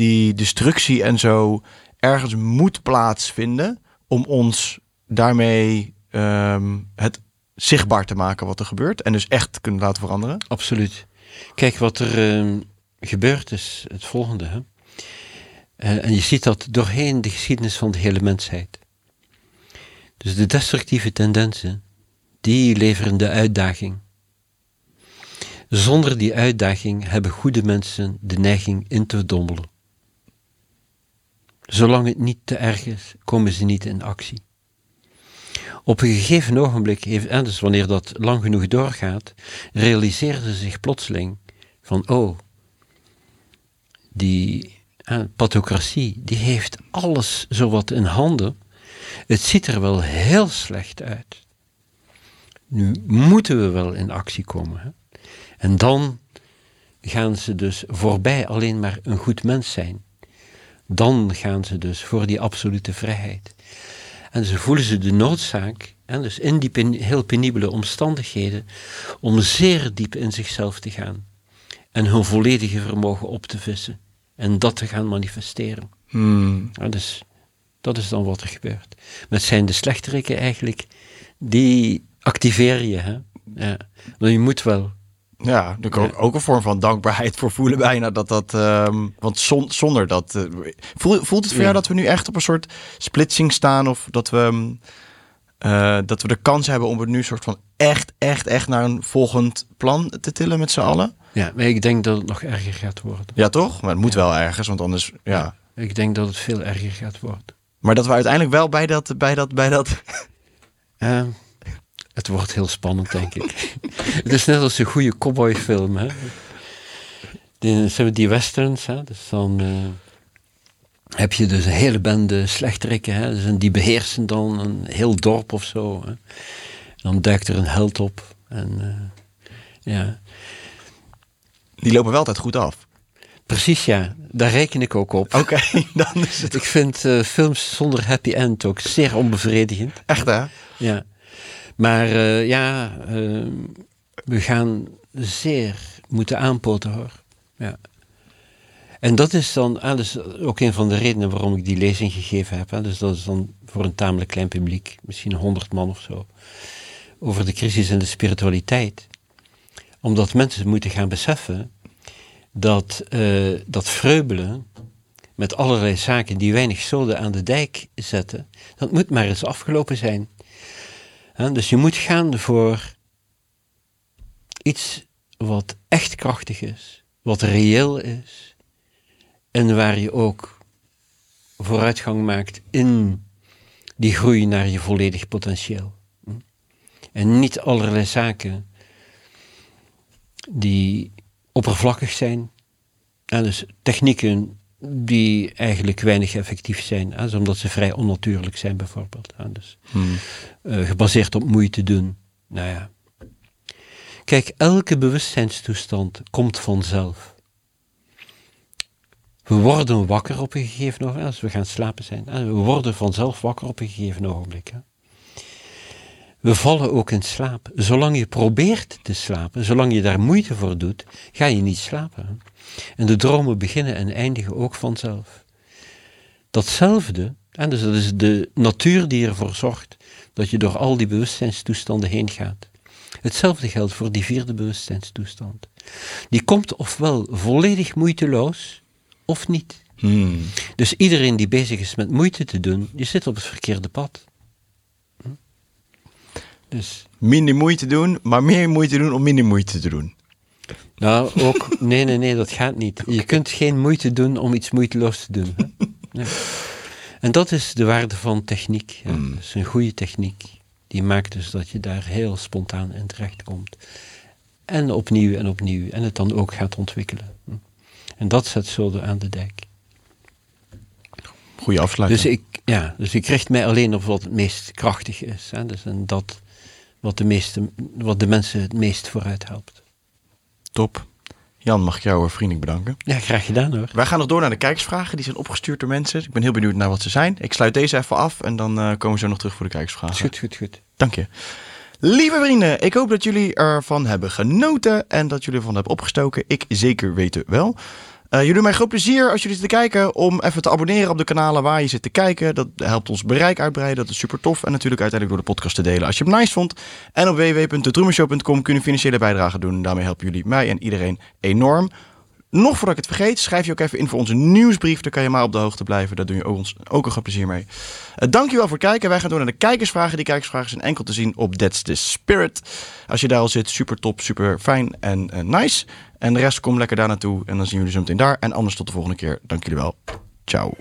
die destructie en zo ergens moet plaatsvinden om ons daarmee ehm, het zichtbaar te maken wat er gebeurt en dus echt kunnen laten veranderen? Absoluut. Kijk, wat er eh, gebeurt is het volgende. Hè? Eh, en je ziet dat doorheen de geschiedenis van de hele mensheid. Dus de destructieve tendensen, die leveren de uitdaging. Zonder die uitdaging hebben goede mensen de neiging in te dommelen. Zolang het niet te erg is, komen ze niet in actie. Op een gegeven ogenblik, heeft, dus wanneer dat lang genoeg doorgaat, realiseerden ze zich plotseling van, oh, die eh, pathocratie, die heeft alles zowat in handen. Het ziet er wel heel slecht uit. Nu moeten we wel in actie komen. Hè? En dan gaan ze dus voorbij alleen maar een goed mens zijn. Dan gaan ze dus voor die absolute vrijheid. En ze voelen ze de noodzaak, en dus in die pen- heel penibele omstandigheden, om zeer diep in zichzelf te gaan. En hun volledige vermogen op te vissen. En dat te gaan manifesteren. Hmm. Ja, dus dat is dan wat er gebeurt. Met zijn de slechteriken eigenlijk, die activeer je. Hè? Ja. Maar je moet wel. Ja, kan ook een vorm van dankbaarheid voor voelen bijna. Dat dat, ehm, want zonder dat... Uh, voelt, voelt het voor jou dat we nu echt op een soort splitsing staan? Of dat we, uh, dat we de kans hebben om het nu soort van echt, echt, echt naar een volgend plan te tillen met z'n allen? Ja, maar ik denk dat het nog erger gaat worden. Ja, toch? Maar het moet wel ergens, want anders, ja. Ik denk dat het veel erger gaat worden. Maar dat we uiteindelijk wel bij dat, bij dat, bij dat... Uh, het wordt heel spannend, denk ik. het is net als een goede cowboyfilm. Hè? Die, die westerns, hè? Dus dan uh, heb je dus een hele bende slechterikken. Hè? Dus, en die beheersen dan een heel dorp of zo. Hè? Dan duikt er een held op. En, uh, ja. Die lopen wel altijd goed af. Precies, ja. Daar reken ik ook op. Oké, dan is het... Ik vind uh, films zonder happy end ook zeer onbevredigend. Echt, hè? Ja. Maar uh, ja, uh, we gaan zeer moeten aanpoten hoor. Ja. En dat is dan ah, dus ook een van de redenen waarom ik die lezing gegeven heb. Hè. Dus dat is dan voor een tamelijk klein publiek, misschien honderd man of zo. Over de crisis in de spiritualiteit. Omdat mensen moeten gaan beseffen dat, uh, dat vreubelen met allerlei zaken die weinig zoden aan de dijk zetten, dat moet maar eens afgelopen zijn. Dus je moet gaan voor iets wat echt krachtig is, wat reëel is en waar je ook vooruitgang maakt in die groei naar je volledig potentieel. En niet allerlei zaken die oppervlakkig zijn. Dus technieken die eigenlijk weinig effectief zijn, hè, omdat ze vrij onnatuurlijk zijn bijvoorbeeld. Hè, dus, hmm. uh, gebaseerd op moeite doen. Nou ja. Kijk, elke bewustzijnstoestand komt vanzelf. We worden wakker op een gegeven moment, als we gaan slapen zijn. We worden vanzelf wakker op een gegeven ogenblik. Hè. We vallen ook in slaap. Zolang je probeert te slapen, zolang je daar moeite voor doet, ga je niet slapen. En de dromen beginnen en eindigen ook vanzelf. Datzelfde, en dus dat is de natuur die ervoor zorgt dat je door al die bewustzijnstoestanden heen gaat. Hetzelfde geldt voor die vierde bewustzijnstoestand. Die komt ofwel volledig moeiteloos of niet. Hmm. Dus iedereen die bezig is met moeite te doen, die zit op het verkeerde pad. Dus. Minder moeite doen, maar meer moeite doen om minder moeite te doen. Nou, ook, nee, nee, nee, dat gaat niet. Je kunt geen moeite doen om iets moeiteloos te doen. Hè? Nee. En dat is de waarde van techniek. Ja. Mm. is een goede techniek. Die maakt dus dat je daar heel spontaan in terecht komt. En opnieuw en opnieuw. En het dan ook gaat ontwikkelen. En dat zet zo aan de dijk. Goeie afsluiting. Dus ik, ja, dus ik richt mij alleen op wat het meest krachtig is. Hè? Dus en dat wat de, meeste, wat de mensen het meest vooruit helpt. Top. Jan, mag ik jou vriendelijk bedanken? Ja, graag gedaan hoor. Wij gaan nog door naar de kijkersvragen. Die zijn opgestuurd door mensen. Ik ben heel benieuwd naar wat ze zijn. Ik sluit deze even af en dan uh, komen we zo nog terug voor de kijkersvragen. Goed, goed, goed. Dank je. Lieve vrienden, ik hoop dat jullie ervan hebben genoten en dat jullie ervan hebben opgestoken. Ik zeker weten wel. Uh, jullie mij groot plezier als jullie zitten kijken om even te abonneren op de kanalen waar je zit te kijken. Dat helpt ons bereik uitbreiden. Dat is super tof. En natuurlijk uiteindelijk door de podcast te delen als je hem nice vond. En op www.detroemenshow.com kun je financiële bijdrage doen. Daarmee helpen jullie mij en iedereen enorm. Nog voordat ik het vergeet, schrijf je ook even in voor onze nieuwsbrief. Dan kan je maar op de hoogte blijven. Daar doe je ons ook een groot plezier mee. Uh, dankjewel voor het kijken. Wij gaan door naar de kijkersvragen. Die kijkersvragen zijn enkel te zien op That's the Spirit. Als je daar al zit, super top, super fijn en uh, nice. En de rest, kom lekker daar naartoe. En dan zien jullie zo meteen daar. En anders tot de volgende keer. Dank jullie wel. Ciao.